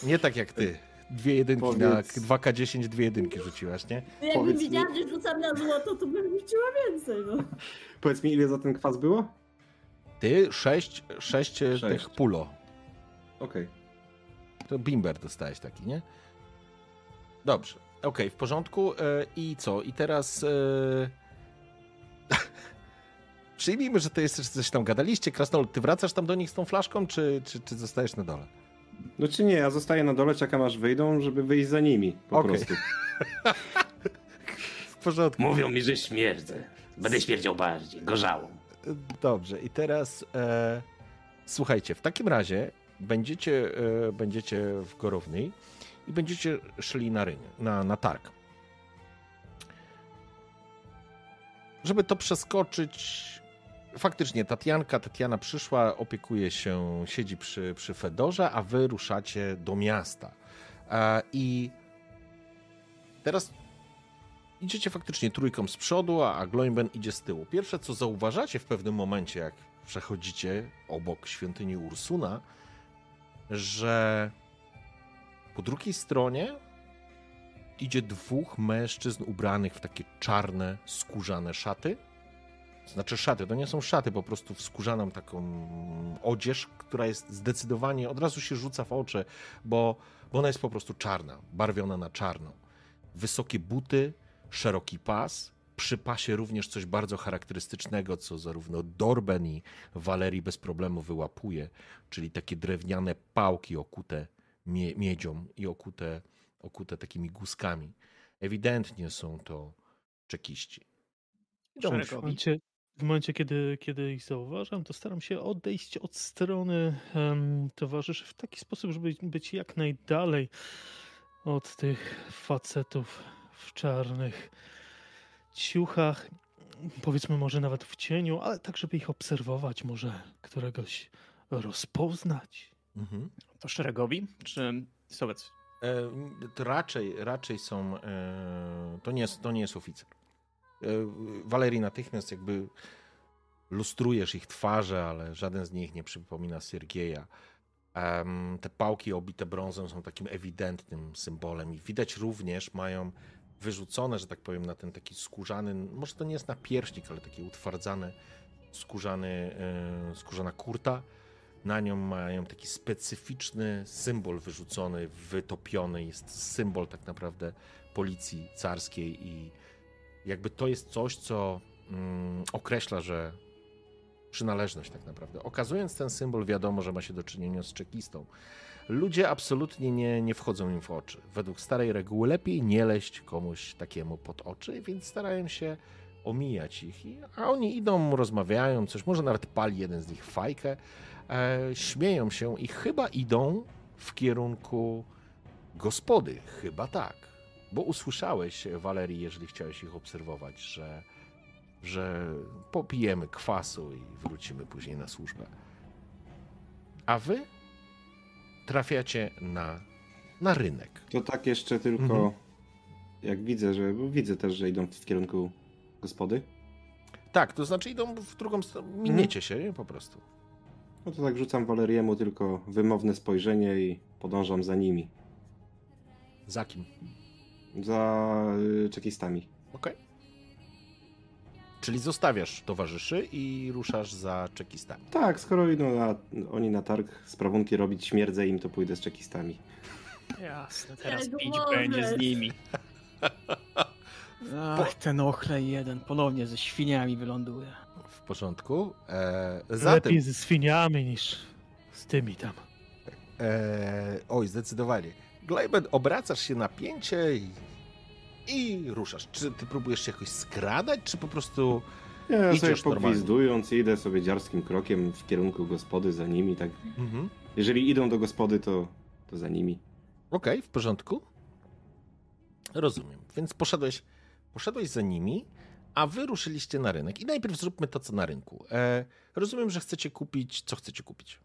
Nie tak jak ty. Dwie jedynki Powiedz- na 2K10, dwie jedynki rzuciłaś, nie? Jakbym Powiedz mi- widziała, że rzucam na złoto, to bym rzuciła więcej, no. Powiedz mi, ile za ten kwas było? Ty sześć, sześć, e, Sześć. tych pulo. Okej. To bimber dostałeś taki, nie? Dobrze. Okej, w porządku. E, I co? I teraz. E... Przyjmijmy, że to jest coś tam gadaliście. Krasnolud, ty wracasz tam do nich z tą flaszką, czy, czy, czy zostajesz na dole? No czy nie, ja zostaję na dole, czekam aż wyjdą, żeby wyjść za nimi po Okej. prostu. W porządku. Mówią mi, że śmierdzę. Będę śmierdział bardziej, gorzałą. Dobrze, i teraz e, słuchajcie, w takim razie będziecie, e, będziecie w Gorownej i będziecie szli na rynie, na, na targ. Żeby to przeskoczyć, faktycznie Tatianka, Tatiana przyszła, opiekuje się, siedzi przy, przy Fedorze, a wy ruszacie do miasta. E, I teraz idziecie faktycznie trójką z przodu, a Gloimben idzie z tyłu. Pierwsze, co zauważacie w pewnym momencie, jak przechodzicie obok świątyni Ursuna, że po drugiej stronie idzie dwóch mężczyzn ubranych w takie czarne, skórzane szaty. Znaczy szaty, to nie są szaty, po prostu w skórzaną taką odzież, która jest zdecydowanie, od razu się rzuca w oczy, bo, bo ona jest po prostu czarna, barwiona na czarną. Wysokie buty, szeroki pas, przy pasie również coś bardzo charakterystycznego, co zarówno Dorben i Walerii bez problemu wyłapuje, czyli takie drewniane pałki okute mie- miedzią i okute, okute takimi guskami. Ewidentnie są to czekiści. Idą W momencie, kiedy, kiedy ich zauważam, to staram się odejść od strony em, towarzyszy w taki sposób, żeby być jak najdalej od tych facetów w czarnych ciuchach. Powiedzmy może nawet w cieniu, ale tak, żeby ich obserwować, może któregoś rozpoznać. Mhm. To szeregowi, czy sowiec? E, raczej, raczej są. E, to, nie jest, to nie jest oficer. E, Walerii natychmiast jakby lustrujesz ich twarze, ale żaden z nich nie przypomina Siergieja. Em, te pałki obite brązem są takim ewidentnym symbolem i widać również mają wyrzucone, że tak powiem, na ten taki skórzany, może to nie jest napierśnik, ale taki utwardzany skórzany, e, skórzana kurta. Na nią mają taki specyficzny symbol wyrzucony, wytopiony. Jest symbol tak naprawdę policji carskiej i jakby to jest coś, co mm, określa, że przynależność tak naprawdę. Okazując ten symbol, wiadomo, że ma się do czynienia z czekistą. Ludzie absolutnie nie, nie wchodzą im w oczy. Według starej reguły lepiej nie leść komuś takiemu pod oczy, więc starają się omijać ich. A oni idą, rozmawiają, coś, może nawet pali jeden z nich fajkę, e, śmieją się i chyba idą w kierunku gospody. Chyba tak. Bo usłyszałeś, Walerii, jeżeli chciałeś ich obserwować, że że popijemy kwasu i wrócimy później na służbę. A wy trafiacie na, na rynek. To tak jeszcze tylko, Mhm. jak widzę, że widzę też, że idą w kierunku gospody. Tak, to znaczy idą w drugą stronę, miniecie się nie? po prostu. No to tak rzucam Waleriemu tylko wymowne spojrzenie i podążam za nimi. Za kim? Za y, czekistami. Okej. Czyli zostawiasz towarzyszy i ruszasz za czekistami. Tak, skoro idą na, oni na targ sprawunki robić, śmierdzę im, to pójdę z czekistami. Jasne, teraz Jak pić możesz. będzie z nimi. Ach, ten ochlej jeden ponownie ze świniami wyląduje. W porządku. E, zatem, Lepiej ze świniami niż z tymi tam. e, oj, zdecydowanie. Glejben, obracasz się na pięcie i, i ruszasz. Czy ty próbujesz się jakoś skradać, czy po prostu... Ja sobie Idziesz pogwizdując idę sobie dziarskim krokiem w kierunku gospody za nimi, tak. Mhm. Jeżeli idą do gospody, to, to za nimi. Okej, w porządku. Rozumiem. Więc poszedłeś, poszedłeś za nimi, a wy ruszyliście na rynek. I najpierw zróbmy to, co na rynku. E, rozumiem, że chcecie kupić. Co chcecie kupić?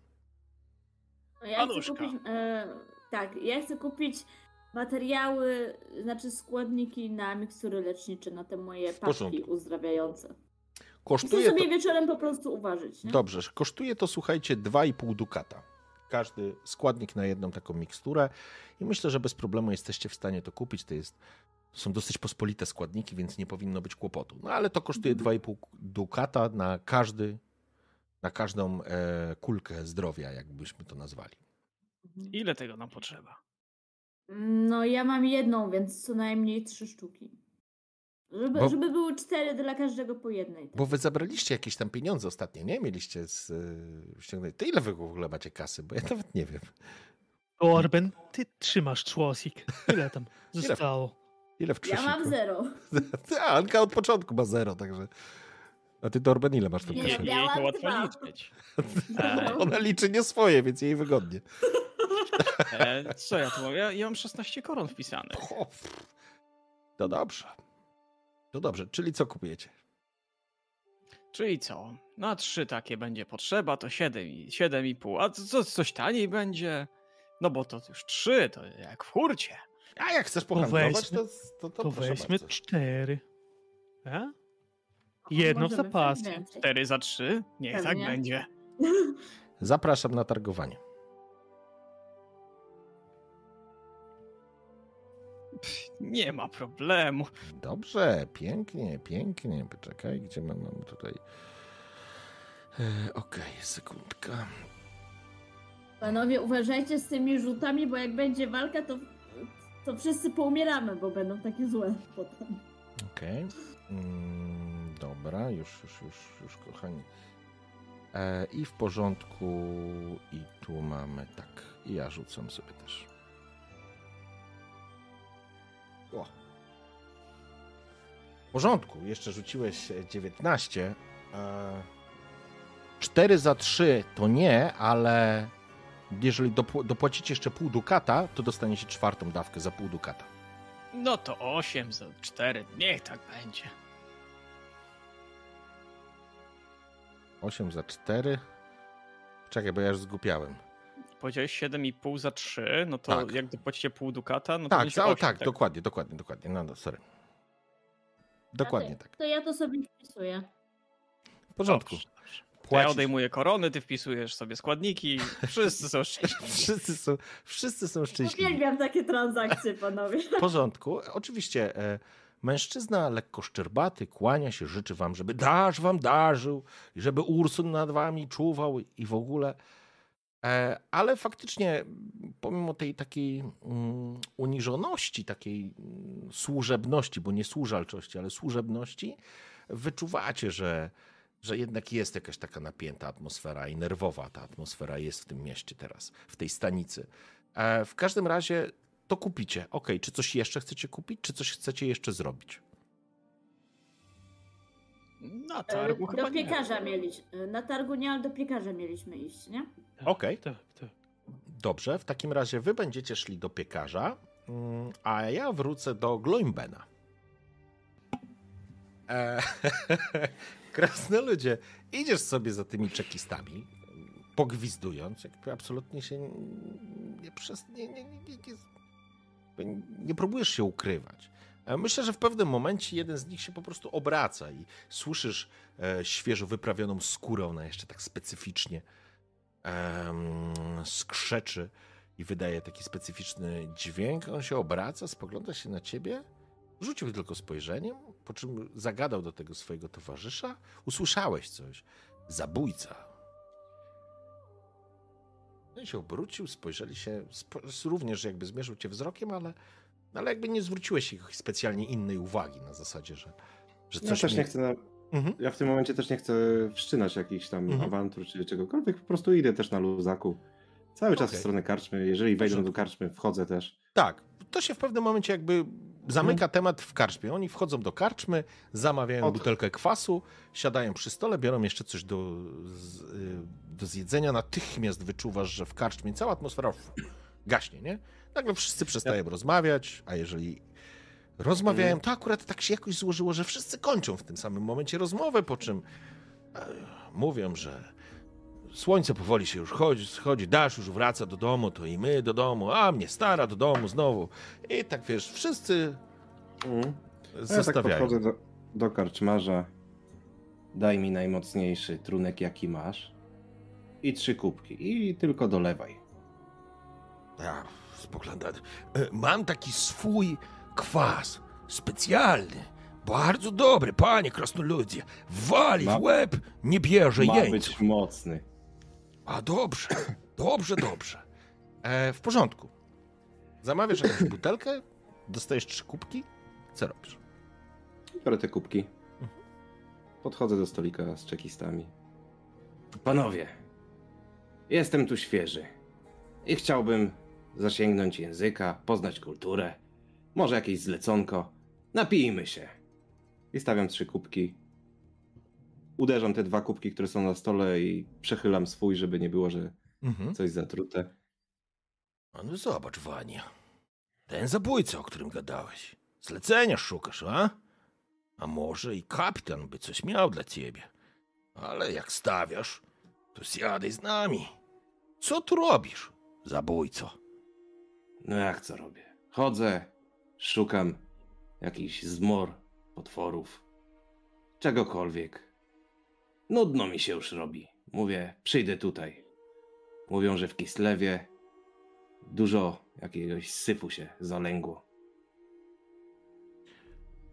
Ja chcę Paluszka. kupić. E, tak, ja chcę kupić materiały, znaczy składniki na mikstury lecznicze, na te moje paczki uzdrawiające. Chcę Kosztuje sobie to. wieczorem po prostu uważać. Nie? Dobrze, kosztuje to, słuchajcie, 2,5 dukata. Każdy składnik na jedną taką miksturę. I myślę, że bez problemu jesteście w stanie to kupić. To jest. To są dosyć pospolite składniki, więc nie powinno być kłopotu. No ale to kosztuje 2,5 dukata na każdy, na każdą e, kulkę zdrowia, jakbyśmy to nazwali. Mhm. Ile tego nam potrzeba? No ja mam jedną, więc co najmniej trzy sztuki. Żeby, Bo- żeby były cztery dla każdego po jednej. Tak. Bo wy zabraliście jakieś tam pieniądze ostatnio, nie? Mieliście z, e, ściągnąć. To ile wy w ogóle macie kasy? Bo ja nawet nie wiem. Orben, ty trzymasz człosik. Ile tam zostało? Ile w Ja mam zero. A, Anka od początku ma zero, także... A ty, Dorben, ile masz w tym Nie, jej to łatwo liczyć. Ona liczy nie swoje, więc jej wygodnie. E, co ja tu mam? Ja, ja mam 16 koron wpisanych. To dobrze. To dobrze, czyli co kupujecie? Czyli co? Na trzy takie będzie potrzeba, to 7, i- 7,5. A co, co, coś taniej będzie? No bo to już trzy, to jak w hurcie. A jak chcesz pohandlować, to, to, to, To weźmy bardzo. cztery. A? Jedno w więcej. Cztery za trzy? Niech tak Pewnie. będzie. Zapraszam na targowanie. Nie ma problemu. Dobrze, pięknie, pięknie. Poczekaj, gdzie mam, mam tutaj... E, Okej, sekundka. Panowie, uważajcie z tymi rzutami, bo jak będzie walka, to, to wszyscy poumieramy, bo będą takie złe potem. Okej. Mm, dobra, już, już, już, już, kochani. E, I w porządku. I tu mamy tak. I ja rzucam sobie też. O. W porządku. Jeszcze rzuciłeś e, 19. E, 4 za 3 to nie, ale jeżeli dopł- dopłacicie jeszcze pół dukata, to dostaniecie czwartą dawkę za pół dukata. No to 8 za 4. Niech tak będzie. 8 za 4. Czekaj, bo ja już zgupiałem. Powiedziałeś 7,5 za 3, no to Tak. jak dopłacicie pół dukata, no to Tak, będzie za, 8, tak, dokładnie, dokładnie, dokładnie. No, no sorry. Dokładnie to, tak. To ja to sobie wpisuję. W porządku. Dobrze, dobrze. To ja odejmuję korony, ty wpisujesz sobie składniki, wszyscy są szczęśliwi. Wszyscy są, wszyscy są szczęśliwi. Uwielbiam takie transakcje, panowie. W porządku. Oczywiście e, mężczyzna lekko szczerbaty kłania się, życzy wam, żeby daż wam darzył, i żeby Ursun nad wami czuwał i w ogóle. E, ale faktycznie, pomimo tej takiej mm, uniżoności, takiej mm, służebności, bo nie służalczości, ale służebności, wyczuwacie, że, że jednak jest jakaś taka napięta atmosfera i nerwowa ta atmosfera jest w tym mieście teraz, w tej stanicy. E, w każdym razie to kupicie. Ok, czy coś jeszcze chcecie kupić, czy coś chcecie jeszcze zrobić? Na targu E, chyba Do nie. piekarza mieliśmy. Na targu nie, ale do piekarza mieliśmy iść, nie? Tak, Okej. Tak, tak. Dobrze, w takim razie wy będziecie szli do piekarza, mm, a ja wrócę do Gloimbena. E, Krasnoludzie, idziesz sobie za tymi czekistami, pogwizdując, jakby absolutnie się nie, nie, przez, nie, nie, nie, nie, nie, nie próbujesz się ukrywać. E, Myślę, że w pewnym momencie jeden z nich się po prostu obraca i słyszysz e, świeżo wyprawioną skórę, ona jeszcze tak specyficznie em, skrzeczy i wydaje taki specyficzny dźwięk. On się obraca, spogląda się na ciebie, rzucił tylko spojrzeniem, po czym zagadał do tego swojego towarzysza. Usłyszałeś coś. Zabójca. No i się obrócił, spojrzeli się, również jakby zmierzył cię wzrokiem, ale, ale jakby nie zwróciłeś ich specjalnie innej uwagi na zasadzie, że, że Ja coś też mi- nie chcę. Na... Mhm. Ja w tym momencie też nie chcę wszczynać jakichś tam Mhm. awantur czy czegokolwiek. Po prostu idę też na luzaku. Cały czas Okej. w stronę karczmy. Jeżeli porządku. do karczmy, wchodzę też. Tak, to się w pewnym momencie jakby zamyka Mhm. temat w karczmie. Oni wchodzą do karczmy, zamawiają Od- butelkę kwasu, siadają przy stole, biorą jeszcze coś do, z, y, do zjedzenia. Natychmiast wyczuwasz, że w karczmie cała atmosfera gaśnie, nie? Nagle wszyscy przestają rozmawiać, a jeżeli rozmawiają, Mhm. to akurat tak się jakoś złożyło, że wszyscy kończą w tym samym momencie rozmowę, po czym e, mówią, że Słońce powoli się już chodzi, schodzi, Dasz już wraca do domu, to i my do domu, a mnie stara do domu znowu. I tak wiesz, wszyscy Mhm. A Ja tak zostawiają. podchodzę do, do karczmarza. Daj mi najmocniejszy trunek, jaki masz. I trzy kubki. I tylko dolewaj. Ja, spoglądam. E, Mam taki swój kwas, specjalny, bardzo dobry, panie krasnoludzie. Wali Ma- w łeb, nie bierze Ma jeńców. być mocny. A dobrze, dobrze, dobrze. E, w porządku. Zamawiasz jakąś butelkę, dostajesz trzy kubki, co robisz? Biorę te kubki. Podchodzę do stolika z czekistami. Panowie, jestem tu świeży i chciałbym zasięgnąć języka, poznać kulturę, może jakieś zleconko. Napijmy się. I stawiam trzy kubki. Uderzam te dwa kubki, które są na stole i przechylam swój, żeby nie było, że Mhm. coś zatrute. A no zobacz, Wania. Ten zabójca, o którym gadałeś. Zlecenia szukasz, a? A może i kapitan by coś miał dla ciebie. Ale jak stawiasz, to zjadaj z nami. Co tu robisz, zabójco? No jak co robię? Chodzę, szukam jakichś zmor, potworów, czegokolwiek. Nudno mi się już robi. Mówię, przyjdę tutaj. Mówią, że w Kislewie dużo jakiegoś syfu się zalęgło.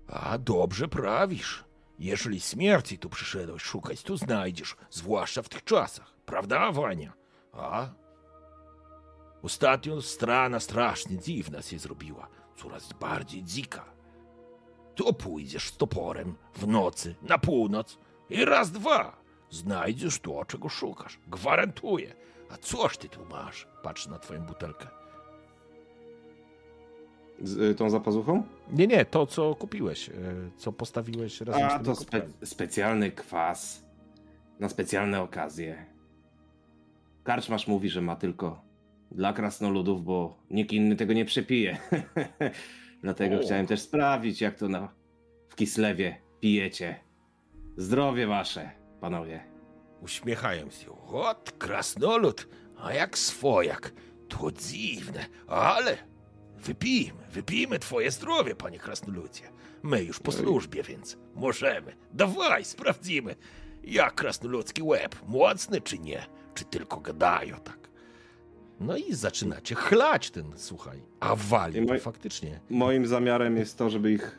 A dobrze prawisz. Jeżeli śmierci tu przyszedłeś szukać, to znajdziesz, zwłaszcza w tych czasach. Prawda, Wania? A? Ostatnio strana strasznie dziwna się zrobiła. Coraz bardziej dzika. To pójdziesz z toporem w nocy na północ i raz, dwa znajdziesz to, czego szukasz. Gwarantuję. A coś ty tu masz? Patrz na twoją butelkę. Z y, tą zapazuchą? Nie, nie, to co kupiłeś, e, co postawiłeś razem A z tymi to spe specjalny kwas na specjalne okazje. Karczmasz mówi, że ma tylko dla krasnoludów, bo nikt inny tego nie przepije. Dlatego O. chciałem też sprawdzić, jak to na, w Kislewie pijecie. Zdrowie wasze, panowie. Uśmiechają się. Ot, krasnolud, a jak swojak. To dziwne, ale wypijmy, wypijmy twoje zdrowie, panie krasnoludzie. My już po służbie, więc możemy. Dawaj, sprawdzimy, jak krasnoludzki łeb, mocny czy nie, czy tylko gadają tak. No i zaczynacie chlać ten, słuchaj, a wali faktycznie. Moim zamiarem jest to, żeby ich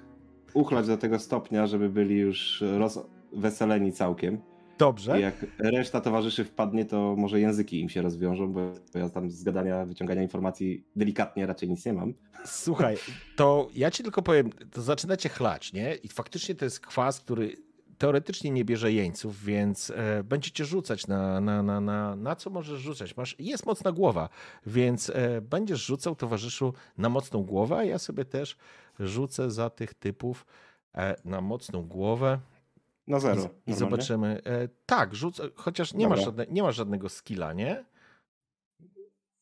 uchlać do tego stopnia, żeby byli już rozweseleni całkiem. Dobrze. I jak reszta towarzyszy wpadnie, to może języki im się rozwiążą, bo ja tam z gadania, wyciągania informacji delikatnie raczej nic nie mam. Słuchaj, to ja ci tylko powiem, to zaczynacie chlać, nie? I faktycznie to jest kwas, który teoretycznie nie bierze jeńców, więc e, będziecie rzucać na, na, na, na, na co możesz rzucać. Masz, jest mocna głowa, więc e, będziesz rzucał towarzyszu na mocną głowę, a ja sobie też rzucę za tych typów e, na mocną głowę. Na zero. I, i zobaczymy. Tak, rzucę, chociaż nie masz, żadne, nie masz żadnego skilla, nie?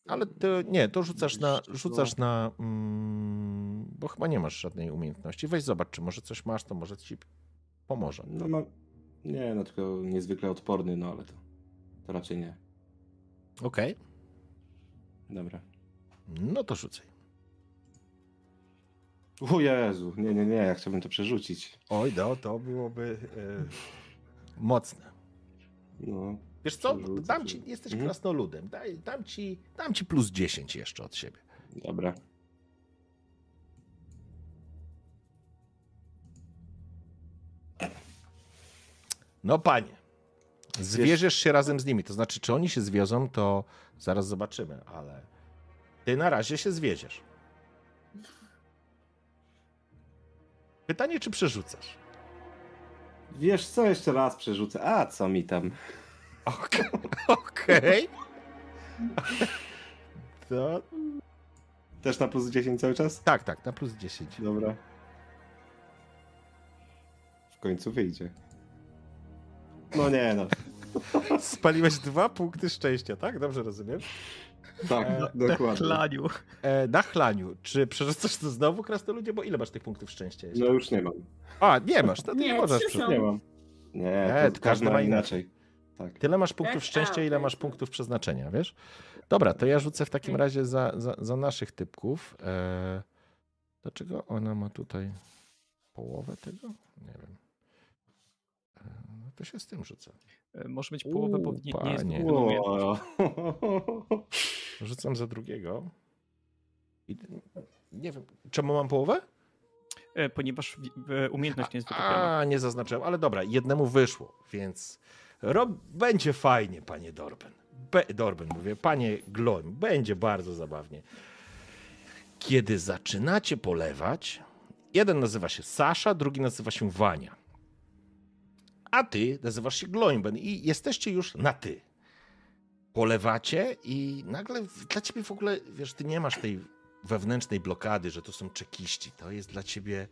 Ale to, nie, to rzucasz na, rzucasz na, mm, bo chyba nie masz żadnej umiejętności. Weź zobacz, czy może coś masz, to może ci Pomoże. No ma... Nie, no tylko niezwykle odporny, no ale to, to raczej nie. Okej, Dobra. no to rzucaj. O Jezu, nie, nie, nie, ja chciałbym to przerzucić. Oj, no to byłoby e, mocne. No, Wiesz co, dam ci, jesteś Mhm. krasnoludem, daj, dam, ci, dam ci plus 10 jeszcze od siebie. dobra. No panie, zwierzysz się razem z nimi, to znaczy, czy oni się zwiozą, to zaraz zobaczymy, ale ty na razie się zwieziesz. Pytanie, czy przerzucasz? Wiesz co, jeszcze raz przerzucę. A, co mi tam? Okej. Okej. To... Też na plus 10 cały czas? Tak, tak, na plus 10. Dobra. W końcu wyjdzie. No nie, no. Spaliłeś dwa punkty szczęścia, tak? Dobrze rozumiem? Tak, E, dokładnie. Chlaniu. E, na chlaniu, czy przerzucasz to znowu, krasnoludzie? Bo ile masz tych punktów szczęścia? jeszcze? No już nie mam. A, nie masz, to ty nie, Nie, możesz. trzy prze- są. Nie mam. Nie, to każdy ma inaczej. Tak. Tyle masz punktów Tak? szczęścia, A, ile okej. masz punktów przeznaczenia, wiesz? Dobra, to ja rzucę w takim razie za, za, za naszych typków. E, dlaczego ona ma tutaj połowę tego? Nie wiem. To się z tym rzucę. E, Może mieć połowę, bo nie, nie jest Rzucam za drugiego. I, nie wiem, czemu mam połowę? E, Ponieważ e, umiejętność nie jest wykupiona. A, nie zaznaczyłem, ale dobra, jednemu wyszło, więc rob, będzie fajnie, panie Dorben. Be, Dorben mówię, panie Gloim, będzie bardzo zabawnie. Kiedy zaczynacie polewać, jeden nazywa się Sasza, drugi nazywa się Wania. A ty nazywasz się Gloimben i jesteście już na ty. Polewacie i nagle dla ciebie w ogóle, wiesz, ty nie masz tej wewnętrznej blokady, że to są czekiści. To jest dla ciebie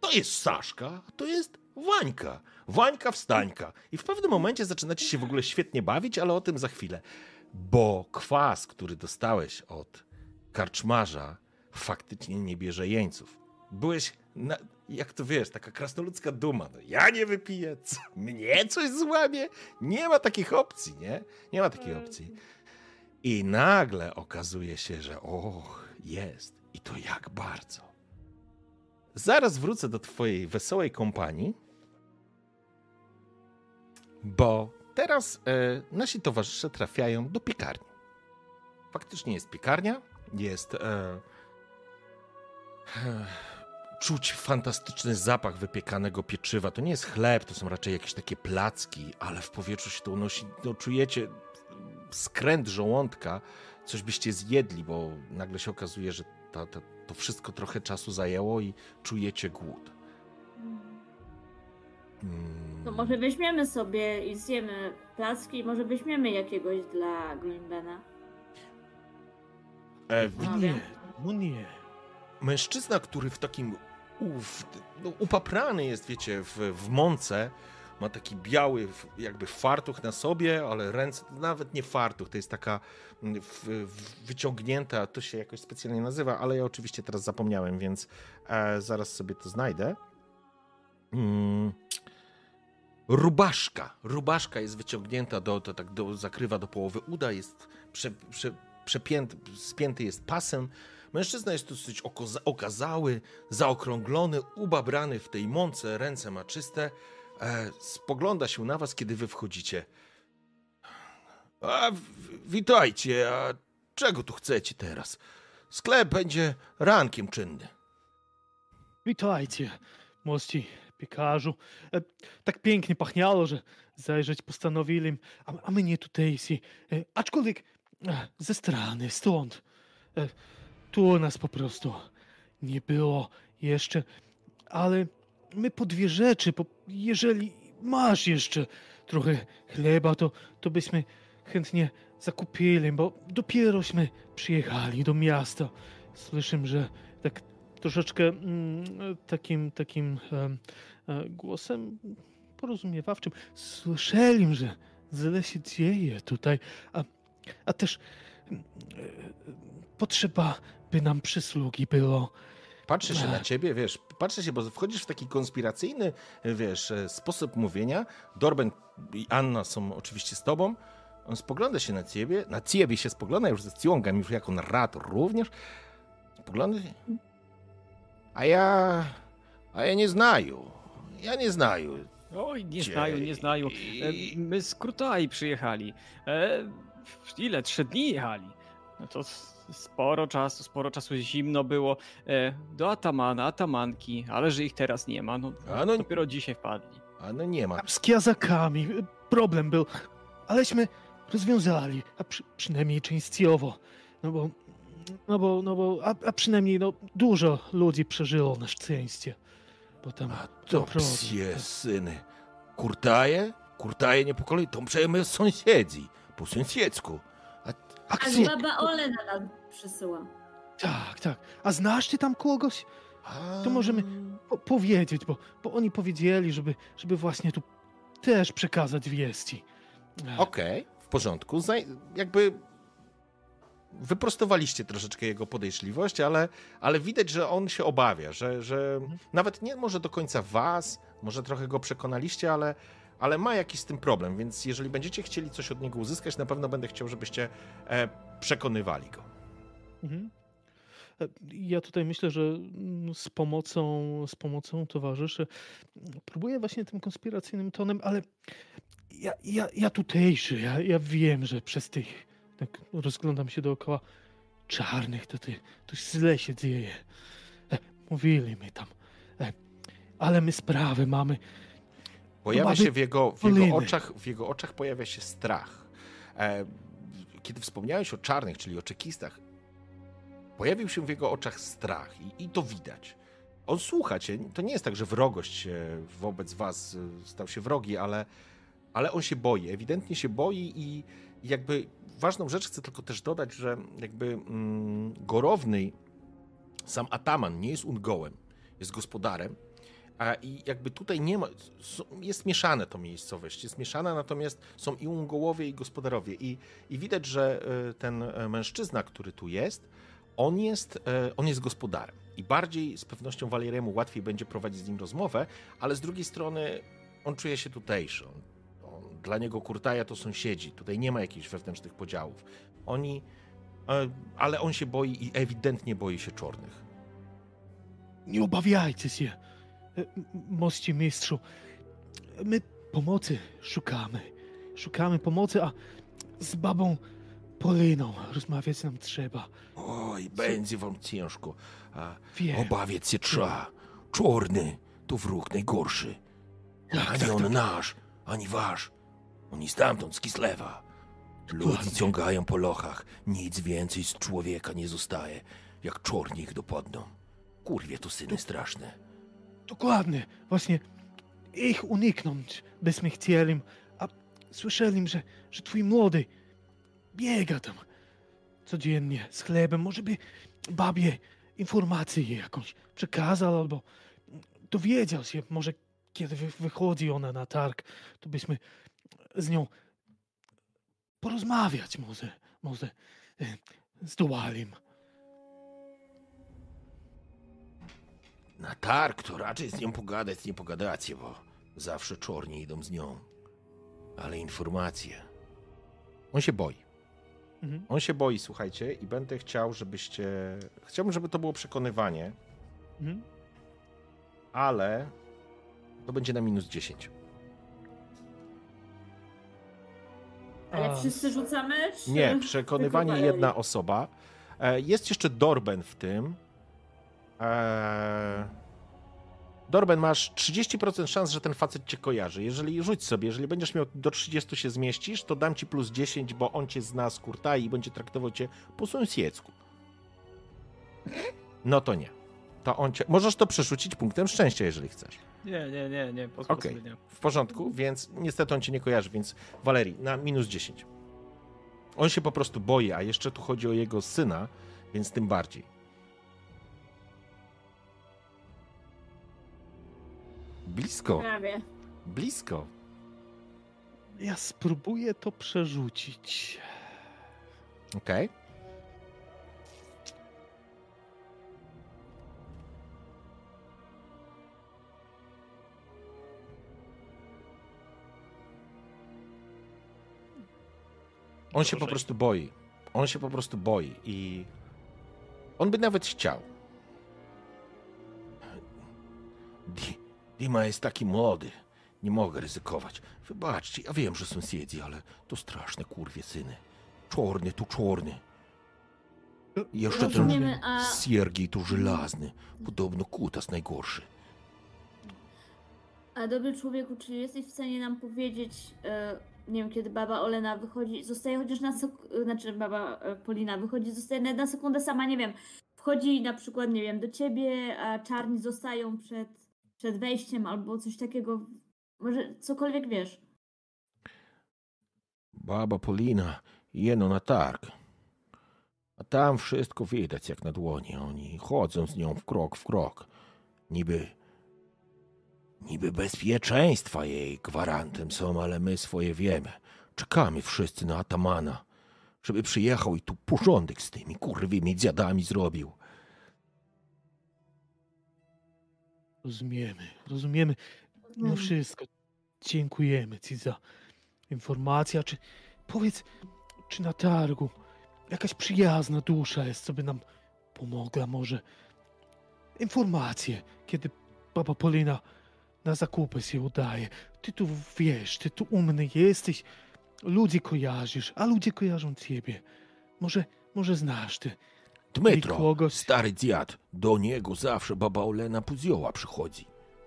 to jest Saszka, to jest Wańka. Wańka wstańka. I w pewnym momencie zaczynacie się w ogóle świetnie bawić, ale o tym za chwilę. Bo kwas, który dostałeś od karczmarza, faktycznie nie bierze jeńców. Byłeś, na, jak to wiesz, taka krasnoludzka duma. No, ja nie wypiję, co, mnie coś złamie? Nie ma takich opcji, nie? Nie ma takiej opcji. I nagle okazuje się, że och, jest. I to jak bardzo. Zaraz wrócę do twojej wesołej kompanii, bo teraz e, nasi towarzysze trafiają do piekarni. Faktycznie jest piekarnia, jest e, e, czuć fantastyczny zapach wypiekanego pieczywa. To nie jest chleb, to są raczej jakieś takie placki, ale w powietrzu się to unosi. No, czujecie skręt żołądka, coś byście zjedli, bo nagle się okazuje, że ta, ta, to wszystko trochę czasu zajęło i czujecie głód. Hmm. No może weźmiemy sobie i zjemy placki, może weźmiemy jakiegoś dla Greenbena. E, nie, no nie. Mężczyzna, który w takim u, w, no, upaprany jest, wiecie, w, w mące, ma taki biały jakby fartuch na sobie, ale ręce, nawet nie fartuch, to jest taka mm, w, w, wyciągnięta, to się jakoś specjalnie nazywa, ale ja oczywiście teraz zapomniałem, więc e, zaraz sobie to znajdę. Mm. Rubaszka. Rubaszka jest wyciągnięta do, to tak do, zakrywa do połowy uda, jest prze, prze, przepięty, spięty jest pasem. Mężczyzna jest dosyć okazały, zaokrąglony, ubabrany w tej mące, ręce ma czyste. E, spogląda się na was, kiedy wy wchodzicie. A, witajcie, a czego tu chcecie teraz? Sklep będzie rankiem czynny. Witajcie, mości piekarzu. E, tak pięknie pachniało, że zajrzeć postanowili, a, a my nie tutejsi. E, aczkolwiek e, ze strony, stąd. E, tu nas po prostu nie było jeszcze, ale my po dwie rzeczy, bo jeżeli masz jeszcze trochę chleba, to, to byśmy chętnie zakupili, bo dopierośmy przyjechali do miasta. Słyszę, że tak troszeczkę mm, takim, takim e, głosem porozumiewawczym. Słyszeli, że źle się dzieje tutaj, a, a też potrzeba by nam przysługi było. patrzy się na ciebie, wiesz, patrzy się, bo wchodzisz w taki konspiracyjny, wiesz, e, sposób mówienia. Dorben i Anna są oczywiście z tobą. On spogląda się na ciebie, na ciebie się spogląda, już ze Cjongam, już jako narrator również. Spogląda się. A ja, a ja nie znaju. Ja nie znaju. Oj, nie Dzie- znają, nie znają. E, My z Krutaj przyjechali. E, ile? Trzy dni jechali. No to sporo czasu, sporo czasu zimno było. E, do Atamana, Atamanki, ale że ich teraz nie ma, no, A no- dopiero dzisiaj wpadli. A no nie ma. Z kiazakami problem był, aleśmy rozwiązali, a przy, przynajmniej częściowo. No bo, no bo, no bo, a, a przynajmniej no, dużo ludzi przeżyło na szczęście. Bo tam A to psie syny. Kurtaje? Kurtaje nie po kolei, to przejmy sąsiedzi. Po sąsiedzku. A, a A ksie... baba Olena nam przysyła. Tak, tak. A znasz ty tam kogoś? A... To możemy po, powiedzieć, bo, bo oni powiedzieli, żeby, żeby właśnie tu też przekazać wieści. Okej, w porządku. Zaj- jakby wyprostowaliście troszeczkę jego podejrzliwość, ale, ale widać, że on się obawia, że, że Mhm. nawet nie może do końca was, może trochę go przekonaliście, ale, ale ma jakiś z tym problem, więc jeżeli będziecie chcieli coś od niego uzyskać, na pewno będę chciał, żebyście e, przekonywali go. Mhm. Ja tutaj myślę, że mm, z pomocą, z pomocą towarzyszy mm, próbuję właśnie tym konspiracyjnym tonem, ale ja, ja, ja tutejszy, ja, ja wiem, że przez tych, tak rozglądam się dookoła, czarnych, to, ty, to źle się dzieje. E, mówili mi tam. E, ale my sprawy mamy. Pojawia się w jego, w jego oczach, w jego oczach pojawia się strach. E, kiedy wspomniałeś o czarnych, czyli o czekistach, pojawił się w jego oczach strach i, i to widać. On słucha cię, to nie jest tak, że wrogość e, wobec was e, stał się wrogi, ale, ale on się boi, ewidentnie się boi i i jakby ważną rzecz chcę tylko też dodać, że jakby mm, Gorowny, sam Ataman nie jest Ungołem, jest gospodarem, a i jakby tutaj nie ma, jest mieszane to miejscowość, jest mieszana, natomiast są i Ungołowie, i gospodarowie. I, i widać, że e, ten e, mężczyzna, który tu jest, on jest, e, on jest gospodarem. I bardziej z pewnością Waleriemu łatwiej będzie prowadzić z nim rozmowę, ale z drugiej strony on czuje się tutejszy. On, on, dla niego Kurtaja to sąsiedzi. Tutaj nie ma jakichś wewnętrznych podziałów. Oni, ale on się boi i ewidentnie boi się czarnych. Nie obawiajcie się, mości mistrzu. My pomocy szukamy. Szukamy pomocy, a z babą Poliną rozmawiać nam trzeba. Oj, będzie wam ciężko. A Wiem. obawiać się trzeba. Czarny to wróg najgorszy. Tak, ani tak, on tak. nasz, ani wasz. Oni stamtąd, z Kislewa. Ludzi ciągają po lochach. Nic więcej z człowieka nie zostaje, jak czorni ich dopadną. Kurwie to syny straszne. Dokładnie. Właśnie ich uniknąć byśmy chcieli. A słyszeli, że, że twój młody biega tam codziennie z chlebem. Może by babie informację jakąś przekazał albo dowiedział się. Może kiedy wy- wychodzi ona na targ, to byśmy z nią porozmawiać może, może e, zdołali. Na targ to raczej z nią pogadać nie pogadacie, bo zawsze czorni idą z nią. Ale informacje. On się boi. Mhm. On się boi, słuchajcie, i będę chciał, żebyście. Chciałbym, żeby to było przekonywanie, Mhm. ale to będzie na minus 10. Ale wszyscy rzucamy? Czy... Nie, przekonywanie jedna osoba. E, Jest jeszcze Dorben w tym. E, Dorben, masz 30% szans, że ten facet cię kojarzy. Jeżeli rzuć sobie, jeżeli będziesz miał do 30 się zmieścisz, to dam ci plus 10, bo on cię zna z kurtai i będzie traktował cię po sąsiedzku. No to nie. To on cię... Możesz to przerzucić punktem szczęścia, jeżeli chcesz. Nie, nie, nie, nie, Okej. sobie nie. W porządku, więc niestety on cię nie kojarzy, więc Walerii, na minus 10. On się po prostu boi, a jeszcze tu chodzi o jego syna, więc tym bardziej. Blisko. Prawie. Blisko. Ja spróbuję to przerzucić. Okej. Okay. On się po prostu boi. On się po prostu boi i on by nawet chciał. Di, Dima jest taki młody. Nie mogę ryzykować. Wybaczcie, ja wiem, że sąsiedzi, ale to straszne kurwie syny. Czorny tu czorny. I Jeszcze ten Rozumiemy, a Siergiej tu żelazny. Podobno kutas najgorszy. A dobry człowieku, czy jesteś w stanie nam powiedzieć, e, nie wiem, kiedy baba Olena wychodzi, zostaje chociaż na sek- znaczy baba e, Polina wychodzi, zostaje na, na sekundę sama, nie wiem, wchodzi na przykład, nie wiem, do ciebie, a czarni zostają przed, przed wejściem albo coś takiego, może cokolwiek wiesz. Baba Polina jeno na targ. A tam wszystko widać jak na dłoni. Oni chodzą z nią w krok w krok. Niby. Niby bezpieczeństwa jej gwarantem są, ale my swoje wiemy. Czekamy wszyscy na atamana, żeby przyjechał i tu porządek z tymi kurwymi dziadami zrobił. Rozumiemy, rozumiemy. No wszystko. Dziękujemy ci za informację. Czy powiedz, czy na targu jakaś przyjazna dusza jest, co by nam pomogła może? Informacje, kiedy baba Polina na zakupy się udaje. Ty tu wiesz, ty tu umny jesteś, ludzi kojarzysz, a ludzie kojarzą ciebie. Może, może znasz ty. Dmytro, stary dziad, do niego zawsze baba Olena Puzioła przychodzi.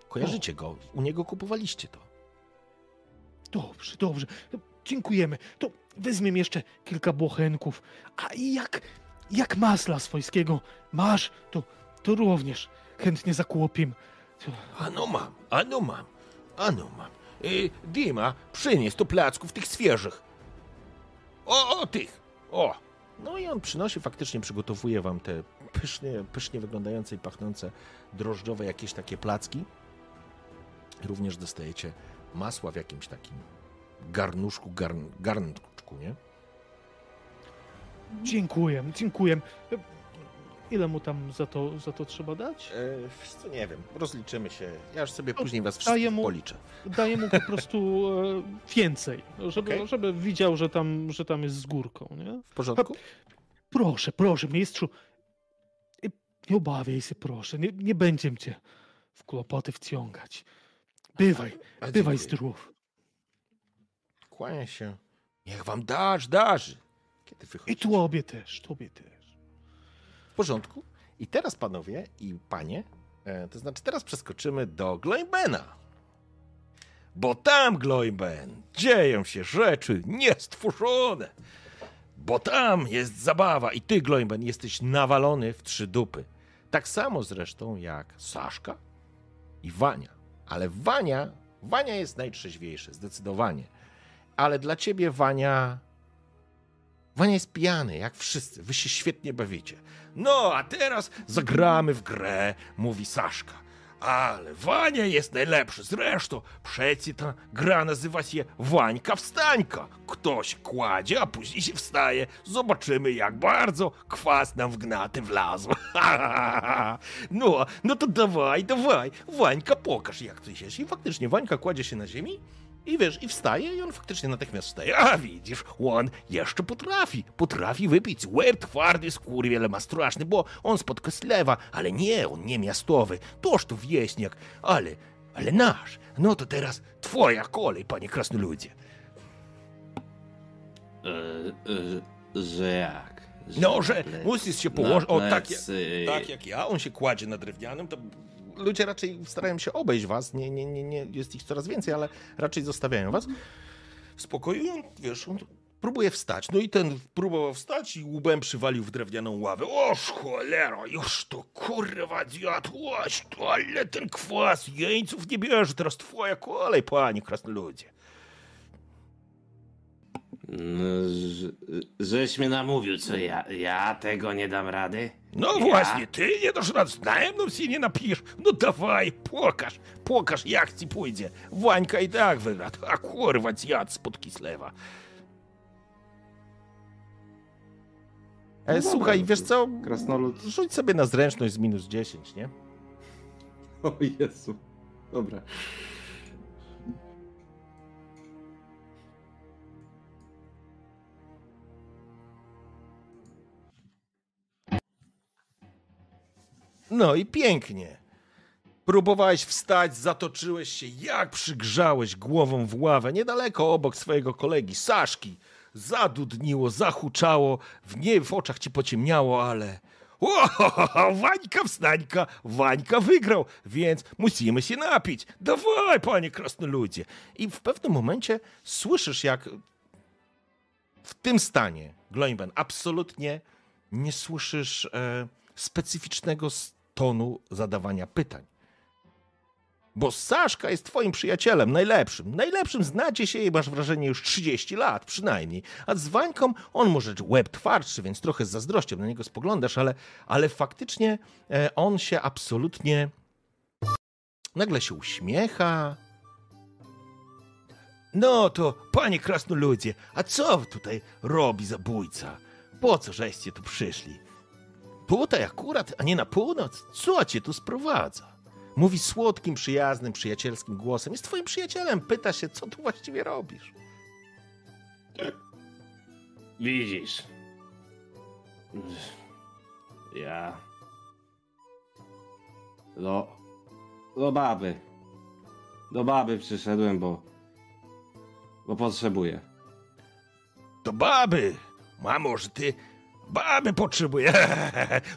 Kojarzycie go? U niego kupowaliście to. Dobrze, dobrze. Dziękujemy. To weźmiemy jeszcze kilka błochenków. A jak, jak masla swojskiego masz, to, to również chętnie zakłopim. Ano mam, ano mam, ano mam. Y, Dima, przynieś tu placków tych świeżych. O, o, tych, o. No i on przynosi, faktycznie przygotowuje wam te pysznie, pysznie wyglądające i pachnące drożdżowe jakieś takie placki. Również dostajecie masła w jakimś takim garnuszku, garn, garnczku, nie? Dziękuję, dziękuję. Ile mu tam za to, za to trzeba dać? E, nie wiem, rozliczymy się. Ja już sobie To później was wszystkich mu- policzę. Daję mu po prostu e, więcej, żeby, Okej. żeby widział, że tam, że tam jest z górką, nie? W porządku? Proszę, proszę, mistrzu. Y, Nie obawiaj się, proszę. Nie, nie będziemy cię w kłopoty wciągać. Bywaj, A bywaj zdrów. Kłania się. Niech wam dasz, darzy. Kiedy I wychodzicie? tobie też, tobie też. W porządku. I teraz, panowie i panie, e, to znaczy teraz przeskoczymy do Gloimbena. Bo tam, Gloimben, dzieją się rzeczy niestworzone. Bo tam jest zabawa i ty, Gloimben, jesteś nawalony w trzy dupy. Tak samo zresztą jak Saszka i Wania. Ale Wania, Wania jest najtrzeźwiejszy, zdecydowanie. Ale dla ciebie, Wania, Wania jest pijany, jak wszyscy. Wy się świetnie bawicie. No, a teraz zagramy w grę, mówi Saszka. Ale Wania jest najlepszy. Zresztą, przecie ta gra nazywa się Wańka Wstańka. Ktoś kładzie, a później się wstaje. Zobaczymy, jak bardzo kwas nam w gnaty wlazł. no, no to dawaj, dawaj. Wańka, pokaż, jak ty się. I faktycznie Wańka kładzie się na ziemi i wiesz, i wstaje, i on faktycznie natychmiast wstaje. A widzisz, on jeszcze potrafi. Potrafi wypić. Łeb twardy, skurwiel, ma straszny, bo on spod Koslewa, ale nie, on nie miastowy. Toż to wieśniak, ale, ale nasz. No to teraz twoja kolej, panie krasnoludzie. E, e, że jak? No, że ple- musisz się położyć, o tak, jak- tak jak ja, on się kładzie na drewnianym, to ludzie raczej starają się obejść was, nie, nie, nie, nie, jest ich coraz więcej, ale raczej zostawiają was w spokoju wiesz, on próbuje wstać. No i ten próbował wstać i łbem przywalił w drewnianą ławę. Oż cholera, już to kurwa zjadłaś, to ale ten kwas jeńców nie bierze, teraz twoja kolej, panie krasnoludzie. No, że, żeś mnie namówił, co ja, ja tego nie dam rady? No Ja? właśnie, ty nie dasz rad, znajem, no się nie napijesz. No dawaj, pokaż, pokaż jak ci pójdzie. Wańka i tak wygra, a kurwa zjadł spod Kislewa. E, No słuchaj, dobra, wiesz co? Krasnolud. Rzuć sobie na zręczność z minus 10, nie? O Jezu. Dobra. No i pięknie. Próbowałeś wstać, zatoczyłeś się, jak przygrzałeś głową w ławę, niedaleko obok swojego kolegi Saszki. Zadudniło, zahuczało, w nie w oczach ci pociemniało, ale... O, Wańka wstańka, Wańka wygrał, więc musimy się napić. Dawaj, panie krasnoludzie. I w pewnym momencie słyszysz, jak w tym stanie, Gloinben, absolutnie nie słyszysz e, specyficznego tonu zadawania pytań. Bo Saszka jest twoim przyjacielem, najlepszym. Najlepszym znacie się i masz wrażenie już 30 lat przynajmniej. A z Wańką on może łeb twardszy, więc trochę z zazdrością na niego spoglądasz, ale, ale faktycznie e, on się absolutnie nagle się uśmiecha. No to, panie krasnoludzie, a co tutaj robi zabójca? Po co żeście tu przyszli? Tutaj akurat, a nie na północ? Co cię tu sprowadza? Mówi słodkim, przyjaznym, przyjacielskim głosem. Jest twoim przyjacielem. Pyta się, co tu właściwie robisz. Widzisz. Ja. Do. Do baby. Do baby przyszedłem, bo. Bo potrzebuję. Do baby. Mamo, że ty baby potrzebuje.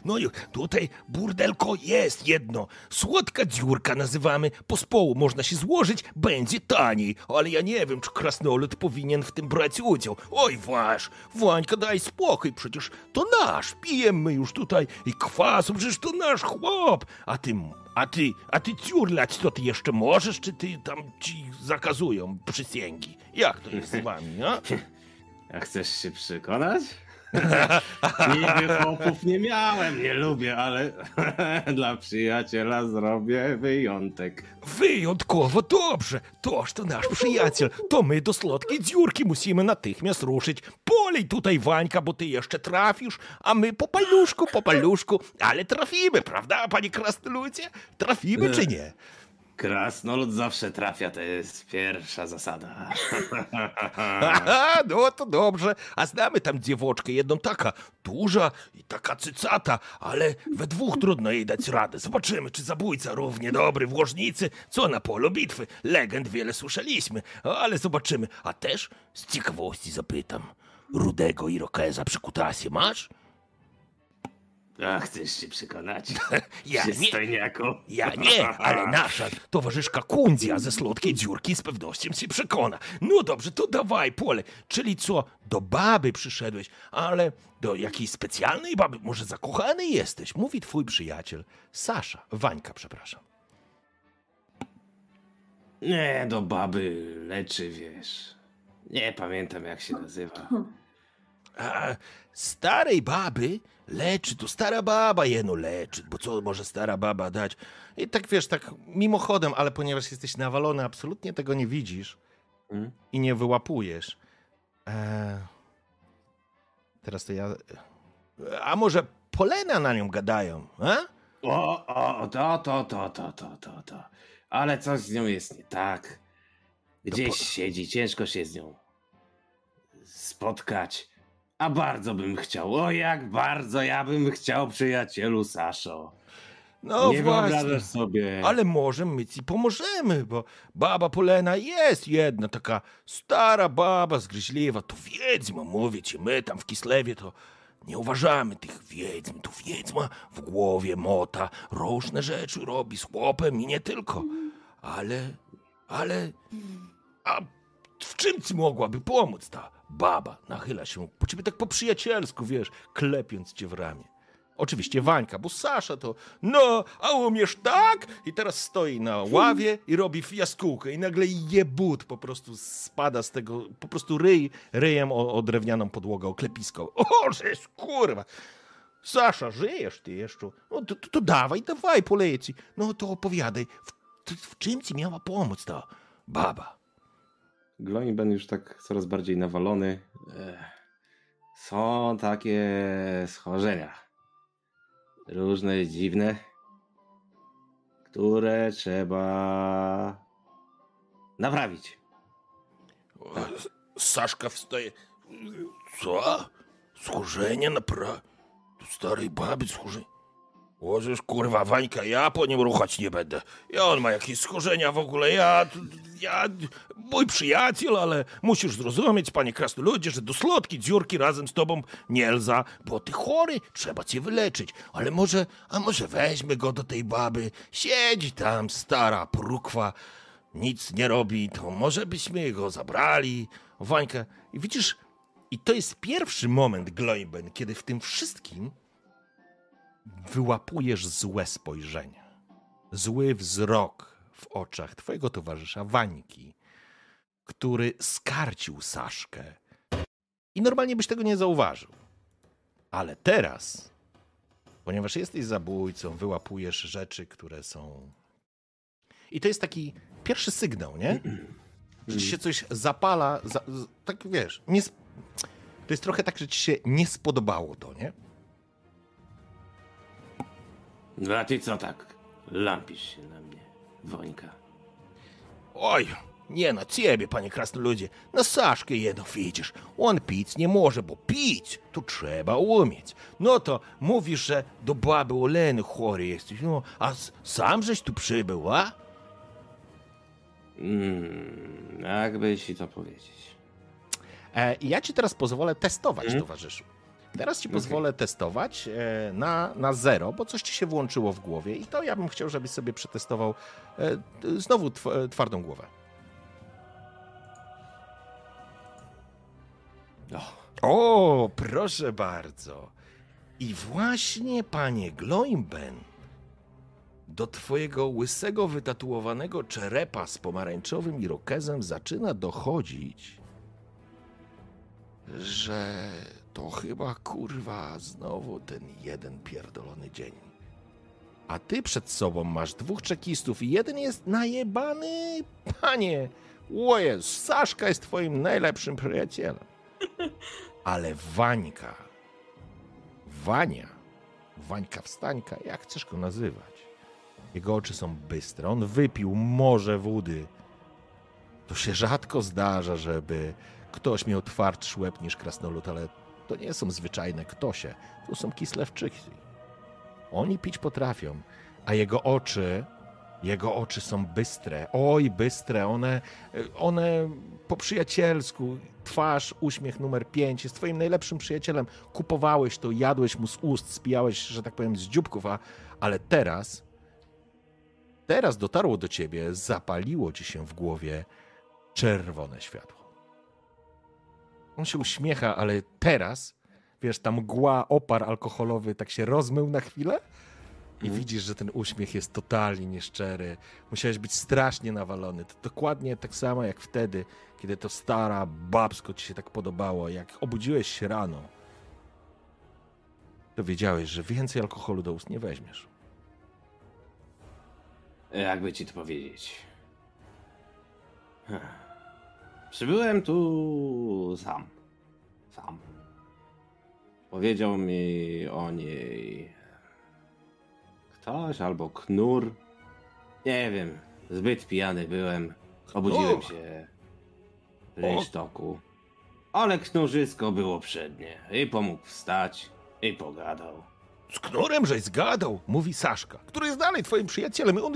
No tutaj burdelko jest jedno. Słodka dziurka nazywamy. Po społu można się złożyć, będzie taniej. Ale ja nie wiem, czy krasnolud powinien w tym brać udział. Oj, wasz, Wańka, daj spokój, przecież to nasz. Pijemy już tutaj i kwasu, przecież to nasz chłop. A ty, a ty, a ty ciurlać to ty jeszcze możesz, czy ty tam ci zakazują przysięgi? Jak to jest z wami, no? A chcesz się przekonać? Nigdy chłopów nie miałem, nie lubię, ale dla przyjaciela zrobię wyjątek. Wyjątkowo dobrze. Toż to nasz przyjaciel. To my do słodkiej dziurki musimy natychmiast ruszyć. Polej tutaj, Wańka, bo ty jeszcze trafisz, a my po paluszku, po paluszku, ale trafimy, prawda, panie krasnoludzie? Trafimy czy nie? Krasnolud zawsze trafia, to jest pierwsza zasada. Aha, no to dobrze. A znamy tam dziewuczkę, jedną taka duża i taka cycata, ale we dwóch trudno jej dać radę. Zobaczymy, czy zabójca równie dobry w łożnicy, co na polu bitwy. Legend wiele słyszeliśmy, ale zobaczymy. A też z ciekawości zapytam. Rudego irokeza przy kutasie masz? A chcesz się przekonać? Ja nie. Przystojniaku. Ja nie, ale nasza towarzyszka Kundzia ze słodkiej dziurki z pewnością się przekona. No dobrze, to dawaj, pole. Czyli co, do baby przyszedłeś, ale do jakiejś specjalnej baby? Może zakochany jesteś? Mówi twój przyjaciel. Sasza, Wańka, przepraszam. Nie, do baby leczy, wiesz. Nie pamiętam jak się nazywa. A starej baby leczy, to stara baba jeno leczy, bo co może stara baba dać? I tak wiesz, tak mimochodem, ale ponieważ jesteś nawalony, absolutnie tego nie widzisz Mm? i nie wyłapujesz. E... Teraz to ja... A może polena na nią gadają, a? O, o, to, to, to, to, to, to, to. Ale coś z nią jest nie tak. Gdzieś po- siedzi, ciężko się z nią spotkać. A bardzo bym chciał, o jak bardzo ja bym chciał, przyjacielu Saszo. No nie właśnie. sobie. Ale może my ci pomożemy, bo baba Polena jest jedna taka stara baba, zgryźliwa. To wiedźma, mówię ci, my tam w Kislewie to nie uważamy tych wiedźm. Tu wiedźma w głowie mota, różne rzeczy robi z chłopem i nie tylko. Ale, ale, a w czym ci mogłaby pomóc ta baba? Nachyla się po ciebie tak po przyjacielsku, wiesz, klepiąc cię w ramię. Oczywiście Wańka, bo Sasza to, no, a umiesz tak? I teraz stoi na ławie i robi jaskółkę i nagle jebut po prostu spada z tego, po prostu ryj, ryjem o, o drewnianą podłogę, o klepisko. O, żeś kurwa! Sasza, żyjesz ty jeszcze? No to, to, to dawaj, dawaj, poleję ci. No to opowiadaj, w, w czym ci miała pomóc ta baba? Gloinben już tak coraz bardziej nawalony. Ech, Są takie schorzenia. Różne dziwne, które trzeba naprawić. Saszka wstaje. Co? Schorzenie na pra... Do starej baby schorzenie. Łożysz, kurwa, Wańka, ja po nim ruchać nie będę. Ja on ma jakieś schorzenia w ogóle, ja, ja, mój przyjaciel, ale musisz zrozumieć, panie krasnoludzie, że do slotki dziurki razem z tobą nie lza, bo ty chory, trzeba cię wyleczyć. Ale może, a może weźmy go do tej baby, siedzi tam stara prukwa, nic nie robi, to może byśmy go zabrali. Wańka, i widzisz, i to jest pierwszy moment, Gloiben, kiedy w tym wszystkim wyłapujesz złe spojrzenie, zły wzrok w oczach twojego towarzysza Wańki, który skarcił Saszkę. I normalnie byś tego nie zauważył. Ale teraz, ponieważ jesteś zabójcą, wyłapujesz rzeczy, które są. I to jest taki pierwszy sygnał, nie? Że ci się coś zapala, za, tak wiesz, nie, to jest trochę tak, że ci się nie spodobało to, nie? No a ty co tak lampisz się na mnie, Wońka? Oj, nie na ciebie, panie krasnoludzie, na Saszkę jedno widzisz. On pić nie może, bo pić to trzeba umieć. No to mówisz, że do baby Oleny chory jesteś, no, a sam żeś tu przybył, a? Mm, jakby ci to powiedzieć. E, ja ci teraz pozwolę testować, Mhm. towarzyszu. Teraz ci pozwolę testować e, na, na zero, bo coś ci się włączyło w głowie i to ja bym chciał, żebyś sobie przetestował e, znowu e, twardą głowę. O, O, proszę bardzo. I właśnie, panie Gloimben, do twojego łysego, wytatuowanego czerepa z pomarańczowym irokezem zaczyna dochodzić, że to chyba kurwa znowu ten jeden pierdolony dzień. A ty przed sobą masz dwóch czekistów i jeden jest najebany, panie. Łoje, Saszka jest twoim najlepszym przyjacielem. Ale Wańka, Wania, Wańka Wstańka, jak chcesz go nazywać? Jego oczy są bystre, on wypił morze wody. To się rzadko zdarza, żeby ktoś miał twardszy łeb niż krasnolud, ale to nie są zwyczajne ktosie, to są kislewczyki. Oni pić potrafią, a jego oczy, jego oczy są bystre, oj bystre, one, one po przyjacielsku, twarz, uśmiech numer 5, jest twoim najlepszym przyjacielem. Kupowałeś to, jadłeś mu z ust, spijałeś, że tak powiem, z dzióbków, a, ale teraz, teraz dotarło do ciebie, zapaliło ci się w głowie czerwone światło. On się uśmiecha, ale teraz, wiesz, ta mgła, opar alkoholowy tak się rozmył na chwilę i Mhm. widzisz, że ten uśmiech jest totalnie nieszczery. Musiałeś być strasznie nawalony. To dokładnie tak samo jak wtedy, kiedy to stara babsko ci się tak podobało. Jak obudziłeś się rano, to wiedziałeś, że więcej alkoholu do ust nie weźmiesz. jakby ci to powiedzieć. Ech. Przybyłem tu sam. Sam. Powiedział mi o niej ktoś albo knur. Nie wiem, zbyt pijany byłem. Obudziłem się w rynsztoku. Ale knurzysko było przednie. I pomógł wstać, i pogadał. Z knurem żeś zgadał, mówi Saszka, który jest dalej twoim przyjacielem. On,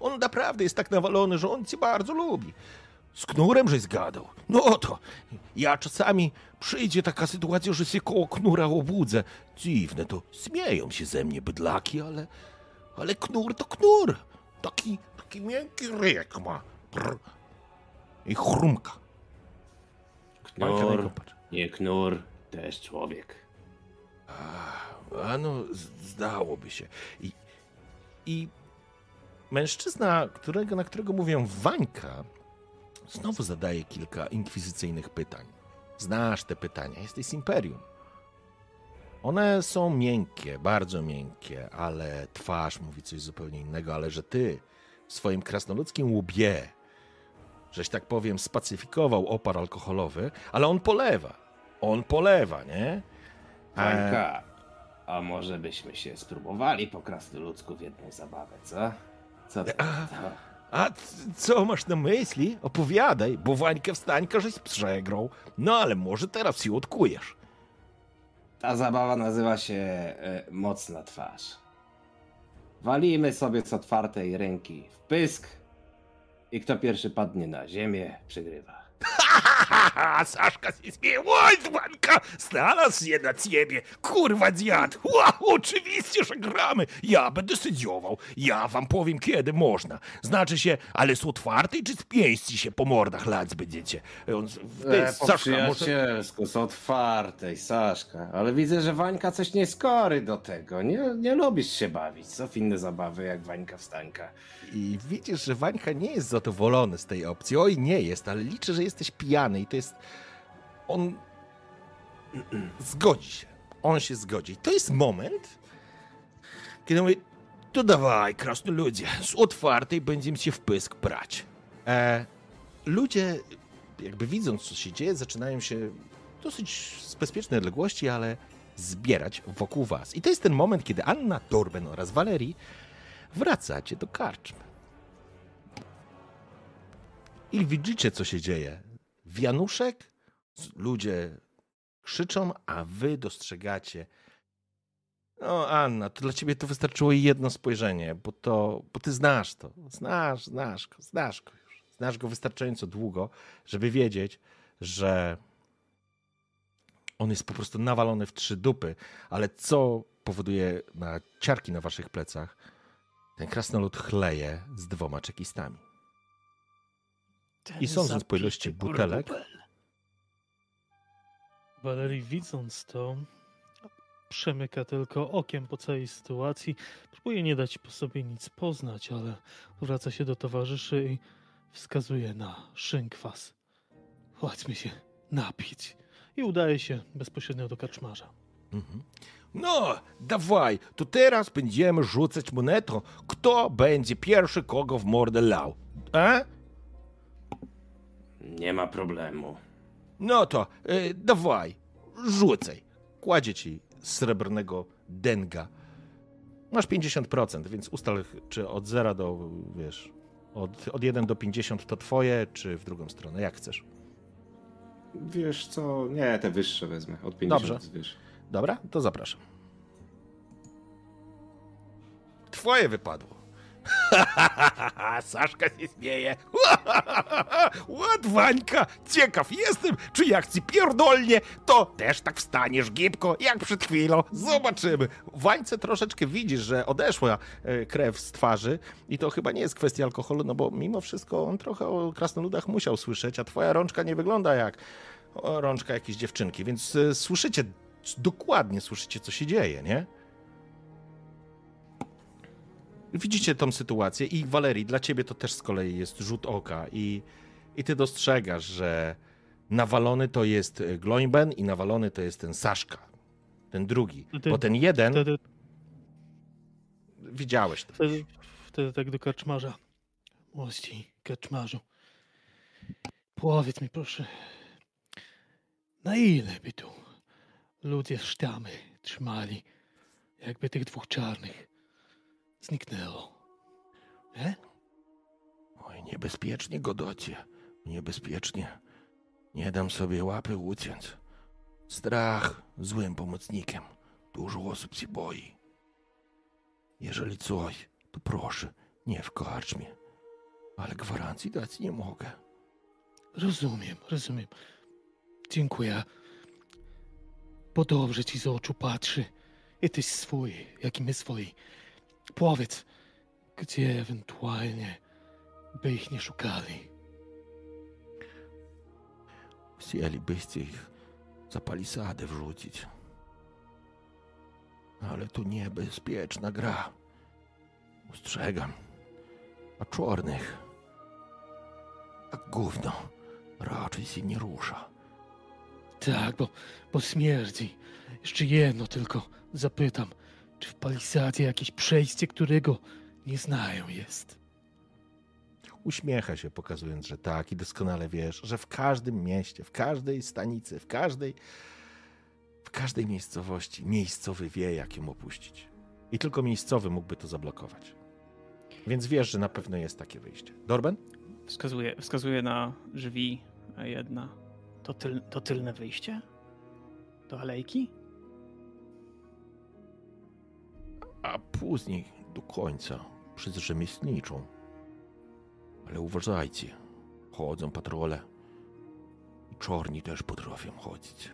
on naprawdę jest tak nawalony, że on cię bardzo lubi. Z knurem żeś zgadał. No to, ja czasami przyjdzie taka sytuacja, że się koło knura obudzę. Dziwne to, śmieją się ze mnie bydlaki, ale, ale knur to knur. Taki, taki miękki ryjek ma. Brr. I chrumka. Knur, nie knur, też człowiek. A no, zdałoby się. I, i mężczyzna, którego, na którego mówię Wańka, znowu zadaje kilka inkwizycyjnych pytań. Znasz te pytania, jesteś z imperium. One są miękkie, bardzo miękkie, ale twarz mówi coś zupełnie innego, ale że ty w swoim krasnoludzkim łbie, żeś tak powiem, spacyfikował opar alkoholowy, ale on polewa. On polewa, nie? Fańka, a może byśmy się spróbowali po krasnoludzku w jedną zabawę, co? Co to? A co masz na myśli? Opowiadaj, bo Wańkę wstańka żeś przegrał. No ale może teraz się odkujesz. Ta zabawa nazywa się e, Mocna Twarz. Walimy sobie z otwartej ręki w pysk i kto pierwszy padnie na ziemię, przegrywa. Haha, Saszka się śmieje. Oj, Dzwanka, znalazł się na ciebie. Kurwa dziad. Ła, oczywiście, że gramy. Ja będę sędziował. Ja wam powiem, kiedy można. Znaczy się, ale z otwartej czy z pięści się po mordach lać będziecie? On, ty, E, po Saszka, może... z otwartej, Saszka. Ale widzę, że Wańka coś nie skory do tego. Nie, nie lubisz się bawić. Co w inne zabawy jak Wańka wstańka. I widzisz, że Wańka nie jest zadowolony z tej opcji. Oj, nie jest, ale liczę, że jesteś pijany i to jest... On zgodzi się. On się zgodzi. To jest moment, kiedy mówi, to dawaj, krasny ludzie, z otwartej będziemy się w pysk brać. E, ludzie, jakby widząc, co się dzieje, zaczynają się dosyć z bezpiecznej odległości, ale zbierać wokół was. I to jest ten moment, kiedy Anna, Torben oraz Valerii wracacie do karczmy. I widzicie, co się dzieje. Wianuszek, ludzie krzyczą, a wy dostrzegacie. No, Anna, to dla ciebie to wystarczyło jedno spojrzenie, bo to, bo ty znasz to. Znasz, znasz go, znasz go już. Znasz go wystarczająco długo, żeby wiedzieć, że on jest po prostu nawalony w trzy dupy, ale co powoduje na ciarki na waszych plecach? Ten krasnolud chleje z dwoma czekistami. I sądząc po ilości butelek, Walerii widząc to, przemyka tylko okiem po całej sytuacji. Próbuje nie dać po sobie nic poznać, ale wraca się do towarzyszy i wskazuje na szynkwas. Chodźmy się napić. I udaje się bezpośrednio do kaczmarza. Mhm. No, dawaj, to teraz będziemy rzucać monetą, kto będzie pierwszy kogo w mordę lał. A? Nie ma problemu. No to y, dawaj, rzucaj. Kładzie ci srebrnego denga. Masz 50%, więc ustal, czy od 0 do, wiesz, od, od 1 do 50 to twoje, czy w drugą stronę, jak chcesz. Wiesz co, nie, te wyższe wezmę, od 50 Dobrze. wyższe. Dobra, to zapraszam. Twoje wypadło. Saszka się śmieje. Ład, Wańka, ciekaw jestem, czy jak ci pierdolnie, to też tak wstaniesz gibko, jak przed chwilą. Zobaczymy. Wańce troszeczkę widzisz, że odeszła e, krew z twarzy i to chyba nie jest kwestia alkoholu, no bo mimo wszystko on trochę o krasnoludach musiał słyszeć, a twoja rączka nie wygląda jak rączka jakiejś dziewczynki, więc e, słyszycie, dokładnie słyszycie, co się dzieje, nie? Widzicie tą sytuację i Walerii, dla ciebie to też z kolei jest rzut oka i, i ty dostrzegasz, że nawalony to jest e, Gloinben i nawalony to jest ten Saszka, ten drugi, Wtedy- bo ten jeden, Wtedy, widziałeś to. wtedy, wtedy tak do kaczmarza. Mości, kaczmarzu. Powiedz mi proszę, na ile by tu ludzie sztamy trzymali, jakby tych dwóch czarnych zniknęło? E? Oj, niebezpiecznie, Godocie, niebezpiecznie. Nie dam sobie łapy uciąć. Strach złym pomocnikiem. Dużo osób się boi. Jeżeli coś, to proszę, nie w karczmie. Ale gwarancji dać nie mogę. Rozumiem, rozumiem. Dziękuję. Bo dobrze ci z oczu patrzy. Jesteś swój, jak i my swoi. Powiedz, gdzie ewentualnie by ich nie szukali. Chcielibyście ich za palisadę wrzucić. Ale to niebezpieczna gra. Ustrzegam. A czarnych, jak gówno, raczej się nie rusza. Tak, bo, bo śmierdzi. Jeszcze jedno tylko zapytam. Czy w palisadzie jakieś przejście, którego nie znają jest? Uśmiecha się, pokazując, że tak i doskonale wiesz, że w każdym mieście, w każdej stanicy, w każdej, w każdej miejscowości miejscowy wie, jak ją opuścić. I tylko miejscowy mógłby to zablokować. Więc wiesz, że na pewno jest takie wyjście. Dorben? Wskazuje, wskazuje na drzwi a jedna. To, tyl, to tylne wyjście? Do alejki? A później, do końca przez rzemieślniczą. Ale uważajcie, chodzą patrole. I czorni też potrafią chodzić.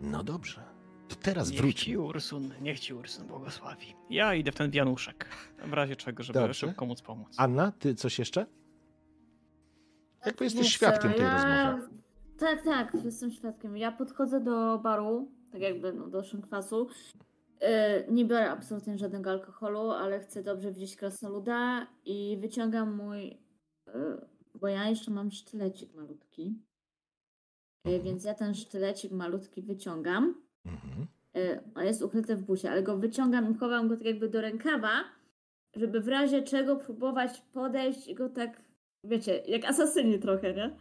No dobrze, to teraz Niech ci Ursun, niech ci Ursun błogosławi. Ja idę w ten wianuszek, w razie czego, żeby Dobrze. szybko móc pomóc. Anna, ty coś jeszcze? Jakby jesteś Wiesz co, świadkiem tej ja... rozmowy. Tak, tak, jestem świadkiem. Ja podchodzę do baru, tak jakby no, do szynkwasu. Yy, nie biorę absolutnie żadnego alkoholu, ale chcę dobrze wziąć krasnoluda i wyciągam mój. Yy, bo ja jeszcze mam sztylecik malutki. Yy, Mhm. więc ja ten sztylecik malutki wyciągam. Mhm. On jest ukryty w busie, ale go wyciągam i chowam go tak jakby do rękawa, żeby w razie czego próbować podejść i go tak, wiecie, jak asasyni trochę, nie?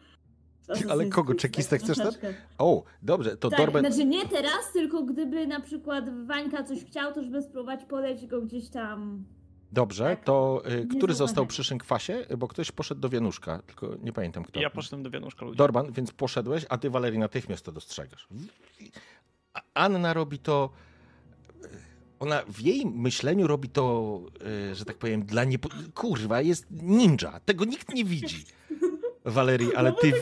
Ale kogo, czekistę tak chcesz też? troszeczkę. O, dobrze, to Tak, Dorben... znaczy nie teraz, tylko gdyby na przykład Wańka coś chciał, to żeby spróbować podejść i go gdzieś tam... Dobrze, tak, to y, nie który został przy szynkwasie? Bo ktoś poszedł do Wianuszka, tylko nie pamiętam kto. Ja poszedłem do wianuszka ludzi. Dorban, więc poszedłeś, a ty Walerii natychmiast to dostrzegasz. A Anna robi to. Ona w jej myśleniu robi to, y, że tak powiem, dla niepo... Kurwa, jest ninja. Tego nikt nie widzi. Walerii, ale No ty.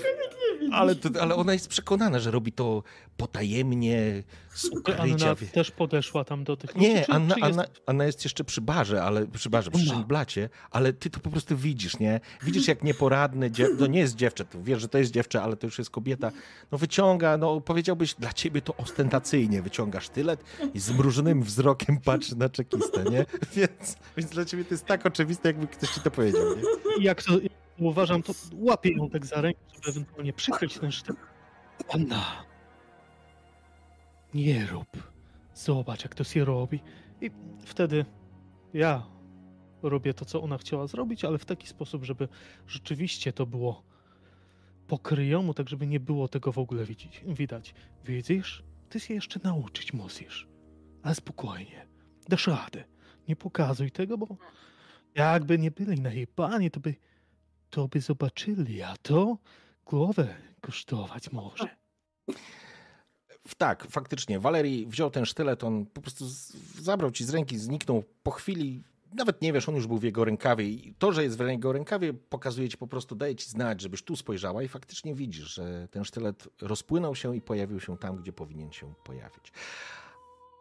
Ale, to, ale ona jest przekonana, że robi to potajemnie, z ukrycia. Anna wie- też podeszła tam do tych Nie, czy, Anna, czy jest... Anna, Anna jest jeszcze przy barze, ale przy barze, przy No. szynblacie, ale ty to po prostu widzisz, nie? Widzisz jak nieporadny, dziew... to nie jest dziewczę, to wiesz, że to jest dziewczę, ale to już jest kobieta, no wyciąga, no powiedziałbyś, dla ciebie to ostentacyjnie, wyciąga sztylet i z mrużonym wzrokiem patrzy na czekistę, nie? Więc, więc dla ciebie to jest tak oczywiste, jakby ktoś ci to powiedział, nie? Jak to uważam, to łapię ją tak za rękę, żeby ewentualnie przykryć ten sztylet. Anna, nie rób. Zobacz, jak to się robi. I wtedy ja robię to, co ona chciała zrobić, ale w taki sposób, żeby rzeczywiście to było pokryjomu, tak żeby nie było tego w ogóle widzieć, widać. Widzisz? Ty się jeszcze nauczyć musisz. Ale spokojnie. Dasz radę. Nie pokazuj tego, bo jakby nie byli najebani, to by to by zobaczyli, a to głowę kosztować może. Tak, faktycznie. Walerii wziął ten sztylet, on po prostu zabrał ci z ręki, zniknął po chwili. Nawet nie wiesz, on już był w jego rękawie i to, że jest w jego rękawie pokazuje ci po prostu, daje ci znać, żebyś tu spojrzała i faktycznie widzisz, że ten sztylet rozpłynął się i pojawił się tam, gdzie powinien się pojawić.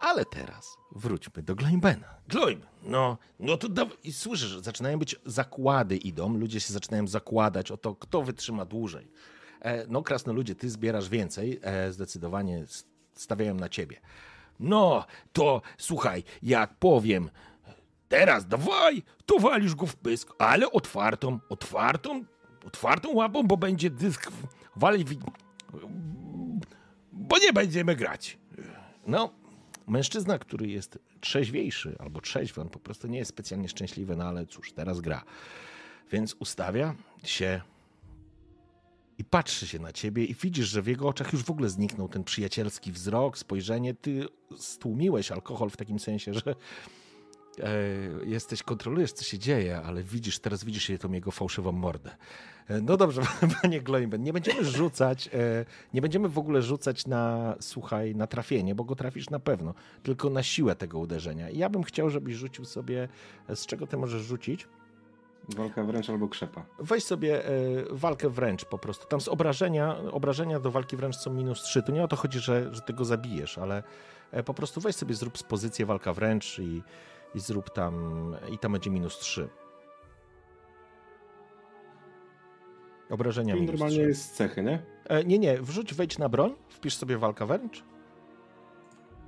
Ale teraz wróćmy do Gloimbena. Gloim, no, no to daw- i słyszysz, zaczynają być zakłady idą, ludzie się zaczynają zakładać o to, kto wytrzyma dłużej. E, no, krasnoludzie, ty zbierasz więcej, e, zdecydowanie stawiają na ciebie. No, to słuchaj, jak powiem, teraz dawaj, to walisz go w pysk, ale otwartą, otwartą, otwartą łapą, bo będzie dysk wali, bo nie będziemy grać. No, mężczyzna, który jest trzeźwiejszy albo trzeźwy, on po prostu nie jest specjalnie szczęśliwy, no ale cóż, teraz gra. Więc ustawia się i patrzy się na ciebie i widzisz, że w jego oczach już w ogóle zniknął ten przyjacielski wzrok, spojrzenie. Ty stłumiłeś alkohol w takim sensie, że jesteś, kontrolujesz, co się dzieje, ale widzisz, teraz widzisz jej tą jego fałszywą mordę. E, no dobrze, panie Gloimben, nie będziemy rzucać, e, nie będziemy w ogóle rzucać na, słuchaj, na trafienie, bo go trafisz na pewno, tylko na siłę tego uderzenia. I ja bym chciał, żebyś rzucił sobie, e, z czego ty możesz rzucić? Walka wręcz albo krzepa. Weź sobie e, walkę wręcz po prostu. Tam z obrażenia, obrażenia do walki wręcz są minus 3. To nie o to chodzi, że, że ty go zabijesz, ale e, po prostu weź sobie, zrób z pozycję walka wręcz i, i zrób tam, i tam będzie minus 3. Obrażenia Czyli minus normalnie 3. jest cechy, nie? E, nie, nie, wrzuć, wejdź na broń, wpisz sobie walka wręcz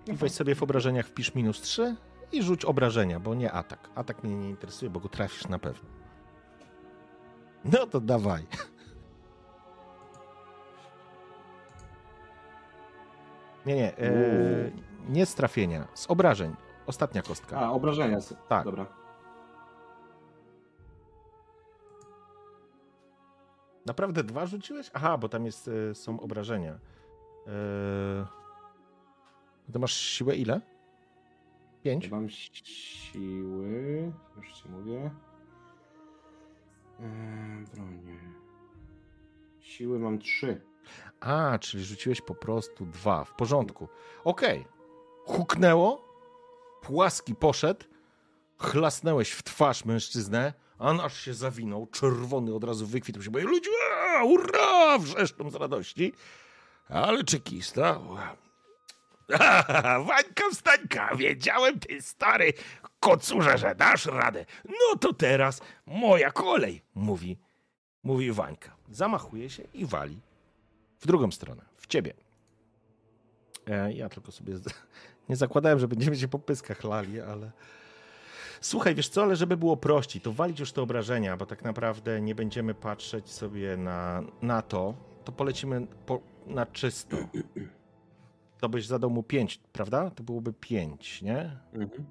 i weź sobie w obrażeniach wpisz minus 3 i rzuć obrażenia, bo nie atak. Atak mnie nie interesuje, bo go trafisz na pewno. No to dawaj. Nie, nie, e, nie z trafienia, z obrażeń. Ostatnia kostka. A, obrażenia. Tak. Dobra. Naprawdę dwa rzuciłeś? Aha, bo tam jest, e, są obrażenia. To masz siłę ile? Pięć? Ja mam siły. Już ci mówię. Eee, bronie. Siły mam trzy. A, czyli rzuciłeś po prostu dwa. W porządku. Okej. Huknęło. Płaski poszedł. chlasnęłeś w twarz mężczyznę, a on aż się zawinął, czerwony od razu wykwitł się, bo ludzie, a, ura, wrzeszczą z radości. Ale czekista. Wańka wstańka, wiedziałem ty stary kocurze, że dasz radę. No to teraz moja kolej, mówi, mówi Wańka. Zamachuje się i wali w drugą stronę, w ciebie. E, ja tylko sobie. Nie zakładałem, że będziemy się po pyskach lali, ale... Słuchaj, wiesz co, ale żeby było prościej, to walić już te obrażenia, bo tak naprawdę nie będziemy patrzeć sobie na, na to, to polecimy po, na czysto. To byś zadał mu 5, prawda? To byłoby 5, nie? Mhm.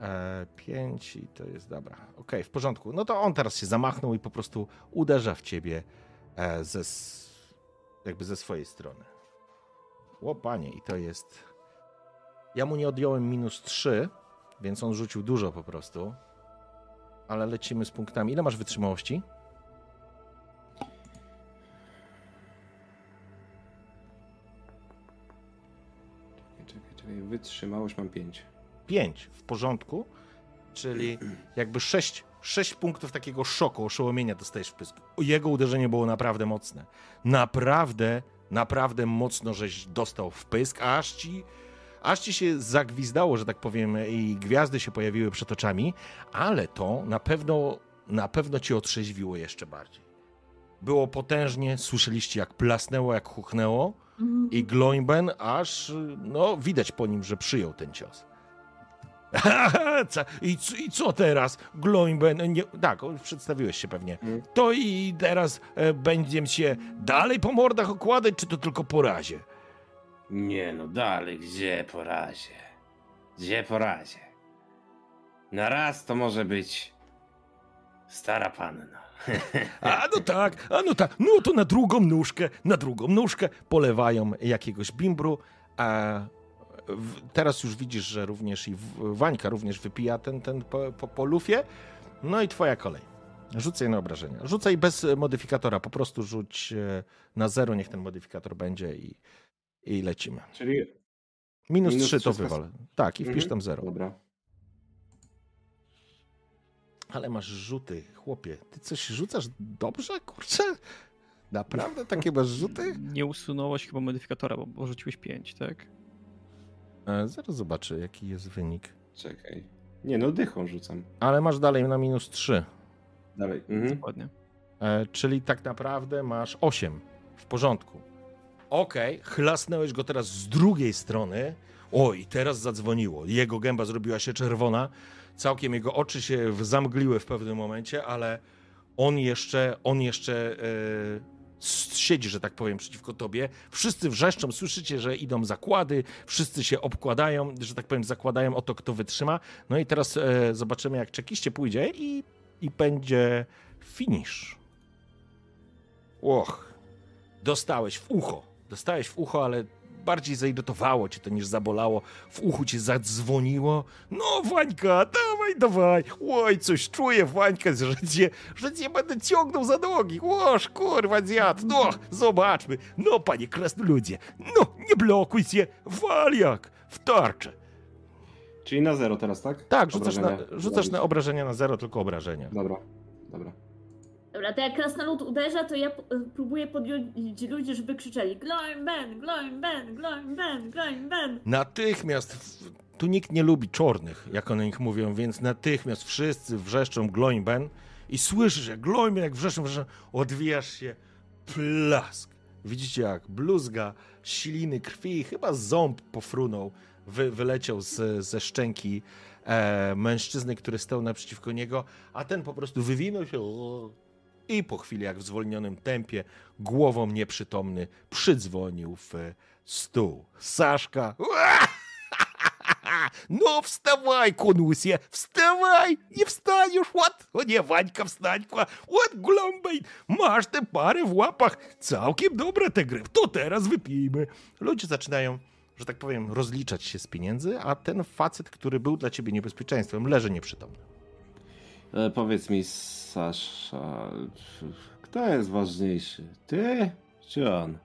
E, 5 i to jest dobra. Okej, w porządku. No to on teraz się zamachnął i po prostu uderza w ciebie e, ze, jakby ze swojej strony. O panie, i to jest. Ja mu nie odjąłem minus 3, więc on rzucił dużo po prostu. Ale lecimy z punktami. Ile masz wytrzymałości? Czekaj, czekaj, wytrzymałość mam 5. 5 w porządku, czyli jakby 6, 6 punktów takiego szoku, oszołomienia dostajesz w pysk. Jego uderzenie było naprawdę mocne. Naprawdę, naprawdę mocno żeś dostał w pysk, aż ci, aż ci się zagwizdało, że tak powiem, i gwiazdy się pojawiły przed oczami, ale to na pewno, na pewno ci otrzeźwiło jeszcze bardziej. Było potężnie, słyszeliście jak plasnęło, jak huchnęło Mhm. i Gloimben aż, no widać po nim, że przyjął ten cios. Co- I, c- I co teraz? Gloimben, nie, tak, przedstawiłeś się pewnie. Mm. To i teraz e, będziemy się dalej po mordach okładać, czy to tylko po razie? Nie no, dalej, gdzie po razie? Gdzie po razie? Na raz to może być stara panna. A no tak, a no tak, no to na drugą nóżkę, na drugą nóżkę polewają jakiegoś bimbru, a teraz już widzisz, że również i Wańka również wypija ten, ten po, po, po lufie. No i twoja kolej. Rzucaj na obrażenia. Rzucaj bez modyfikatora, po prostu rzuć e, na zero, niech ten modyfikator będzie i, i lecimy. Czyli. Minus, Minus 3 to wywal. Tak, i wpisz Mhm. tam zero. Dobra. Ale masz rzuty, chłopie. Ty coś rzucasz dobrze, kurczę? Naprawdę takie masz rzuty? Nie usunąłeś chyba modyfikatora, bo, bo rzuciłeś 5, tak? E, zaraz zobaczę, jaki jest wynik. Czekaj. Nie no, dychą rzucam. Ale masz dalej na minus 3. Dalej. Mhm. Dokładnie. E, czyli tak naprawdę masz 8. W porządku. Okej, chlasnąłeś go teraz z drugiej strony. Oj, teraz zadzwoniło. Jego gęba zrobiła się czerwona. Całkiem jego oczy się zamgliły w pewnym momencie, ale on jeszcze, on jeszcze s- siedzi, że tak powiem, przeciwko tobie. Wszyscy wrzeszczą, słyszycie, że idą zakłady, wszyscy się obkładają, że tak powiem, zakładają o to, kto wytrzyma. No i teraz e, zobaczymy, jak czekiście pójdzie i, i będzie finish. Och, dostałeś w ucho. Dostałeś w ucho, ale bardziej zairytowało cię to niż zabolało. W uchu cię zadzwoniło. No, Wańka, dawaj, dawaj. Oj, coś czuję, Wańka, że cię, że cię będę ciągnął za nogi. Łoż, kurwa, zjadł. No, zobaczmy. No, panie krasnoludzie, no, nie blokuj się. Waliak, w tarczę. Czyli na zero teraz, tak? Tak, rzucasz na, rzucasz na obrażenia na zero, tylko obrażenia. Dobra, dobra. Dobra, to jak krasnolud uderza, to ja próbuję podjąć ludzi, żeby krzyczeli Gloim Ben, Gloim Ben, Gloim Ben, Gloim Ben. Natychmiast, tu nikt nie lubi czarnych, jak one nich mówią, więc natychmiast wszyscy wrzeszczą Gloimben i słyszysz, jak Gloimben, jak wrzeszczą, wrzeszczą, odwijasz się, plask. Widzicie, jak bluzga siliny krwi, chyba ząb pofrunął, wy, wyleciał z, ze szczęki e, mężczyzny, który stał naprzeciwko niego, a ten po prostu wywinął się i po chwili, jak w zwolnionym tempie, głową nieprzytomny, przydzwonił w stół. Saszka. No wstawaj, konusie, wstawaj, nie wstaniesz, what? O nie, Wańka, wstań, what, Glombej, masz te pary w łapach, całkiem dobre te gry, to teraz wypijmy. Ludzie zaczynają, że tak powiem, rozliczać się z pieniędzy, a ten facet, który był dla ciebie niebezpieczeństwem, leży nieprzytomny. E, powiedz mi, Sasza, kto jest ważniejszy? Ty czy on?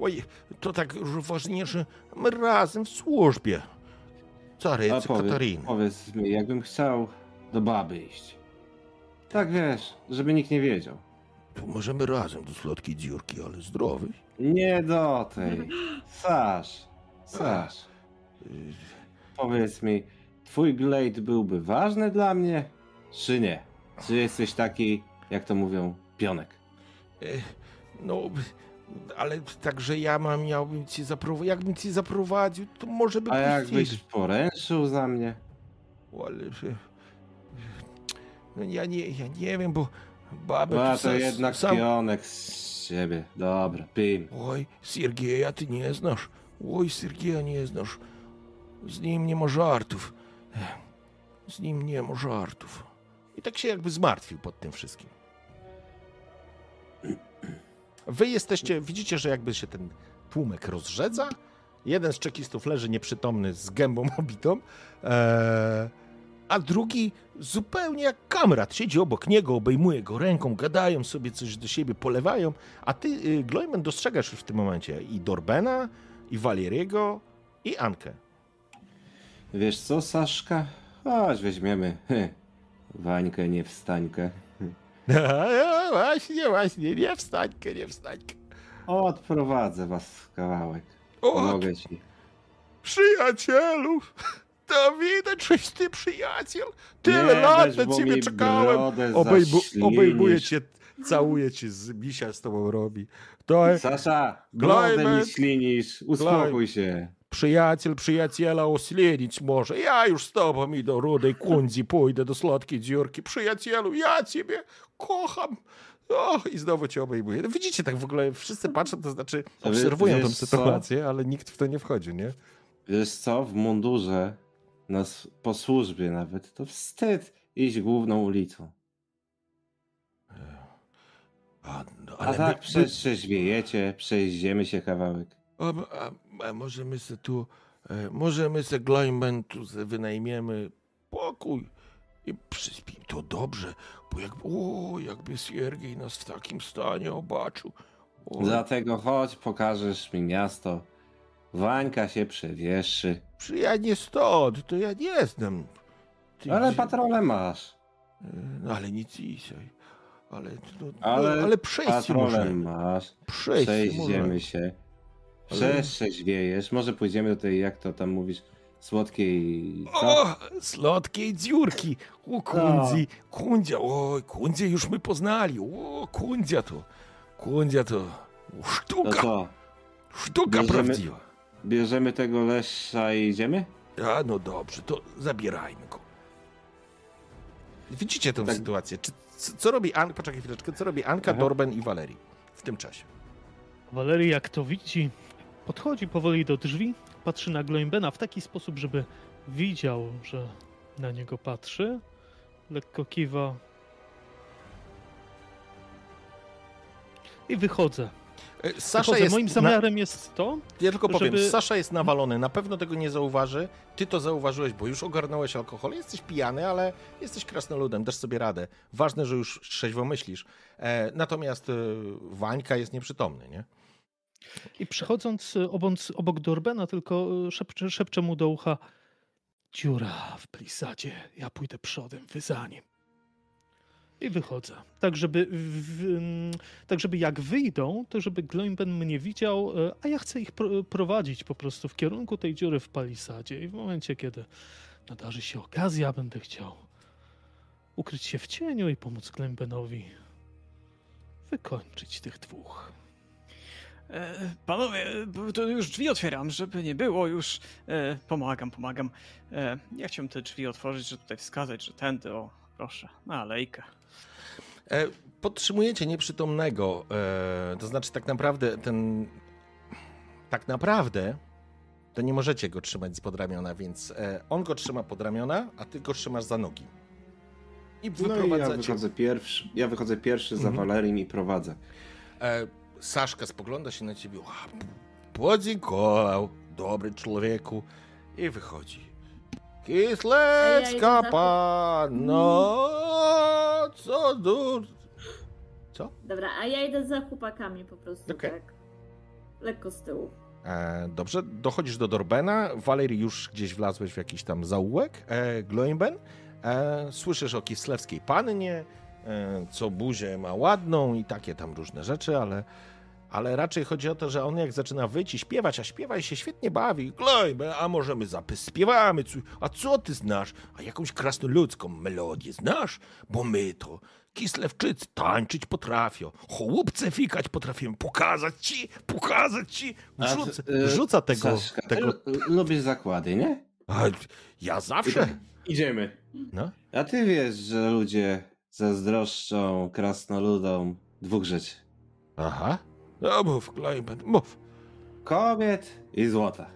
Oj, to tak ważniejsze, my razem w służbie. Carycy powie- Katariny. Powiedz mi, jakbym chciał do baby iść. Tak wiesz, żeby nikt nie wiedział. To możemy razem do słodkiej dziurki, ale zdrowej. Nie do tej. Sasz, Sasz. Y, Powiedz mi, twój glade byłby ważny dla mnie, czy nie? Czy jesteś taki, jak to mówią, pionek? E, No, ale także ja mam, miałbym ci zaprowadzić, jakbym ci zaprowadził, to może by A jakbyś poręczył za mnie? O, Ale, no ja nie, ja nie wiem, bo baba No, A to jednak sam... pionek z siebie. Dobra, pijmy. Oj, Siergieja ty nie znasz. Oj, Siergieja nie znasz. Z nim nie ma żartów. Ech, Z nim nie ma żartów. I tak się jakby zmartwił pod tym wszystkim. Wy jesteście, widzicie, że jakby się ten tłumek rozrzedza. Jeden z czekistów leży nieprzytomny z gębą obitą, eee, a drugi zupełnie jak kamrat. Siedzi obok niego, obejmuje go ręką, gadają sobie coś do siebie, polewają. A ty, y, Gloyman, dostrzegasz już w tym momencie i Dorbena, i Waleriego, i Ankę. Wiesz co, Saszka? Chodź, weźmiemy. Wańkę, nie wstańkę. właśnie, właśnie, nie wstańkę, nie wstańkę. Odprowadzę was kawałek. Pomogę ci. przyjacielu! To widać, żeś ty przyjaciel. Tyle Nie lat na ciebie czekałem. Obejmu, obejmuje cię, całuje cię, z misia z tobą robi. To Sasza, brodę mi ślinisz. Uspokój się. Przyjaciel przyjaciela oślenić może. Ja już z tobą i do rudej kundzi pójdę do słodkiej dziurki. Przyjacielu, ja ciebie kocham. O, i znowu cię obejmuję. No Widzicie, tak w ogóle wszyscy patrzą, to znaczy obserwują tę wiesz co? sytuację, ale nikt w to nie wchodzi, nie? Wiesz co, w mundurze, nas po służbie nawet, to wstyd iść główną ulicą. A, no, A tak przetrzeźwiejecie, przejeździemy się kawałek. A, a możemy se tu, e, możemy se Glajmen tu se wynajmiemy pokój i przyspimy. To dobrze, bo jakby, o, jakby Siergiej nas w takim stanie zobaczył. O, Dlatego chodź, pokażesz mi miasto. Wańka się przewieszy. Ja nie stąd, to ja nie znam. Ty Ale gdzie- patrole masz. E, No, ale nic dzisiaj. Ale, no, Ale no, ale przejść Patrole możemy. masz. Przejść Przejdziemy możemy. się. Ale- Przetrzeźwiejesz. Może pójdziemy do tej, jak to tam mówisz, słodkiej... Co? O, słodkiej dziurki. O, kundzi, kundzia, oj, kundzie już my poznali. O, kundzia to, kundzia to No sztuka, co? sztuka bierzemy- prawdziwa. Bierzemy tego lesza i idziemy? A, no dobrze, to zabierajmy go. Widzicie tę Tak. sytuację. Czy, co, co robi Anka, poczekaj chwileczkę, co robi Anka, Aha. Dorben i Walerii w tym czasie? Walery, jak to widzi, podchodzi powoli do drzwi, patrzy na Gloimbena w taki sposób, żeby widział, że na niego patrzy. Lekko kiwa. I wychodzę. E, Sasza wychodzę. jest Moim na- zamiarem jest to, Ja tylko powiem, żeby- Sasza jest nawalony, na pewno tego nie zauważy. Ty to zauważyłeś, bo już ogarnąłeś alkohol. Jesteś pijany, ale jesteś krasnoludem, dasz sobie radę. Ważne, że już trzeźwo myślisz. E, natomiast e, Wańka jest nieprzytomny, nie? I przychodząc y, obok, Dorbena, tylko y, szepcze, mu do ucha dziura w plisadzie, ja pójdę przodem, wy za nim. I wychodzę. Tak żeby, w, mm, tak, żeby jak wyjdą, to żeby Gloimben mnie widział, y, a ja chcę ich pro, prowadzić po prostu w kierunku tej dziury w palisadzie. I w momencie, kiedy nadarzy się okazja, będę chciał ukryć się w cieniu i pomóc Gloimbenowi wykończyć tych dwóch. E, panowie, to już drzwi otwieram, żeby nie było już. E, pomagam, pomagam. E, ja chciałem te drzwi otworzyć, żeby tutaj wskazać, że tędy, o, proszę, na alejkę. E, podtrzymujecie nieprzytomnego, e, to znaczy tak naprawdę ten... Tak naprawdę to nie możecie go trzymać z pod ramiona, więc e, on go trzyma pod ramiona, a ty go trzymasz za nogi. I No i ja wyprowadzacie... wychodzę pierwszy, ja wychodzę pierwszy za Mhm. Walerim i prowadzę. Saszka spogląda się na ciebie. "A, p- Podziękował, dobry człowieku. I wychodzi. A ja panno, co dur... Co? Dobra, a ja idę za chłopakami po prostu, Okej. tak. Lekko z tyłu. E, dobrze, dochodzisz do Dorbena. Walerii już gdzieś wlazłeś w jakiś tam zaułek. E, Gloimben. E, słyszysz o kislewskiej pannie, e, co buzię ma ładną i takie tam różne rzeczy, ale, ale raczej chodzi o to, że on jak zaczyna wyć i śpiewać, a śpiewa i się świetnie bawi. Gloimben, a może my zapy śpiewamy? A co ty znasz? A jakąś krasnoludzką melodię znasz? Bo my to Kislewczycy tańczyć potrafią, chłopce fikać potrafimy, pokazać ci, pokazać ci. A, Wrzuca, y, wrzuca tego, Saszka, tego. lu- lubisz zakłady, nie? A, ja zawsze. Idziemy. No. A ty wiesz, że ludzie zazdroszczą krasnoludom dwóch rzeczy. Aha. No mów, Klejben, mów. Kobiet i złota.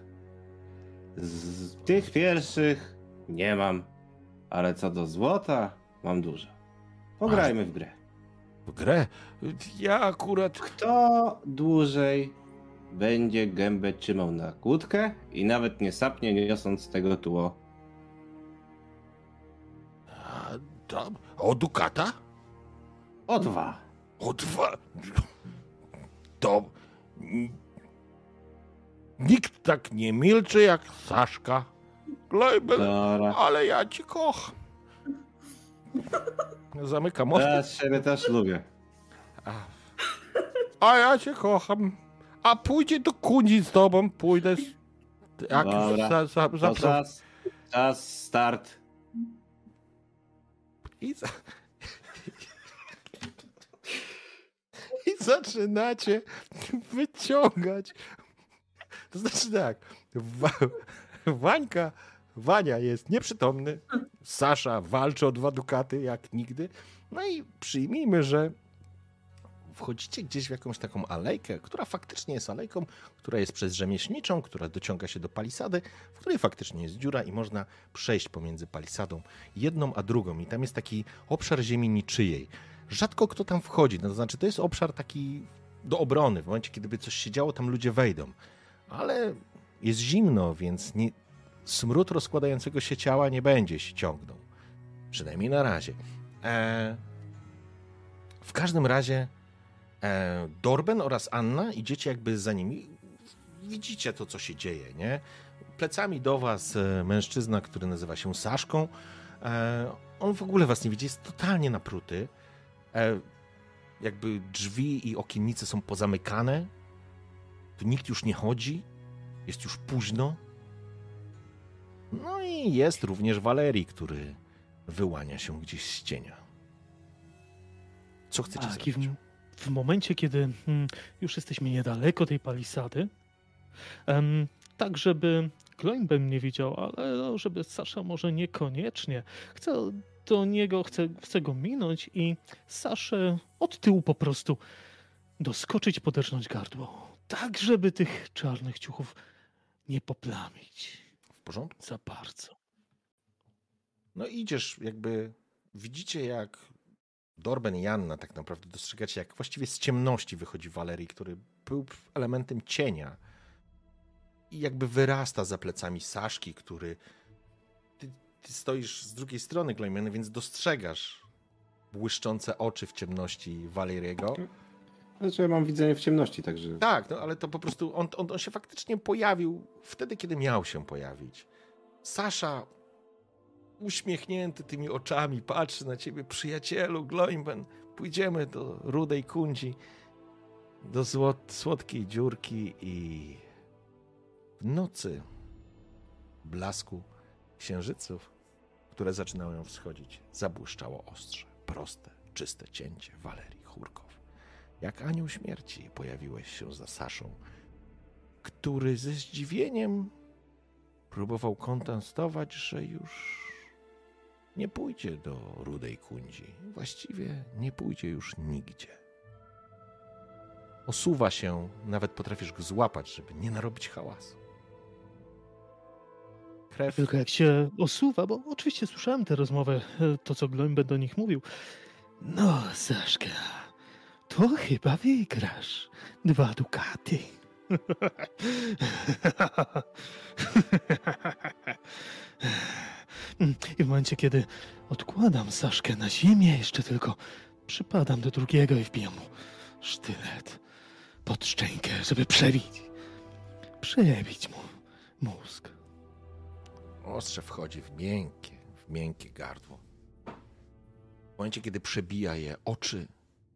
Z tych pierwszych nie mam, ale co do złota mam dużo. Pograjmy w grę. W grę. Ja akurat. Kto dłużej będzie gębę trzymał na kłódkę i nawet nie sapnie, nie niosąc tego tło. A, tam, o Dukata? O dwa. O dwa. To. Nikt tak nie milczy jak Saszka. Ale ja ci kocham. Zamykam oczy. Ja siebie też lubię. A, a ja cię kocham. A pójdzie do kuni z tobą, pójdę. Z, jak Dobra. za, za, za, czas, czas, start. i, za, zaczynacie wyciągać. To znaczy tak. Wa, Wańka, Wania jest nieprzytomny. Sasza walczy o dwa dukaty jak nigdy. No i przyjmijmy, że wchodzicie gdzieś w jakąś taką alejkę, która faktycznie jest alejką, która jest przez rzemieślniczą, która dociąga się do palisady, w której faktycznie jest dziura i można przejść pomiędzy palisadą jedną a drugą. I tam jest taki obszar ziemi niczyjej. Rzadko kto tam wchodzi, no to znaczy to jest obszar taki do obrony. W momencie, kiedy by coś się działo, tam ludzie wejdą. Ale jest zimno, więc nie, smród rozkładającego się ciała nie będzie się ciągnął. Przynajmniej na razie. E, w każdym razie e, Dorben oraz Anna idziecie jakby za nimi. Widzicie to, co się dzieje, nie? Plecami do was e, mężczyzna, który nazywa się Saszką. E, on w ogóle was nie widzi, jest totalnie napruty. E, jakby drzwi i okiennice są pozamykane. Tu nikt już nie chodzi. Jest już późno. No i jest również Walerii, który wyłania się gdzieś z cienia. Co chcecie i w, zrobić? w momencie, kiedy mm, już jesteśmy niedaleko tej palisady, em, tak żeby Kloimben nie widział, ale no, żeby Sasza może niekoniecznie, chcę do niego, chcę, chcę go minąć i Saszę od tyłu po prostu doskoczyć, poderżnąć gardło. Tak, żeby tych czarnych ciuchów nie poplamić W porządku? za bardzo. No idziesz, jakby widzicie jak Dorben i Janna tak naprawdę dostrzegacie, jak właściwie z ciemności wychodzi Walerii, który był elementem cienia i jakby wyrasta za plecami Saszki, który ty, stoisz z drugiej strony Glojmeny, więc dostrzegasz błyszczące oczy w ciemności Waleriego. Znaczy ja mam widzenie w ciemności, także... Tak, no ale to po prostu on, on, on się faktycznie pojawił wtedy, kiedy miał się pojawić. Sasza uśmiechnięty tymi oczami patrzy na ciebie, przyjacielu Gloimben. Pójdziemy do rudej kundzi, do złot, słodkiej dziurki i w nocy blasku księżyców, które zaczynają wschodzić, zabłyszczało ostrze, proste, czyste cięcie Walerii Chórkow. Jak anioł śmierci pojawiłeś się za Saszą, który ze zdziwieniem próbował kontestować, że już nie pójdzie do Rudej Kundzi. Właściwie nie pójdzie już nigdzie. Osuwa się, nawet potrafisz go złapać, żeby nie narobić hałasu. Krew Tylko jak się osuwa, bo oczywiście słyszałem tę rozmowę, e, to co Gloimben do nich mówił. No, Saszka, to chyba wygrasz. Dwa dukaty. I w momencie, kiedy odkładam Saszkę na ziemię, jeszcze tylko przypadam do drugiego i wbijam mu sztylet pod szczękę, żeby przebić. przebić mu mózg. Ostrze wchodzi w miękkie, w miękkie gardło. W momencie, kiedy przebija je, oczy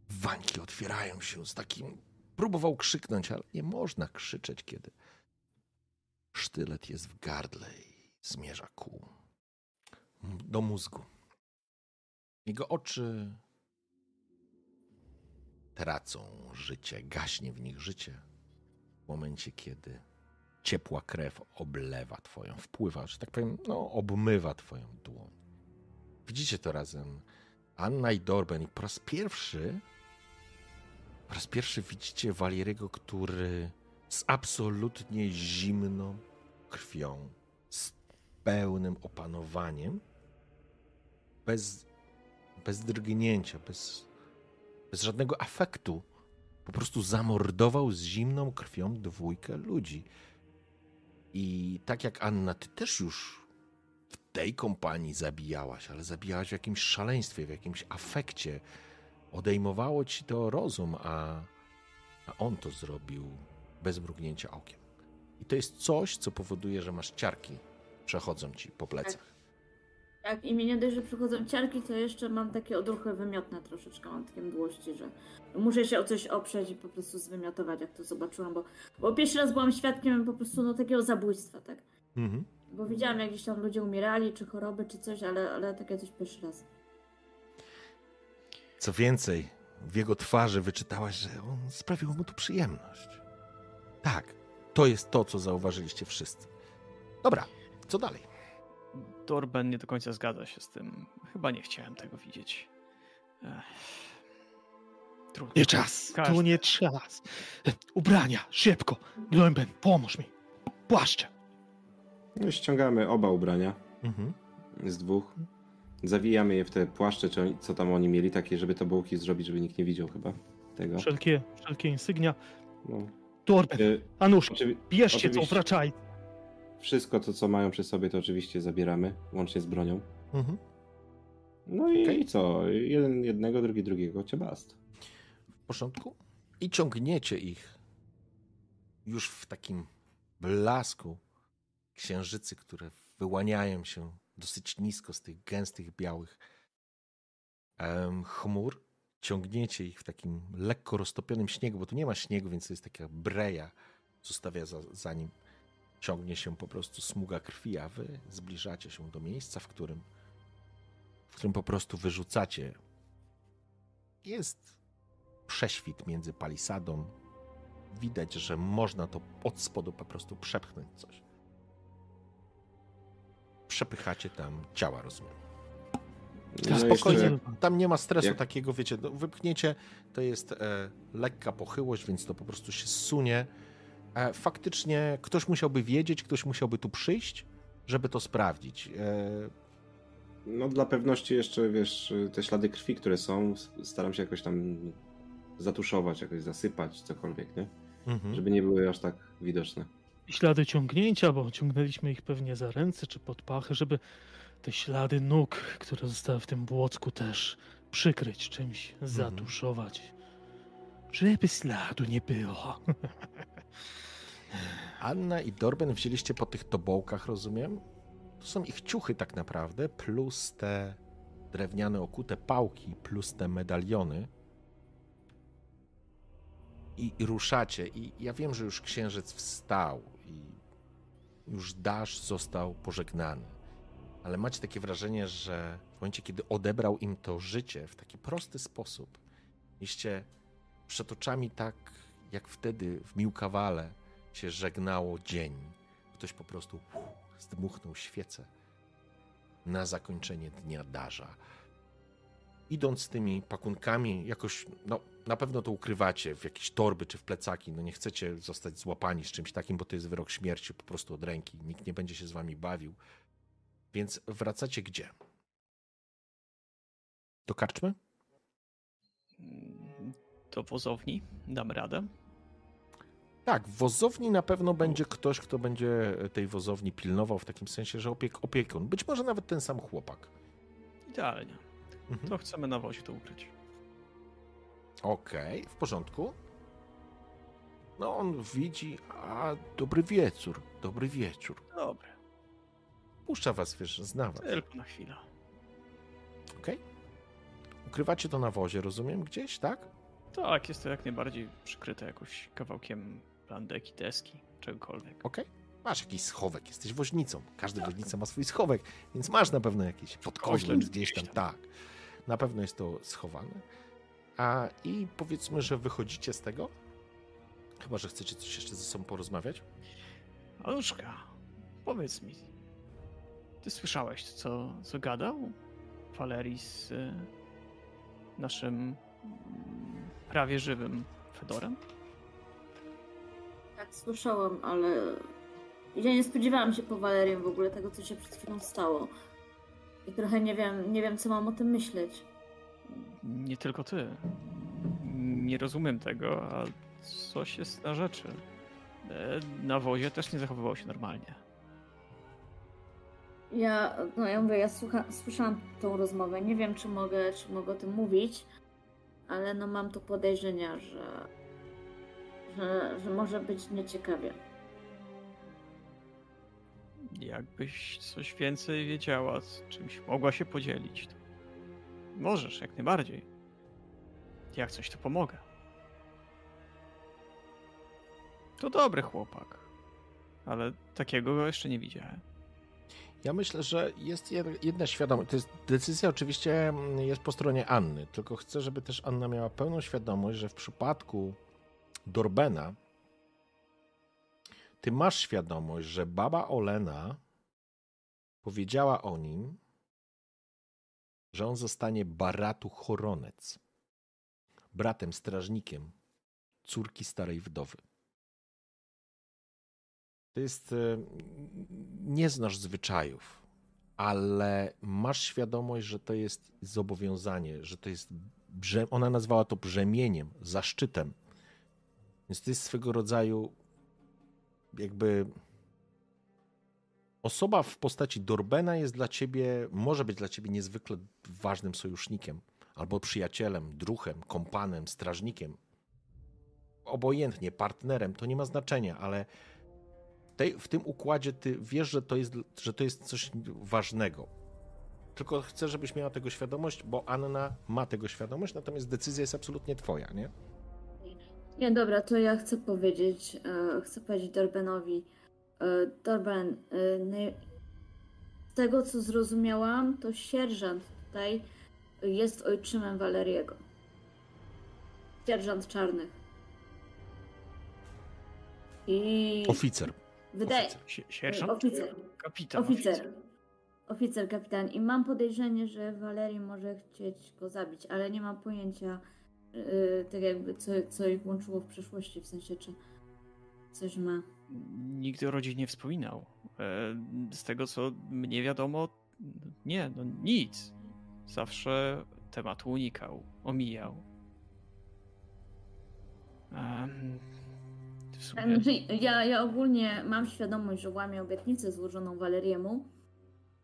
Wańki otwierają się z takim... Próbował krzyknąć, ale nie można krzyczeć, kiedy sztylet jest w gardle i zmierza ku... do mózgu. Jego oczy tracą życie, gaśnie w nich życie w momencie, kiedy ciepła krew oblewa twoją, wpływa, że tak powiem, no, obmywa twoją dłoń. Widzicie to razem. Anna i Dorben i po raz pierwszy po raz pierwszy widzicie Walierego, który z absolutnie zimną krwią, z pełnym opanowaniem, bez, bez drgnięcia, bez, bez żadnego afektu, po prostu zamordował z zimną krwią dwójkę ludzi. I tak jak Anna, ty też już w tej kompanii zabijałaś, ale zabijałaś w jakimś szaleństwie, w jakimś afekcie. Odejmowało ci to rozum, a, a on to zrobił bez mrugnięcia okiem. I to jest coś, co powoduje, że masz ciarki. Przechodzą ci po plecach. Jak i mi nie dość, że przychodzą ciarki, to jeszcze mam takie odruchy wymiotne troszeczkę, mam takie mdłości, że muszę się o coś oprzeć i po prostu zwymiotować, jak to zobaczyłam, bo, bo pierwszy raz byłam świadkiem po prostu no, takiego zabójstwa, tak? Mhm. Bo widziałam, jak gdzieś tam ludzie umierali, czy choroby, czy coś, ale, ale takie coś pierwszy raz. Co więcej, w jego twarzy wyczytałaś, że on sprawiło mu to przyjemność. Tak, to jest to, co zauważyliście wszyscy. Dobra, co dalej? Dorben nie do końca zgadza się z tym. Chyba nie chciałem tego widzieć. Ech. Trudno. Nie czas, Każdy- to nie czas. Ubrania, szybko. Glömben, pomóż mi. Płaszcze. No ściągamy oba ubrania Mhm. z dwóch. Zawijamy je w te płaszcze, czy oni- co tam oni mieli, takie, żeby to bułki zrobić, żeby nikt nie widział chyba tego. Wszelkie, wszelkie insygnia. No. Dorben, Y, Anuszka, oczywi- bierzcie co, oczywiście. wraczaj. Wszystko to, co mają przy sobie, to oczywiście zabieramy, łącznie z bronią. Mhm. No i Okej. co? Jeden jednego, drugi drugiego. Ciebast. W porządku? I ciągniecie ich już w takim blasku księżycy, które wyłaniają się dosyć nisko z tych gęstych, białych chmur. Ciągniecie ich w takim lekko roztopionym śniegu, bo tu nie ma śniegu, więc to jest taka breja, zostawia za, za nim. Ciągnie się po prostu smuga krwi, a wy zbliżacie się do miejsca, w którym, w którym po prostu wyrzucacie. Jest prześwit między palisadą. Widać, że można to od spodu po prostu przepchnąć coś. Przepychacie tam ciała, rozumiem. No Spokojnie, jeszcze- tam nie ma stresu jak- takiego, wiecie, no, wypchnięcie to jest e, lekka pochyłość, więc to po prostu się zsunie. E, faktycznie ktoś musiałby wiedzieć, ktoś musiałby tu przyjść, żeby to sprawdzić. E, No dla pewności jeszcze, wiesz, te ślady krwi, które są, staram się jakoś tam zatuszować, jakoś zasypać, cokolwiek, nie? mhm. Żeby nie były aż tak widoczne. Ślady ciągnięcia, bo ciągnęliśmy ich pewnie za ręce czy pod pachy, żeby te ślady nóg, które zostały w tym błocku też przykryć czymś, zatuszować. Żeby śladu nie było. Anna i Dorben wzięliście po tych tobołkach, rozumiem? To są ich ciuchy tak naprawdę, plus te drewniane okute pałki, plus te medaliony. I, I ruszacie. I ja wiem, że już księżyc wstał i już Dasz został pożegnany. Ale macie takie wrażenie, że w momencie, kiedy odebrał im to życie w taki prosty sposób, mieliście przed oczami tak, jak wtedy w Miłkawale się żegnało dzień. Ktoś po prostu uf, zdmuchnął świecę na zakończenie dnia darza. Idąc z tymi pakunkami, jakoś, no na pewno to ukrywacie w jakieś torby czy w plecaki. No nie chcecie zostać złapani z czymś takim, bo to jest wyrok śmierci po prostu od ręki. Nikt nie będzie się z wami bawił. Więc wracacie gdzie? Do karczmy? Do wozowni dam radę. Tak, w wozowni na pewno będzie ktoś, kto będzie tej wozowni pilnował w takim sensie, że opiek, opiekun. Być może nawet ten sam chłopak. Idealnie. Mhm. To chcemy na wozie to ukryć. Okej, w porządku. No on widzi, a dobry wieczór, dobry wieczór. Dobra, Puszcza was, wiesz, zna was. tylko na chwilę. Okej? Ukrywacie to na wozie, rozumiem, gdzieś, tak? Tak, jest to jak najbardziej przykryte jakoś kawałkiem landeki, deski, czegokolwiek. Okej? Masz jakiś schowek, jesteś woźnicą. Każdy woźnica ma swój schowek, więc masz na pewno jakiś pod koźlem Gdzieś tam, tak. Na pewno jest to schowane. A i powiedzmy, że wychodzicie z tego. Chyba, że chcecie coś jeszcze ze sobą porozmawiać. Anuszka, powiedz mi, ty słyszałeś, co, co gadał Valerii z y, naszym prawie żywym Fedorem? Tak, słyszałam, ale ja nie spodziewałam się po Walerium w ogóle tego, co się przed chwilą stało. I trochę nie wiem, nie wiem, co mam o tym myśleć. Nie tylko ty. Nie rozumiem tego, a coś jest na rzeczy. E, Na wozie też nie zachowywał się normalnie. Ja, no ja mówię, ja słucha, słyszałam tą rozmowę. Nie wiem, czy mogę, czy mogę o tym mówić, ale no mam tu podejrzenia, że, że, że może być nieciekawie. Jakbyś coś więcej wiedziała, z czymś mogła się podzielić, to możesz, jak najbardziej. Jak coś, to pomogę. To dobry chłopak, ale takiego go jeszcze nie widziałem. Ja myślę, że jest jed- jedna świadomość. To jest decyzja oczywiście mm, jest po stronie Anny, tylko chcę, żeby też Anna miała pełną świadomość, że w przypadku Dorbena ty masz świadomość, że baba Olena powiedziała o nim, że on zostanie Baratu Choronec, bratem strażnikiem córki starej wdowy. To jest. e, Nie znasz zwyczajów, ale masz świadomość, że to jest zobowiązanie, że to jest. Brze... Ona nazwała to brzemieniem, zaszczytem. Więc to jest swego rodzaju jakby. Osoba w postaci Dorbena jest dla ciebie, może być dla ciebie niezwykle ważnym sojusznikiem, albo przyjacielem, druhem, kompanem, strażnikiem. Obojętnie, partnerem, to nie ma znaczenia, ale tej, w tym układzie ty wiesz, że to, jest, że to jest coś ważnego. Tylko chcę, żebyś miała tego świadomość, bo Anna ma tego świadomość, natomiast decyzja jest absolutnie twoja, nie? Nie, dobra, to ja chcę powiedzieć, e, chcę powiedzieć Dorbenowi. E, Dorben, e, nie, z tego co zrozumiałam, to sierżant tutaj jest ojczymem Waleriego. Sierżant Czarnych. I Oficer. Wydaje... oficer. Sie- Sierżant? Oficer. Kapitan. Oficer. Oficer, kapitan. I mam podejrzenie, że Walerii może chcieć go zabić, ale nie mam pojęcia, yy, tak jakby, co, co ich łączyło w przeszłości, w sensie, czy coś ma. Nigdy o rodzinie nie wspominał. E, Z tego co mnie wiadomo, nie, no nic. Zawsze tematu unikał, omijał. Sumie ja, ja ogólnie mam świadomość, że łamię obietnicę złożoną Waleriemu,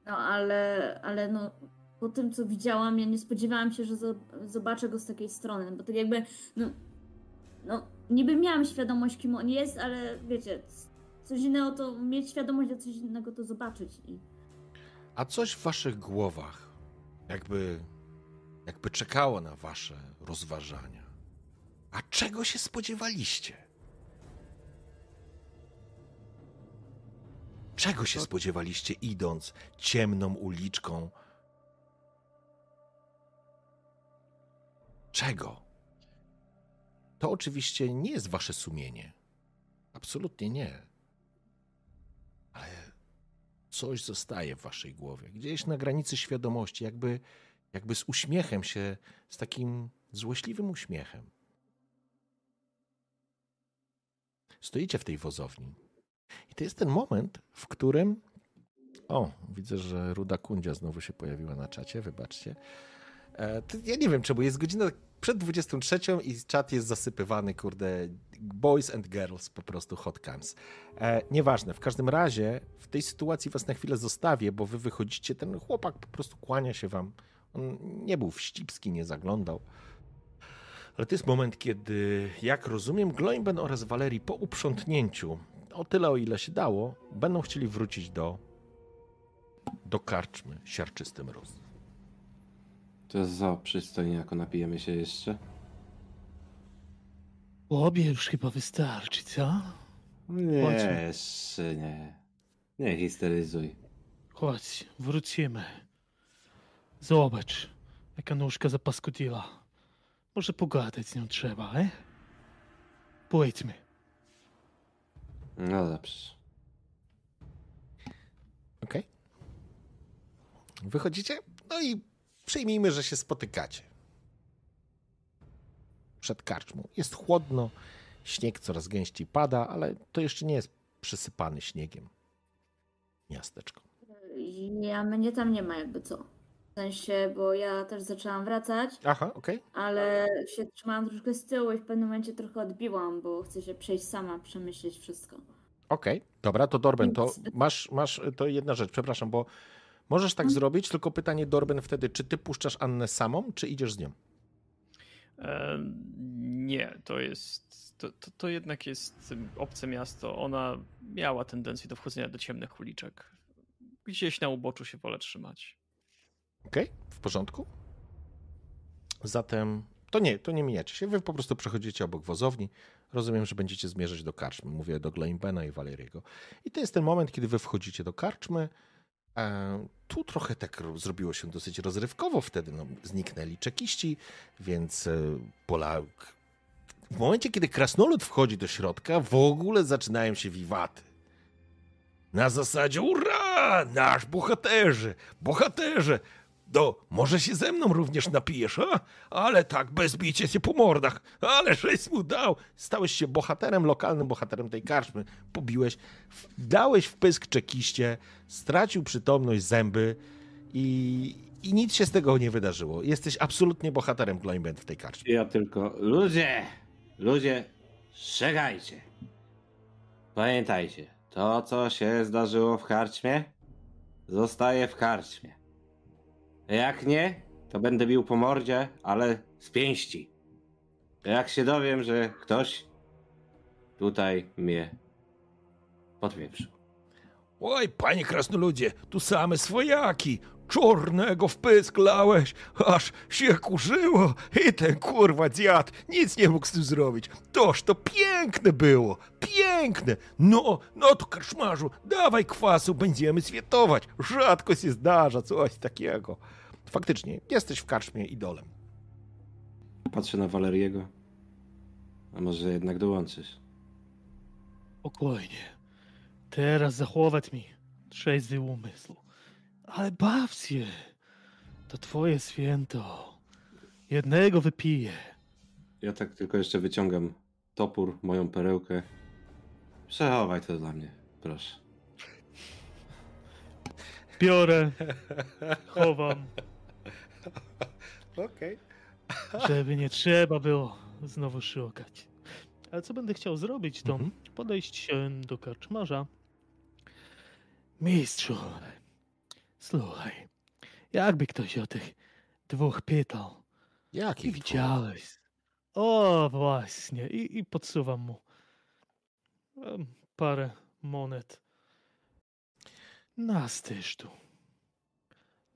no ale, ale no, po tym, co widziałam, ja nie spodziewałam się, że zo- zobaczę go z takiej strony, bo tak jakby, no, no, niby miałam świadomość, kim on jest, ale wiecie, coś innego to mieć świadomość, a coś innego to zobaczyć i... A coś w waszych głowach jakby, jakby czekało na wasze rozważania. A czego się spodziewaliście? Czego się spodziewaliście idąc ciemną uliczką? Czego? To oczywiście nie jest wasze sumienie. Absolutnie nie. Ale coś zostaje w waszej głowie, gdzieś na granicy świadomości, jakby, jakby z uśmiechem się, z takim złośliwym uśmiechem. Stoicie w tej wozowni. I to jest ten moment, w którym. O, widzę, że Ruda Kundzia znowu się pojawiła na czacie, wybaczcie. E, ja nie wiem czemu, jest godzina przed 23 i czat jest zasypywany, kurde, boys and girls, po prostu hot cams. E, nieważne, w każdym razie w tej sytuacji was na chwilę zostawię, bo wy wychodzicie, ten chłopak po prostu kłania się wam. On nie był wścibski, nie zaglądał. Ale to jest moment, kiedy, jak rozumiem, Gloimben oraz Valerii po uprzątnięciu, o tyle o ile się dało, będą chcieli wrócić do, do karczmy siarczysty mróz. To jest za przystojnie, jako napijemy się jeszcze. Obie już chyba wystarczy, co? Nie, Chodźmy. jeszcze nie. Nie histeryzuj. Chodź, wrócimy. Zobacz, jaka nóżka zapaskudziła. Może pogadać z nią trzeba, e? Pójdźmy. No dobrze. Okej. Wychodzicie? No i przyjmijmy, że się spotykacie. Przed karczmą. Jest chłodno, śnieg coraz gęściej pada, ale to jeszcze nie jest przysypany śniegiem miasteczko. Ja mnie tam nie ma jakby co. W sensie, bo ja też zaczęłam wracać, Aha, okej. ale się trzymałam troszkę z tyłu i w pewnym momencie trochę odbiłam, bo chcę się przejść sama, przemyśleć wszystko. Okej, dobra, to Dorben, to Więc- masz, masz, to jedna rzecz, przepraszam, bo możesz tak Mhm. zrobić, tylko pytanie Dorben wtedy, czy ty puszczasz Annę samą, czy idziesz z nią? E, nie, to jest. To, to, to jednak jest obce miasto. Ona miała tendencję do wchodzenia do ciemnych uliczek. Gdzieś na uboczu się wolę trzymać. Okej, w porządku. Zatem to nie, to nie mijacie się. Wy po prostu przechodzicie obok wozowni. Rozumiem, że będziecie zmierzać do karczmy. Mówię do Glaimbena i Valeriego. I to jest ten moment, kiedy wy wchodzicie do karczmy. E, tu trochę tak ro- zrobiło się dosyć rozrywkowo wtedy. No, zniknęli czekiści, więc e, pola... W momencie, kiedy krasnolud wchodzi do środka, w ogóle zaczynają się wiwaty. Na zasadzie, ura, nasz bohaterze, bohaterze, do, może się ze mną również napijesz, a? Ale tak, bez bicia się po mordach, ale żeś mu dał. Stałeś się bohaterem, lokalnym bohaterem tej karczmy. Pobiłeś, w- dałeś wpysk czekiście, stracił przytomność zęby i, i nic się z tego nie wydarzyło. Jesteś absolutnie bohaterem Gloimbend w tej karczmie. Ja tylko. Ludzie! Ludzie, strzegajcie! Pamiętajcie, to co się zdarzyło w karczmie, zostaje w karczmie. Jak nie, to będę bił po mordzie, ale z pięści. Jak się dowiem, że ktoś tutaj mnie podwieprzył. Oj, panie krasnoludzie, tu same swojaki. Czornego w pysk lałeś, aż się kurzyło i ten kurwa dziad nic nie mógł z tym zrobić. Toż to piękne było, piękne. No, no to karczmarzu, dawaj kwasu, będziemy świętować. Rzadko się zdarza coś takiego. Faktycznie, jesteś w karczmie idolem. Patrzę na Waleriego. A może jednak dołączysz? Spokojnie. Teraz zachować mi trzeźwy umysł. Ale baw się. To twoje święto. Jednego wypiję. Ja tak tylko jeszcze wyciągam topór, moją perełkę. Przechowaj to dla mnie, proszę. Biorę, chowam, Okej. żeby nie trzeba było znowu szukać. Ale co będę chciał zrobić, to Mhm. podejść się do karczmarza. Mistrzu, słuchaj, jakby ktoś o tych dwóch pytał, Jaki I widziałeś. O, właśnie. I, i podsuwam mu em, parę monet. Tu.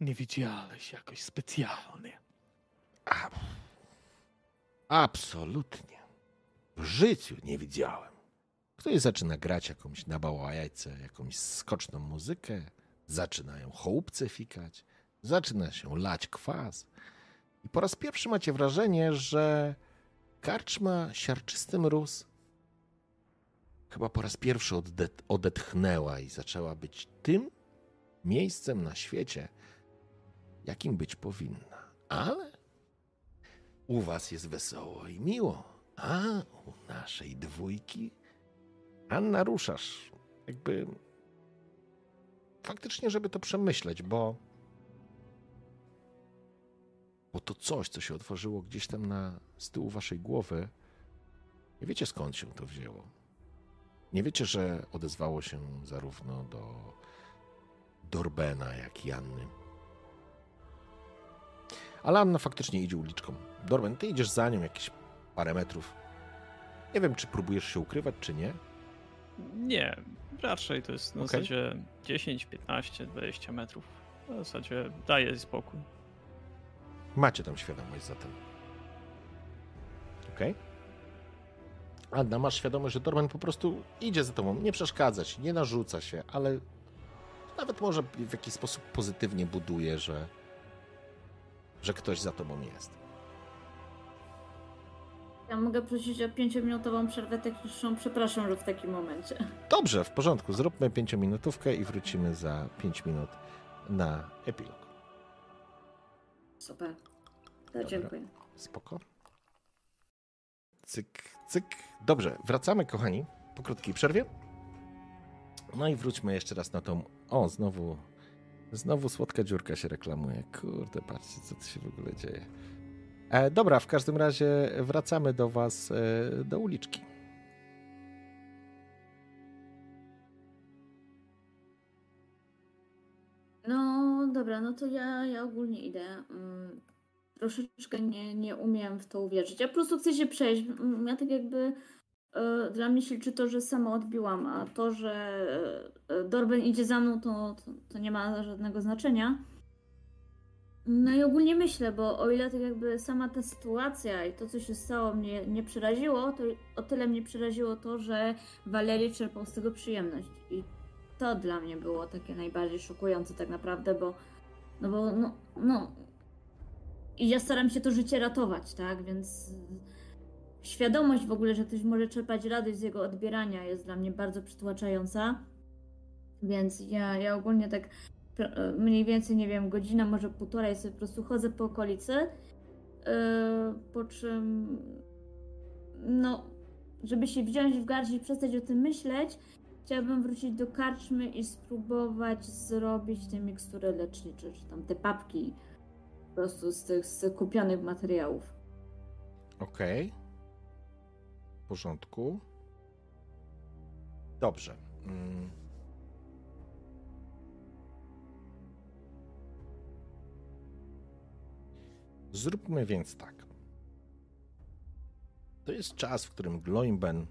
Nie widziałeś jakoś specjalnie. A, absolutnie. W życiu nie widziałem. Ktoś zaczyna grać jakąś na bałajce, jakąś skoczną muzykę, zaczynają chołupce fikać, zaczyna się lać kwas. I po raz pierwszy macie wrażenie, że karczma siarczysty mróz chyba po raz pierwszy oddet- odetchnęła i zaczęła być tym miejscem na świecie, jakim być powinna. Ale u was jest wesoło i miło, a u naszej dwójki Anna ruszasz. Jakby faktycznie, żeby to przemyśleć, bo bo to coś, co się otworzyło gdzieś tam na z tyłu waszej głowy, nie wiecie skąd się to wzięło. Nie wiecie, że odezwało się zarówno do Dorbena, jak i Anny. Ale Anna faktycznie idzie uliczką. Dorben, ty idziesz za nią jakieś parę metrów. Nie wiem, czy próbujesz się ukrywać, czy nie. Nie, raczej to jest na Okej. zasadzie 10, 15, 20 metrów. W zasadzie daje spokój. Macie tam świadomość zatem. Okej? Anna, masz świadomość, że Dorman po prostu idzie za tobą, nie przeszkadza ci, nie narzuca się, ale nawet może w jakiś sposób pozytywnie buduje, że, że ktoś za tobą jest. Ja mogę prosić o pięciominutową przerwę techniczną. Przepraszam, że w takim momencie. Dobrze, w porządku. Zróbmy pięciominutówkę i wrócimy za 5 minut na epilog. Super. Dziękuję. Spoko. Cyk, cyk. Dobrze, wracamy, kochani, po krótkiej przerwie. No i wróćmy jeszcze raz na tą. O, znowu. Znowu słodka dziurka się reklamuje. Kurde, patrzcie, co tu się w ogóle dzieje. E, dobra, w każdym razie wracamy do Was, e, do uliczki. No dobra, no to ja, ja ogólnie idę. Mm, troszeczkę nie, nie umiem w to uwierzyć. Ja po prostu chcę się przejść. Mm, Ja tak jakby e, dla mnie się to, że sama odbiłam, a to, że Dorben idzie za mną, to, to, to nie ma żadnego znaczenia. No i ogólnie myślę, bo o ile tak jakby sama ta sytuacja i to, co się stało, mnie nie przeraziło, to o tyle mnie przeraziło to, że Walerii czerpał z tego przyjemność. I to dla mnie było takie najbardziej szokujące tak naprawdę, bo no bo no, no i ja staram się to życie ratować, tak, więc świadomość w ogóle, że ktoś może czerpać radość z jego odbierania jest dla mnie bardzo przytłaczająca, więc ja, ja ogólnie tak mniej więcej, nie wiem, godzina, może półtorej sobie po prostu chodzę po okolicy, yy, po czym no, żeby się wziąć w garść i przestać o tym myśleć, Chciałabym wrócić do karczmy i spróbować zrobić te mikstury lecznicze, czy tam te papki po prostu z tych z kupionych materiałów. Okej. W porządku. Dobrze. Mm. Zróbmy więc tak. To jest czas, w którym Gloimben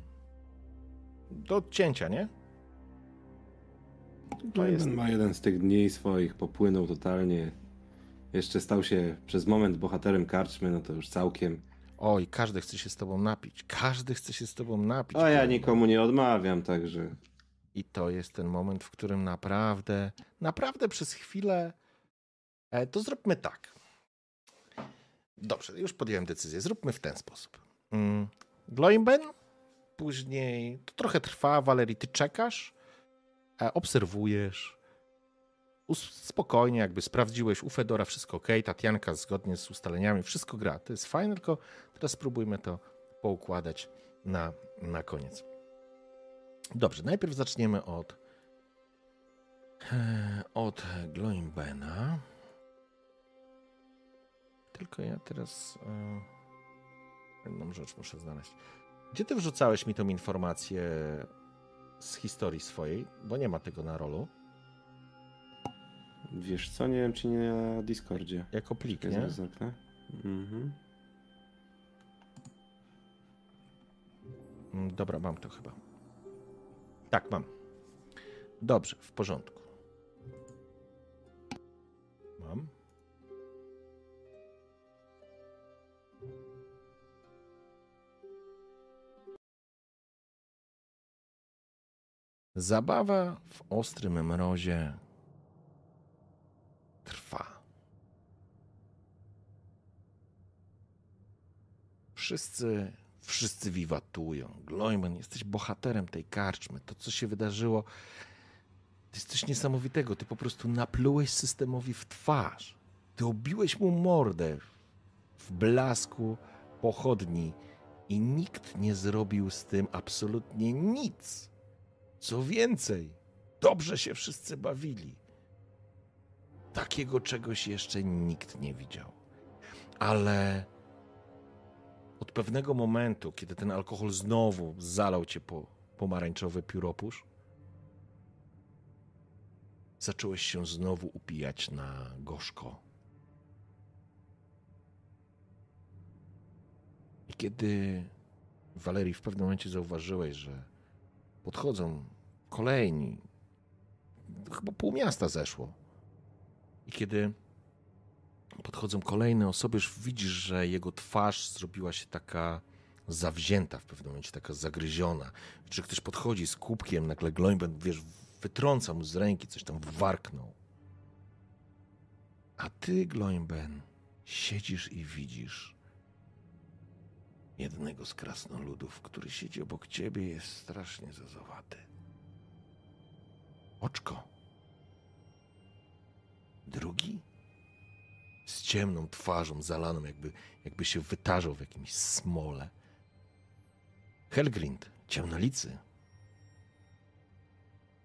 do odcięcia, nie? To jest, ma jeden z tych dni swoich, popłynął totalnie. Jeszcze stał się przez moment bohaterem karczmy, no to już całkiem. Oj, każdy chce się z tobą napić. Każdy chce się z tobą napić. A ja Gloimben. nikomu nie odmawiam, także. I to jest ten moment, w którym naprawdę, naprawdę przez chwilę. E, to zróbmy tak. Dobrze, już podjąłem decyzję. Zróbmy w ten sposób. Mm, Gloimben, później to trochę trwa. Walerii, ty czekasz, obserwujesz. Spokojnie, jakby sprawdziłeś u Fedora wszystko ok, Tatianka zgodnie z ustaleniami, wszystko gra. To jest fajne, tylko teraz spróbujmy to poukładać na, na koniec. Dobrze, najpierw zaczniemy od e, od Gloimbena. Tylko ja teraz e, jedną rzecz muszę znaleźć. Gdzie ty wrzucałeś mi tą informację z historii swojej? Bo nie ma tego na rolu. Wiesz co, nie wiem czy nie na Discordzie. Jako plik, Czekaj, nie? zerknę. Mhm. Mm, Dobra, mam to chyba. Tak, mam. Dobrze, w porządku. Zabawa w ostrym mrozie trwa. Wszyscy, wszyscy wiwatują. Gloiman, jesteś bohaterem tej karczmy. To, co się wydarzyło, to jest coś niesamowitego. Ty po prostu naplułeś systemowi w twarz. Ty obiłeś mu mordę w blasku pochodni i nikt nie zrobił z tym absolutnie nic. Co więcej, dobrze się wszyscy bawili. Takiego czegoś jeszcze nikt nie widział. Ale od pewnego momentu, kiedy ten alkohol znowu zalał cię po pomarańczowy pióropusz, zacząłeś się znowu upijać na gorzko. I kiedy Walerii w pewnym momencie zauważyłeś, że podchodzą kolejni, chyba pół miasta zeszło. I kiedy podchodzą kolejne osoby, już widzisz, że jego twarz zrobiła się taka zawzięta w pewnym momencie, taka zagryziona. Czy ktoś podchodzi z kubkiem, nagle Gloimben, wiesz, wytrąca mu z ręki, coś tam warknął. A ty, Gloimben, siedzisz i widzisz jednego z krasnoludów, który siedzi obok ciebie, jest strasznie zazowaty. Oczko. Drugi z ciemną twarzą, zalaną, jakby, jakby się wytarzał w jakimś smole. Helgrind, ciemnolicy.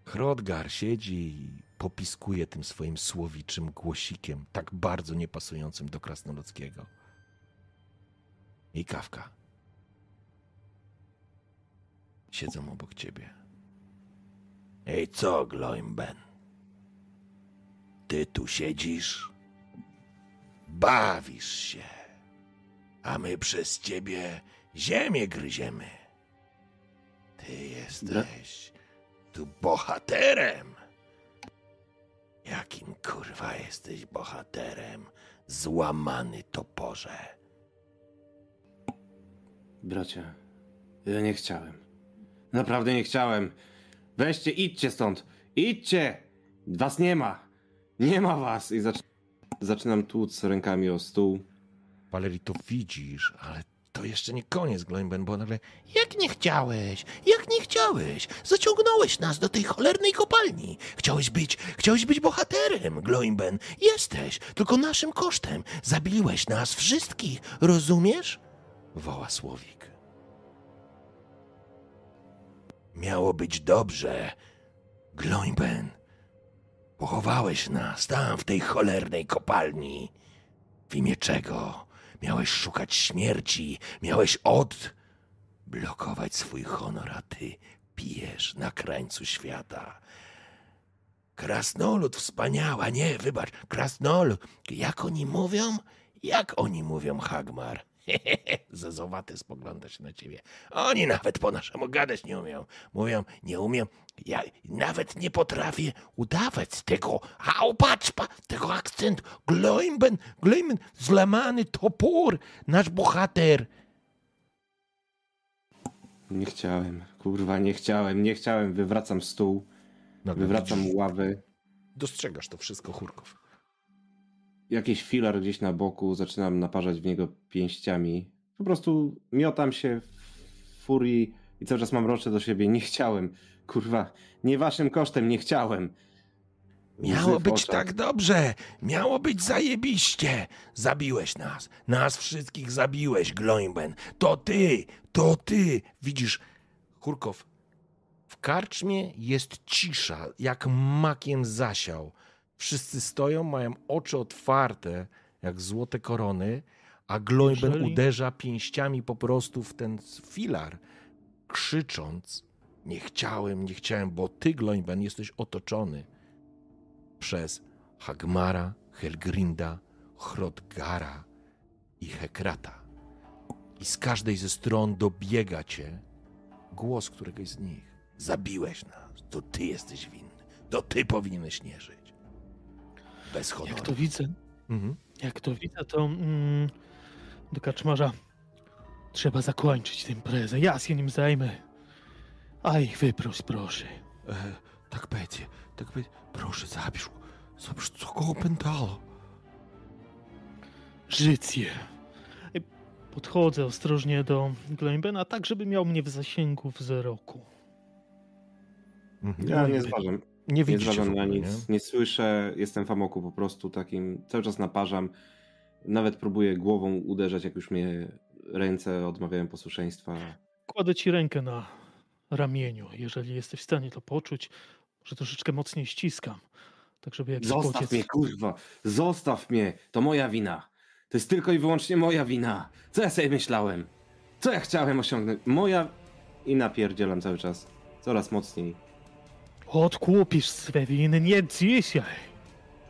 Hrodgar siedzi i popiskuje tym swoim słowiczym głosikiem, tak bardzo niepasującym do krasnoludzkiego. I kawka. Siedzą obok ciebie. Ej, co, Gloimben? Ty tu siedzisz? Bawisz się, a my przez ciebie ziemię gryziemy. Ty jesteś tu bohaterem. Jakim kurwa jesteś bohaterem, złamany toporze? Bracia, ja nie chciałem. Naprawdę nie chciałem. Weźcie, idźcie stąd. Idźcie! Was nie ma. Nie ma was. I zac zaczynam tłuc rękami o stół. Valerii, to widzisz, ale to jeszcze nie koniec, Gloimben, bo nagle jak nie chciałeś, jak nie chciałeś, zaciągnąłeś nas do tej cholernej kopalni. Chciałeś być, chciałeś być bohaterem, Gloimben. Jesteś, tylko naszym kosztem. Zabiłeś nas wszystkich, rozumiesz? Woła Słowik. Miało być dobrze, Gloimben. Pochowałeś nas tam, w tej cholernej kopalni. W imię czego? Miałeś szukać śmierci, miałeś od blokować swój honor, a ty pijesz na krańcu świata. Krasnolud wspaniała, nie, wybacz, krasnolud. Jak oni mówią? Jak oni mówią, Hagmar? Zezowaty spogląda się na ciebie. Oni nawet po naszemu gadać nie umieją. Mówią, nie umiem. Ja nawet nie potrafię udawać tego, a patrz, pa, tego akcentu. Gloimben, Gloimben, złamany topór, nasz bohater. Nie chciałem. Kurwa, nie chciałem. Nie chciałem. Wywracam stół. Nagle Wywracam widzisz- ławy. Dostrzegasz to wszystko, Churków. Jakiś filar gdzieś na boku. Zaczynam naparzać w niego pięściami. Po prostu miotam się w furii i cały czas mam rocze do siebie. Nie chciałem. Kurwa, nie waszym kosztem. Nie chciałem. Miało być tak dobrze, miało być zajebiście. Zabiłeś nas, nas wszystkich zabiłeś, Gloimben. To ty, to ty. Widzisz, Churkow, w karczmie jest cisza, jak makiem zasiał. Wszyscy stoją, mają oczy otwarte, jak złote korony, a Gloimben Jeżeli- uderza pięściami po prostu w ten filar, krzycząc, nie chciałem, nie chciałem, bo ty, Gloimben, jesteś otoczony przez Hagmara, Helgrinda, Hrodgara i Hekrata. I z każdej ze stron dobiega cię głos któregoś z nich. Zabiłeś nas, to ty jesteś winny, to ty powinieneś nie żyć. Bez honoru. Jak to widzę, Mhm. jak to widzę, to mm, do kaczmarza trzeba zakończyć tę imprezę. Ja się nim zajmę. Aj, wyproś, proszę. E, tak będzie, tak będzie. Proszę, zabierz, zabierz, co go opętało. Życie. Podchodzę ostrożnie do Glembena, tak żeby miał mnie w zasięgu wzroku. Mhm. Ja nie zważam. Nie Nie widzicie w zważam na nic. nie? Nie słyszę. Jestem w amoku po prostu takim. Cały czas naparzam. Nawet próbuję głową uderzać, jak już mnie ręce odmawiają posłuszeństwa. Kładę ci rękę na ramieniu. Jeżeli jesteś w stanie to poczuć, że troszeczkę mocniej ściskam. Tak, żeby jak Zostaw spodziec... mnie, kurwa! Zostaw mnie! To moja wina. To jest tylko i wyłącznie moja wina. Co ja sobie myślałem? Co ja chciałem osiągnąć? Moja... I napierdzielam cały czas. Coraz mocniej. Odkupisz swe winy, nie dzisiaj.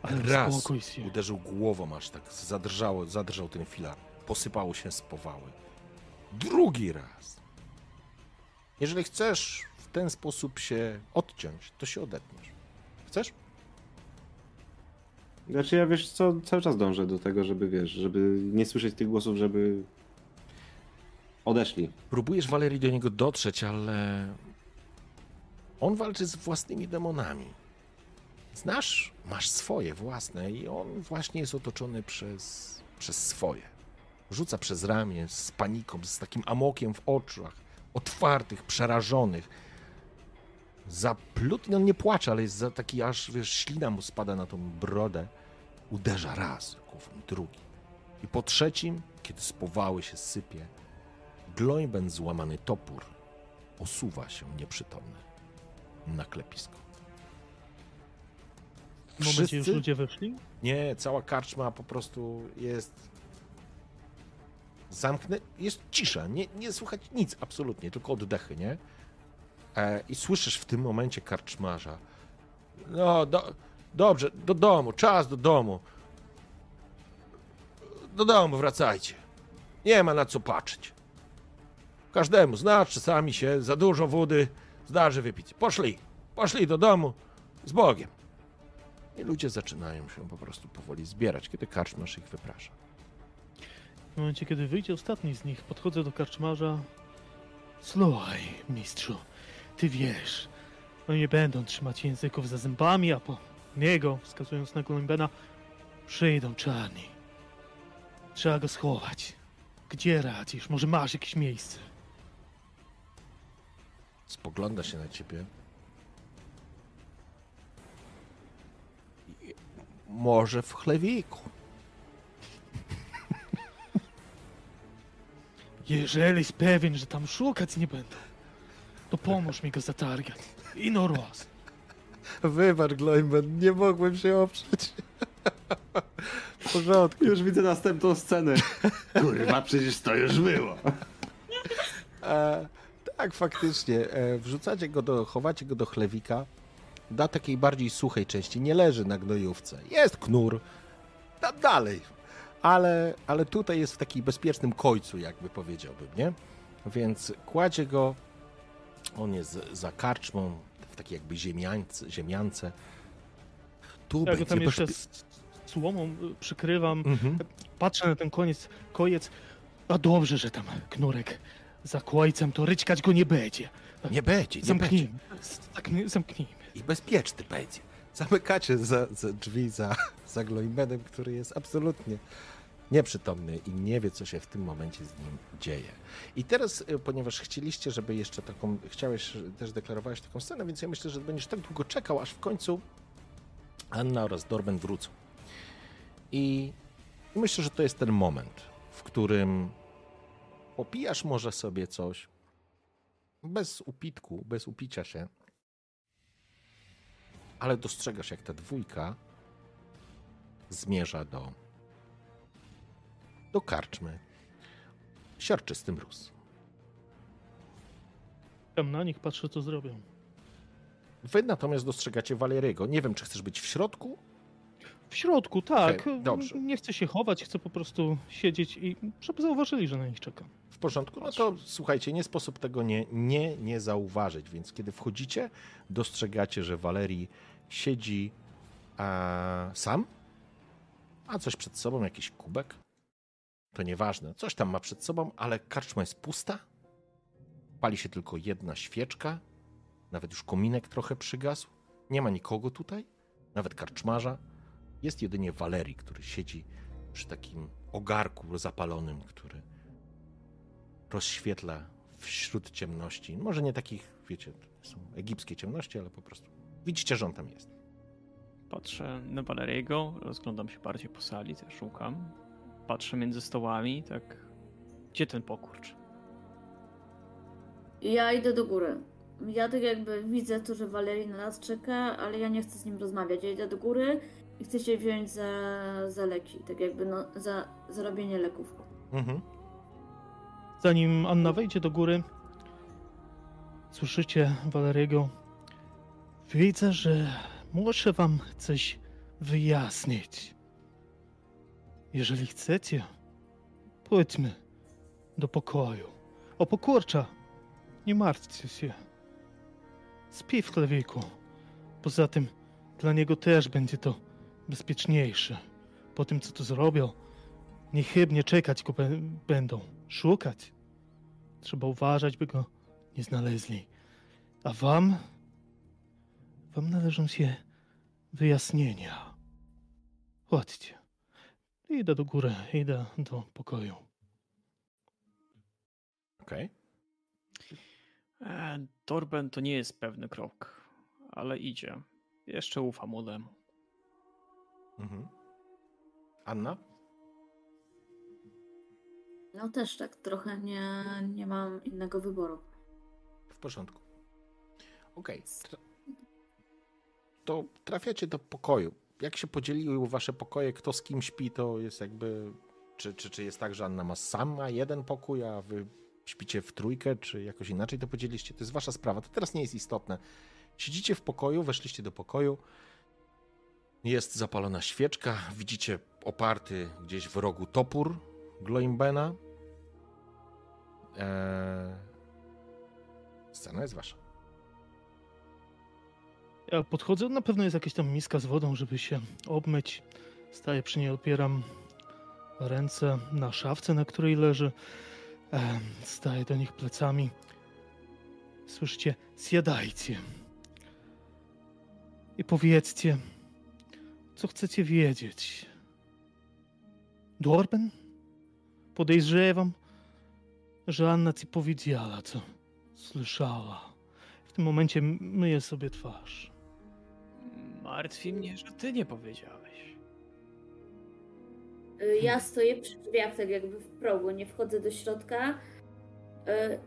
Ale Raz uderzył głową, aż tak zadrżało, zadrżał ten filar. Posypało się z powały. Drugi raz. Jeżeli chcesz w ten sposób się odciąć, to się odetniesz. Chcesz? Znaczy ja wiesz co, cały czas dążę do tego, żeby wiesz, żeby nie słyszeć tych głosów, żeby odeszli. Próbujesz, Walerii, do niego dotrzeć, ale on walczy z własnymi demonami. Znasz, masz swoje własne i on właśnie jest otoczony przez, przez swoje. Rzuca przez ramię z paniką, z takim amokiem w oczach, otwartych, przerażonych. Zaplutny, on nie płacze, ale jest za taki aż, wiesz, ślina mu spada na tą brodę. Uderza raz, głową, drugi. I po trzecim, kiedy spowały się sypie, Gloimben złamany topór osuwa się nieprzytomny na klepisko. W momencie już ludzie weszli? Nie, cała karczma po prostu jest zamknę, jest cisza, nie, nie słychać nic absolutnie, tylko oddechy, nie? E, I słyszysz w tym momencie karczmarza. No, do, dobrze, do domu, czas do domu. Do domu wracajcie. Nie ma na co patrzeć. Każdemu znaczy czasami się za dużo wody zdarzy wypić. Poszli, poszli do domu z Bogiem. I ludzie zaczynają się po prostu powoli zbierać, kiedy karczmarz ich wyprasza. W momencie, kiedy wyjdzie ostatni z nich, podchodzę do karczmarza. Słuchaj, mistrzu, ty wiesz, oni nie będą trzymać języków za zębami, a po niego, wskazując na Golimbena, przyjdą czarni. Trzeba go schować. Gdzie radzisz? Może masz jakieś miejsce? Spogląda się na ciebie. Może w chlewiku. Jeżeli jest pewien, że tam szukać nie będą, to pomóż mi go zatargać. I no raz. Wybacz, Gloimben, nie mogłem się oprzeć. W porządku. Już widzę następną scenę. Kurwa, przecież to już było. E, tak, faktycznie. E, wrzucacie go do, chowacie go do chlewika. Da takiej bardziej suchej części. Nie leży na gnojówce. Jest knur. Da dalej. Ale, ale tutaj jest w takim bezpiecznym końcu, jakby powiedziałbym, nie? Więc kładzie go. On jest za karczmą, w takiej jakby ziemiance. ziemiance. Tu Ja go tam jeszcze słomą y, przykrywam. Mhm. Patrzę na ten koniec, kojec. A dobrze, że tam knurek za kojcem, to ryćkać go nie będzie. Nie będzie, nie będzie. Zamknijmy. Tak, zamknijmy. i bezpieczny będzie. Zamykacie za, za drzwi za, za Gloimbenem, który jest absolutnie nieprzytomny i nie wie, co się w tym momencie z nim dzieje. I teraz, y, ponieważ chcieliście, żeby jeszcze taką, chciałeś, też deklarowałeś taką scenę, więc ja myślę, że będziesz tak długo czekał, aż w końcu Anna oraz Dorben wrócą. I myślę, że to jest ten moment, w którym popijasz może sobie coś, bez upitku, bez upicia się, ale dostrzegasz, jak ta dwójka zmierza do, do karczmy. Siarczysty mróz. Tam na nich patrzę, co zrobią. Wy natomiast dostrzegacie Waleriego. Nie wiem, czy chcesz być w środku? W środku, tak. Okej, dobrze. Nie chcę się chować, chcę po prostu siedzieć i żeby zauważyli, że na nich czekam. W porządku? No to słuchajcie, nie sposób tego nie, nie, nie zauważyć, więc kiedy wchodzicie, dostrzegacie, że Walerii siedzi a, sam, a coś przed sobą, jakiś kubek. To nieważne, coś tam ma przed sobą, ale karczma jest pusta. Pali się tylko jedna świeczka, nawet już kominek trochę przygasł. Nie ma nikogo tutaj, nawet karczmarza. Jest jedynie Walerii, który siedzi przy takim ogarku zapalonym, który rozświetla wśród ciemności. Może nie takich, wiecie, to są egipskie ciemności, ale po prostu widzicie, że on tam jest. Patrzę na Valeriego, rozglądam się bardziej po sali, też szukam. Patrzę między stołami, tak. Gdzie ten pokurcz? Ja idę do góry. Ja tak jakby widzę to, że Walerii na nas czeka, ale ja nie chcę z nim rozmawiać. Ja idę do góry i chcę się wziąć za, za leki, tak jakby no, za, za robienie leków. Mhm. Zanim Anna wejdzie do góry, słyszycie Waleriego. Widzę, że muszę wam coś wyjaśnić. Jeżeli chcecie, pójdźmy do pokoju. O pokurcza, nie martwcie się. Spij w chlewiku. Poza tym dla niego też będzie to bezpieczniejsze. Po tym, co tu zrobił, niechybnie czekać go będą. Szukać. Trzeba uważać, by go nie znaleźli. A wam? Wam należą się wyjaśnienia. Chodźcie. Idę do góry, idę do pokoju. Okej. E, Torben to nie jest pewny krok, ale idzie. Jeszcze ufa młodemu. Mhm. Anna? No też tak trochę nie, nie mam innego wyboru. W porządku. Okej. Tra- To trafiacie do pokoju. Jak się podzieliły wasze pokoje, kto z kim śpi, to jest jakby... Czy, czy, czy jest tak, że Anna ma sama jeden pokój, a wy śpicie w trójkę, czy jakoś inaczej to podzieliście? To jest wasza sprawa. To teraz nie jest istotne. Siedzicie w pokoju, weszliście do pokoju. Jest zapalona świeczka. Widzicie oparty gdzieś w rogu topór Gloimbena. Eee... Scena jest wasza. Ja podchodzę, na pewno jest jakaś tam miska z wodą, żeby się obmyć. Staję przy niej, opieram ręce na szafce, na której leży. Em, Staję do nich plecami. Słyszycie, zjadajcie. I powiedzcie, co chcecie wiedzieć. Dorben? Podejrzewam, że Anna ci powiedziała, co słyszała. W tym momencie myję sobie twarz. Martwi mnie, że ty nie powiedziałeś. Y, Ja stoję przy drzwiach, tak jakby w progu, nie wchodzę do środka. y,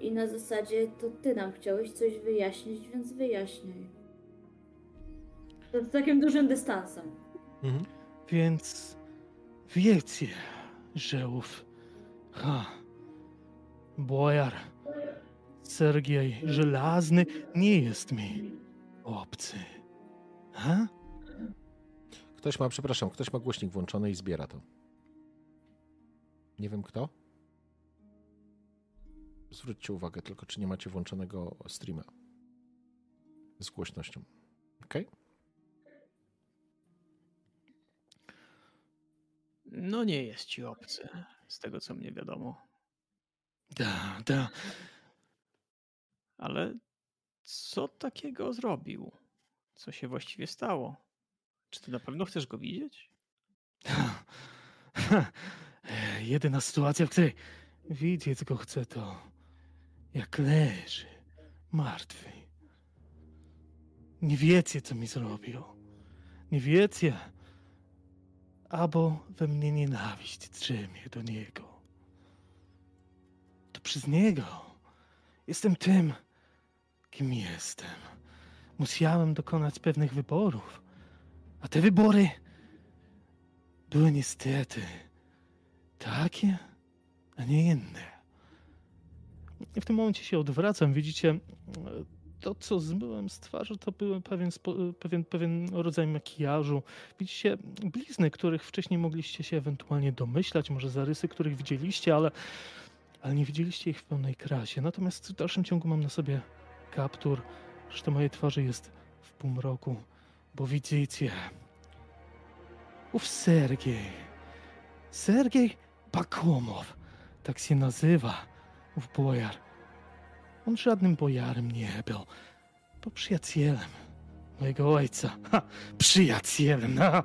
I na zasadzie to ty nam chciałeś coś wyjaśnić, więc wyjaśniaj. To z takim dużym dystansem. Mhm. Więc wiecie, że ów ha, bojar Sergiej Żelazny nie jest mi obcy. Ha? Ktoś ma, przepraszam, ktoś ma głośnik włączony i zbiera to. Nie wiem kto. Zwróćcie uwagę tylko, czy nie macie włączonego streama z głośnością. Ok? No nie jest ci obcy, z tego co mnie wiadomo. Da, da. Ale co takiego zrobił? Co się właściwie stało? Czy ty na pewno chcesz go widzieć? Jedyna sytuacja, w której widzieć go chcę, to jak leży martwy. Nie wiecie, co mi zrobił. Nie wiecie, albo we mnie nienawiść drzemie do niego. Przez niego jestem tym, kim jestem. Musiałem dokonać pewnych wyborów, a te wybory były niestety takie, a nie inne. I w tym momencie się odwracam. Widzicie, to co zmyłem z twarzy, to był pewien, pewien, pewien rodzaj makijażu. Widzicie blizny, których wcześniej mogliście się ewentualnie domyślać, może zarysy, których widzieliście, ale, ale nie widzieliście ich w pełnej krasie. Natomiast w dalszym ciągu mam na sobie kaptur. Zresztą mojej twarzy jest w półmroku, bo widzicie, ów Sergiej, Sergiej Bakumow, tak się nazywa, ów bojar. On żadnym bojarem nie był, był przyjacielem mojego ojca. Ha, przyjacielem, no.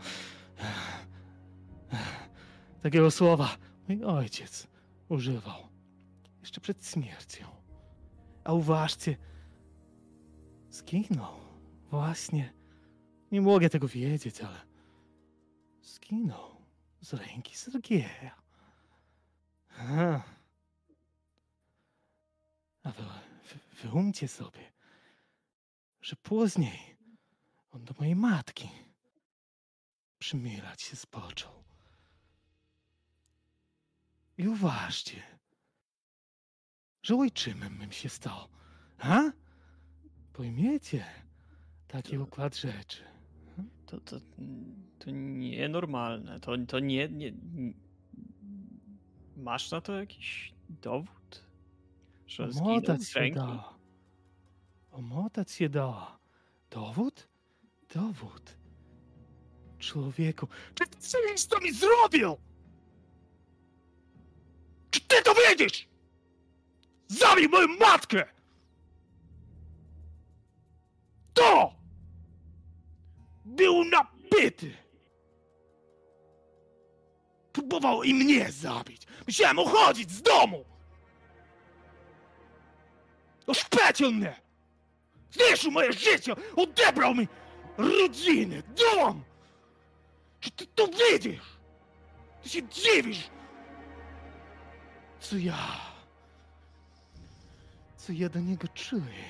Takiego słowa mój ojciec używał jeszcze przed śmiercią. A uważcie, zginął właśnie. Nie mogę tego wiedzieć, ale zginął z ręki Sergieja. A, wy, wy, wyumcie sobie, że później on do mojej matki przymilać się spoczął. I uważcie, że ojczymem bym się stał. A? Pojmiecie taki układ rzeczy. To, to, to nienormalne. To, to nie, nie. Masz na to jakiś dowód? że Omotać się ręki. da. Omotać się da. Dowód? Dowód. Człowieku, czy ty wiesz, co mi zrobił? Czy ty to widzisz? Zabił moją matkę! To! Był napity! Próbował i mnie zabić. Musiałem uchodzić z domu! Oszpecił mnie! Zniszczył moje życie! Odebrał mi rodzinę, dom! Czy ty to widzisz? Ty się dziwisz! Co ja... Co ja do niego czuję?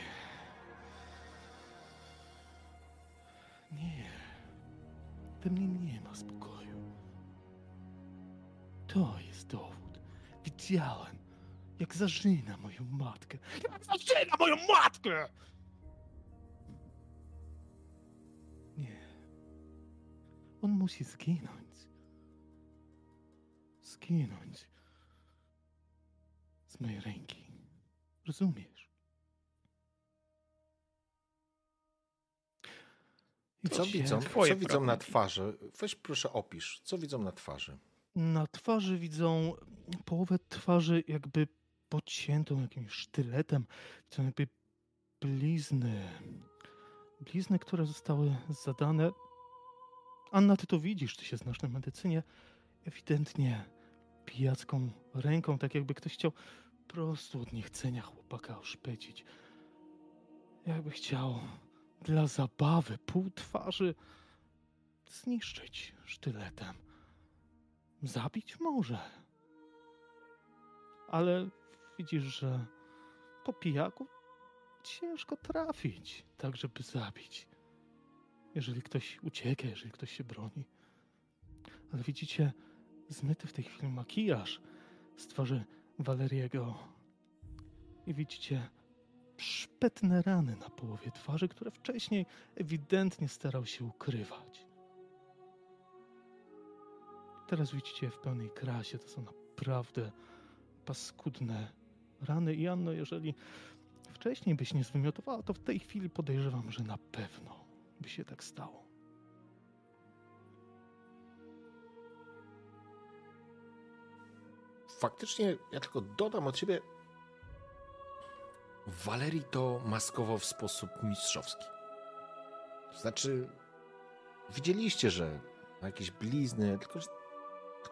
Nie. We mnie nie ma spokoju. To jest dowód. Widziałem, jak zażyna moją matkę. Jak zażyna moją matkę! Nie. On musi zginąć. Zginąć. Z mojej ręki. Rozumiesz? I Co widzą, co widzą na twarzy? Weź proszę opisz, co widzą na twarzy. Na twarzy widzą połowę twarzy jakby pociętą jakimś sztyletem. Widzą jakby blizny. Blizny, które zostały zadane. Anna, ty to widzisz, ty się znasz na medycynie. Ewidentnie pijacką ręką, tak jakby ktoś chciał prostu od niechcenia chłopaka oszpecić. Jakby chciał dla zabawy pół twarzy zniszczyć sztyletem. Zabić może. Ale widzisz, że po pijaku ciężko trafić, tak żeby zabić. Jeżeli ktoś ucieka, jeżeli ktoś się broni. Ale widzicie, zmyty w tej chwili makijaż z twarzy Waleriego. I widzicie szpetne rany na połowie twarzy, które wcześniej ewidentnie starał się ukrywać. Teraz widzicie w pełnej krasie. To są naprawdę paskudne rany. I Anno, jeżeli wcześniej byś nie zwymiotowała, to w tej chwili podejrzewam, że na pewno by się tak stało. Faktycznie, ja tylko dodam od siebie. Walerii to maskował w sposób mistrzowski. To znaczy, widzieliście, że ma jakieś blizny, tylko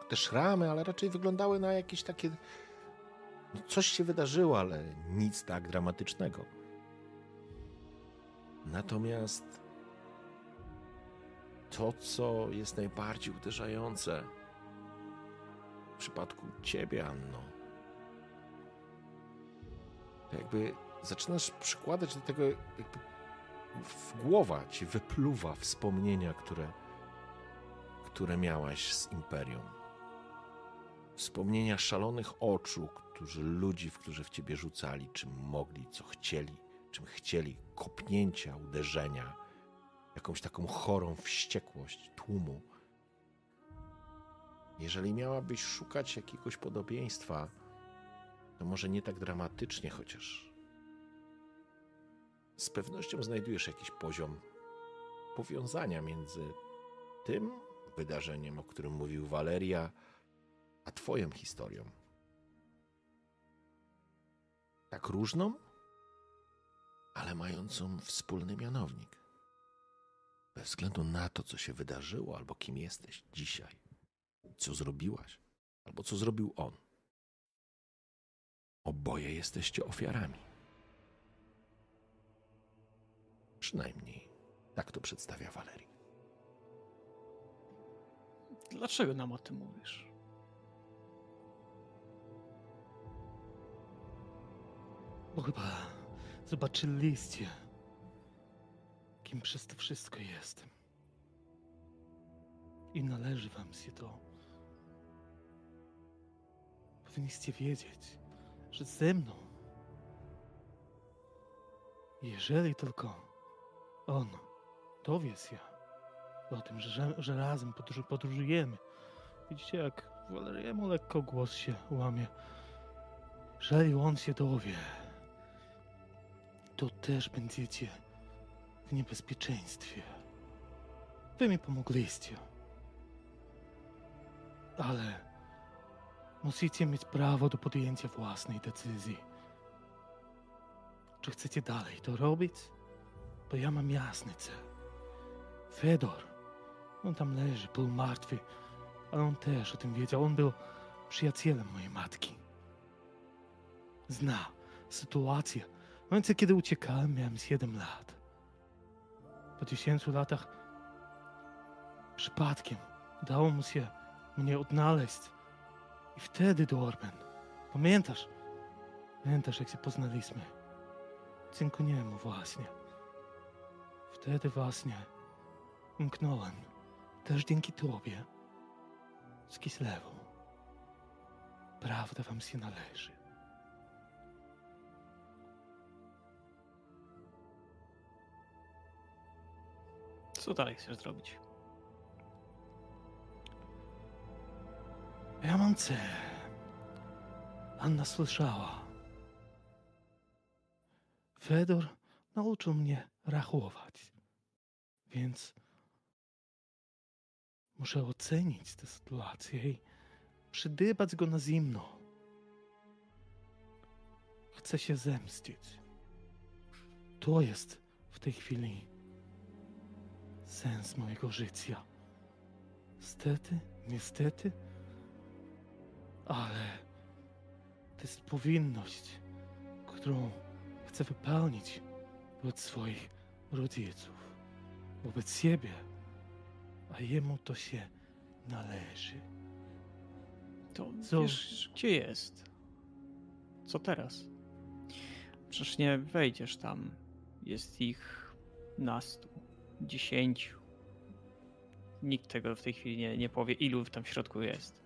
te szramy, ale raczej wyglądały na jakieś takie. No coś się wydarzyło, ale nic tak dramatycznego. Natomiast to, co jest najbardziej uderzające, przypadku ciebie, Anno, to jakby zaczynasz przykładać do tego, jakby w głowa ci wypluwa wspomnienia, które, które miałaś z Imperium. Wspomnienia szalonych oczu, którzy ludzi, w którzy w ciebie rzucali, czym mogli, co chcieli, czym chcieli, kopnięcia, uderzenia, jakąś taką chorą wściekłość tłumu. Jeżeli miałabyś szukać jakiegoś podobieństwa, to może nie tak dramatycznie, chociaż z pewnością znajdujesz jakiś poziom powiązania między tym wydarzeniem, o którym mówił Waleria, a Twoją historią. Tak różną, ale mającą wspólny mianownik. Bez względu na to, co się wydarzyło, albo kim jesteś dzisiaj co zrobiłaś, albo co zrobił on. Oboje jesteście ofiarami. Przynajmniej tak to przedstawia Walerii. Dlaczego nam o tym mówisz? Bo chyba zobaczyliście, kim przez to wszystko jestem. I należy wam się to. Powinniście wiedzieć, że ze mną, jeżeli tylko on dowie się o tym, że, że razem podróż, podróżujemy, widzicie jak Waleriemu lekko głos się łamie. Jeżeli on się dowie, to też będziecie w niebezpieczeństwie. Wy mi pomogliście. Ale musicie mieć prawo do podjęcia własnej decyzji. Czy chcecie dalej to robić? Bo ja mam jasny cel. Fedor, on tam leży, był martwy, ale on też o tym wiedział. On był przyjacielem mojej matki. Zna sytuację. W momencie, kiedy uciekałem, miałem 7 lat. Po 10 latach przypadkiem udało mu się mnie odnaleźć. I wtedy, Dorben, pamiętasz? Pamiętasz, jak się poznaliśmy? Dzięki niemu właśnie. Wtedy właśnie umknąłem. Też dzięki tobie. Z Kislewą. Prawda wam się należy. Co dalej chcesz zrobić? Ja mam cel. Anna słyszała. Fedor nauczył mnie rachować. Więc muszę ocenić tę sytuację i przydybać go na zimno. Chcę się zemścić. To jest w tej chwili sens mojego życia. Niestety, niestety, ale to jest powinność, którą chcę wypełnić wobec swoich rodziców, wobec siebie, a jemu to się należy. To Co? wiesz, gdzie jest? Co teraz? Przecież nie wejdziesz tam. Jest ich nastu, dziesięciu. Nikt tego w tej chwili nie, nie powie, ilu tam w środku jest.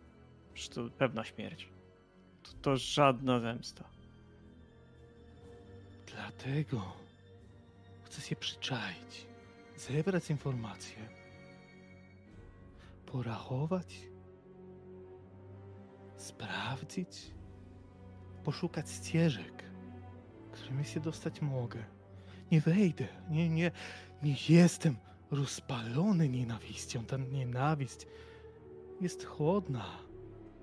Przecież to pewna śmierć. To, to żadna zemsta. Dlatego chcę się przyczaić, zebrać informacje, porachować, sprawdzić, poszukać ścieżek, którymi się dostać mogę. Nie wejdę, nie, nie, nie jestem rozpalony nienawiścią. Ta nienawiść jest chłodna,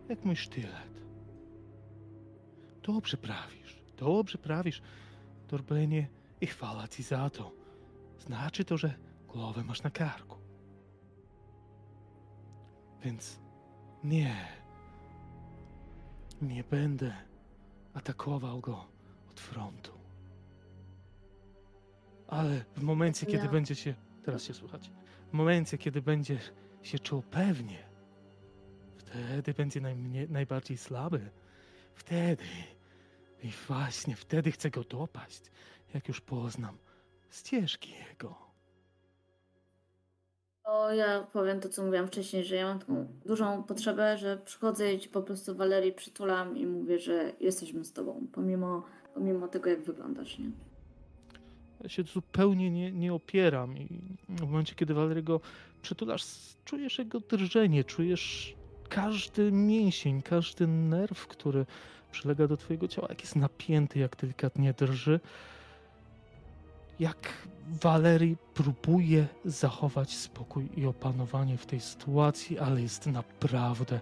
jak mój sztylet. Dobrze prawisz, dobrze prawisz, Torbenie, i chwała ci za to. Znaczy to, że głowę masz na karku. Więc nie, nie będę atakował go od frontu. Ale w momencie, kiedy Ja- będzie się, teraz się słuchać, w momencie, kiedy będzie się czuł pewnie, wtedy będzie najmniej, najbardziej słaby. Wtedy i właśnie wtedy chcę go dopaść, jak już poznam ścieżki jego. To ja powiem to, co mówiłam wcześniej, że ja mam taką dużą potrzebę, że przychodzę i ci po prostu Walerii przytulam i mówię, że jesteśmy z tobą, pomimo, pomimo tego, jak wyglądasz, nie? Ja się zupełnie nie, nie opieram i w momencie, kiedy Walerygo przytulasz, czujesz jego drżenie, czujesz każdy mięsień, każdy nerw, który przylega do twojego ciała, jak jest napięty, jak delikatnie drży. Jak Walerii próbuje zachować spokój i opanowanie w tej sytuacji, ale jest naprawdę,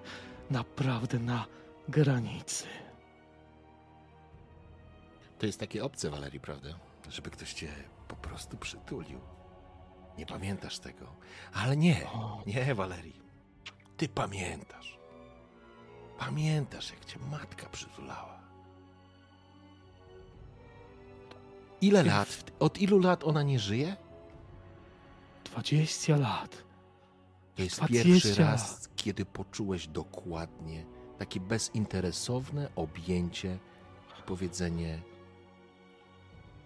naprawdę na granicy. To jest takie obce, Walerii, prawda? Żeby ktoś cię po prostu przytulił. Nie pamiętasz tego. Ale nie, nie, Walerii. Ty pamiętasz. Pamiętasz, jak cię matka przytulała. Ile lat? Od ilu lat ona nie żyje? 20 lat. To jest 20 pierwszy raz, kiedy poczułeś dokładnie takie bezinteresowne objęcie i powiedzenie: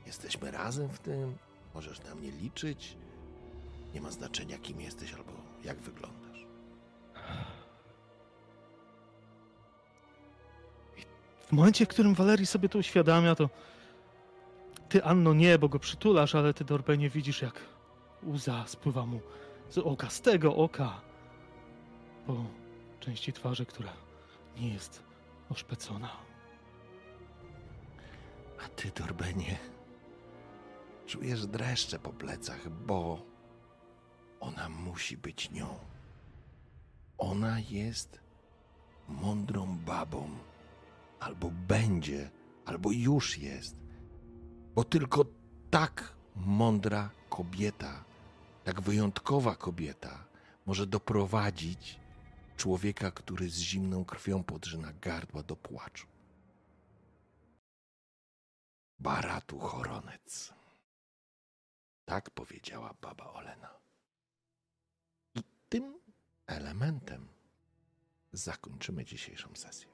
Jesteśmy razem w tym, możesz na mnie liczyć. Nie ma znaczenia, kim jesteś albo jak wyglądasz. Momencie, w którym Walerii sobie to uświadamia, to ty, Anno, nie, bo go przytulasz, ale ty, Dorbenie, widzisz, jak łza spływa mu z oka, z tego oka, po części twarzy, która nie jest oszpecona. A ty, Dorbenie, czujesz dreszcze po plecach, bo ona musi być nią. Ona jest mądrą babą, albo będzie, albo już jest, bo tylko tak mądra kobieta, tak wyjątkowa kobieta może doprowadzić człowieka, który z zimną krwią podrzyna gardła do płaczu. Baratu Choronec. Tak powiedziała baba Olena. I tym elementem zakończymy dzisiejszą sesję.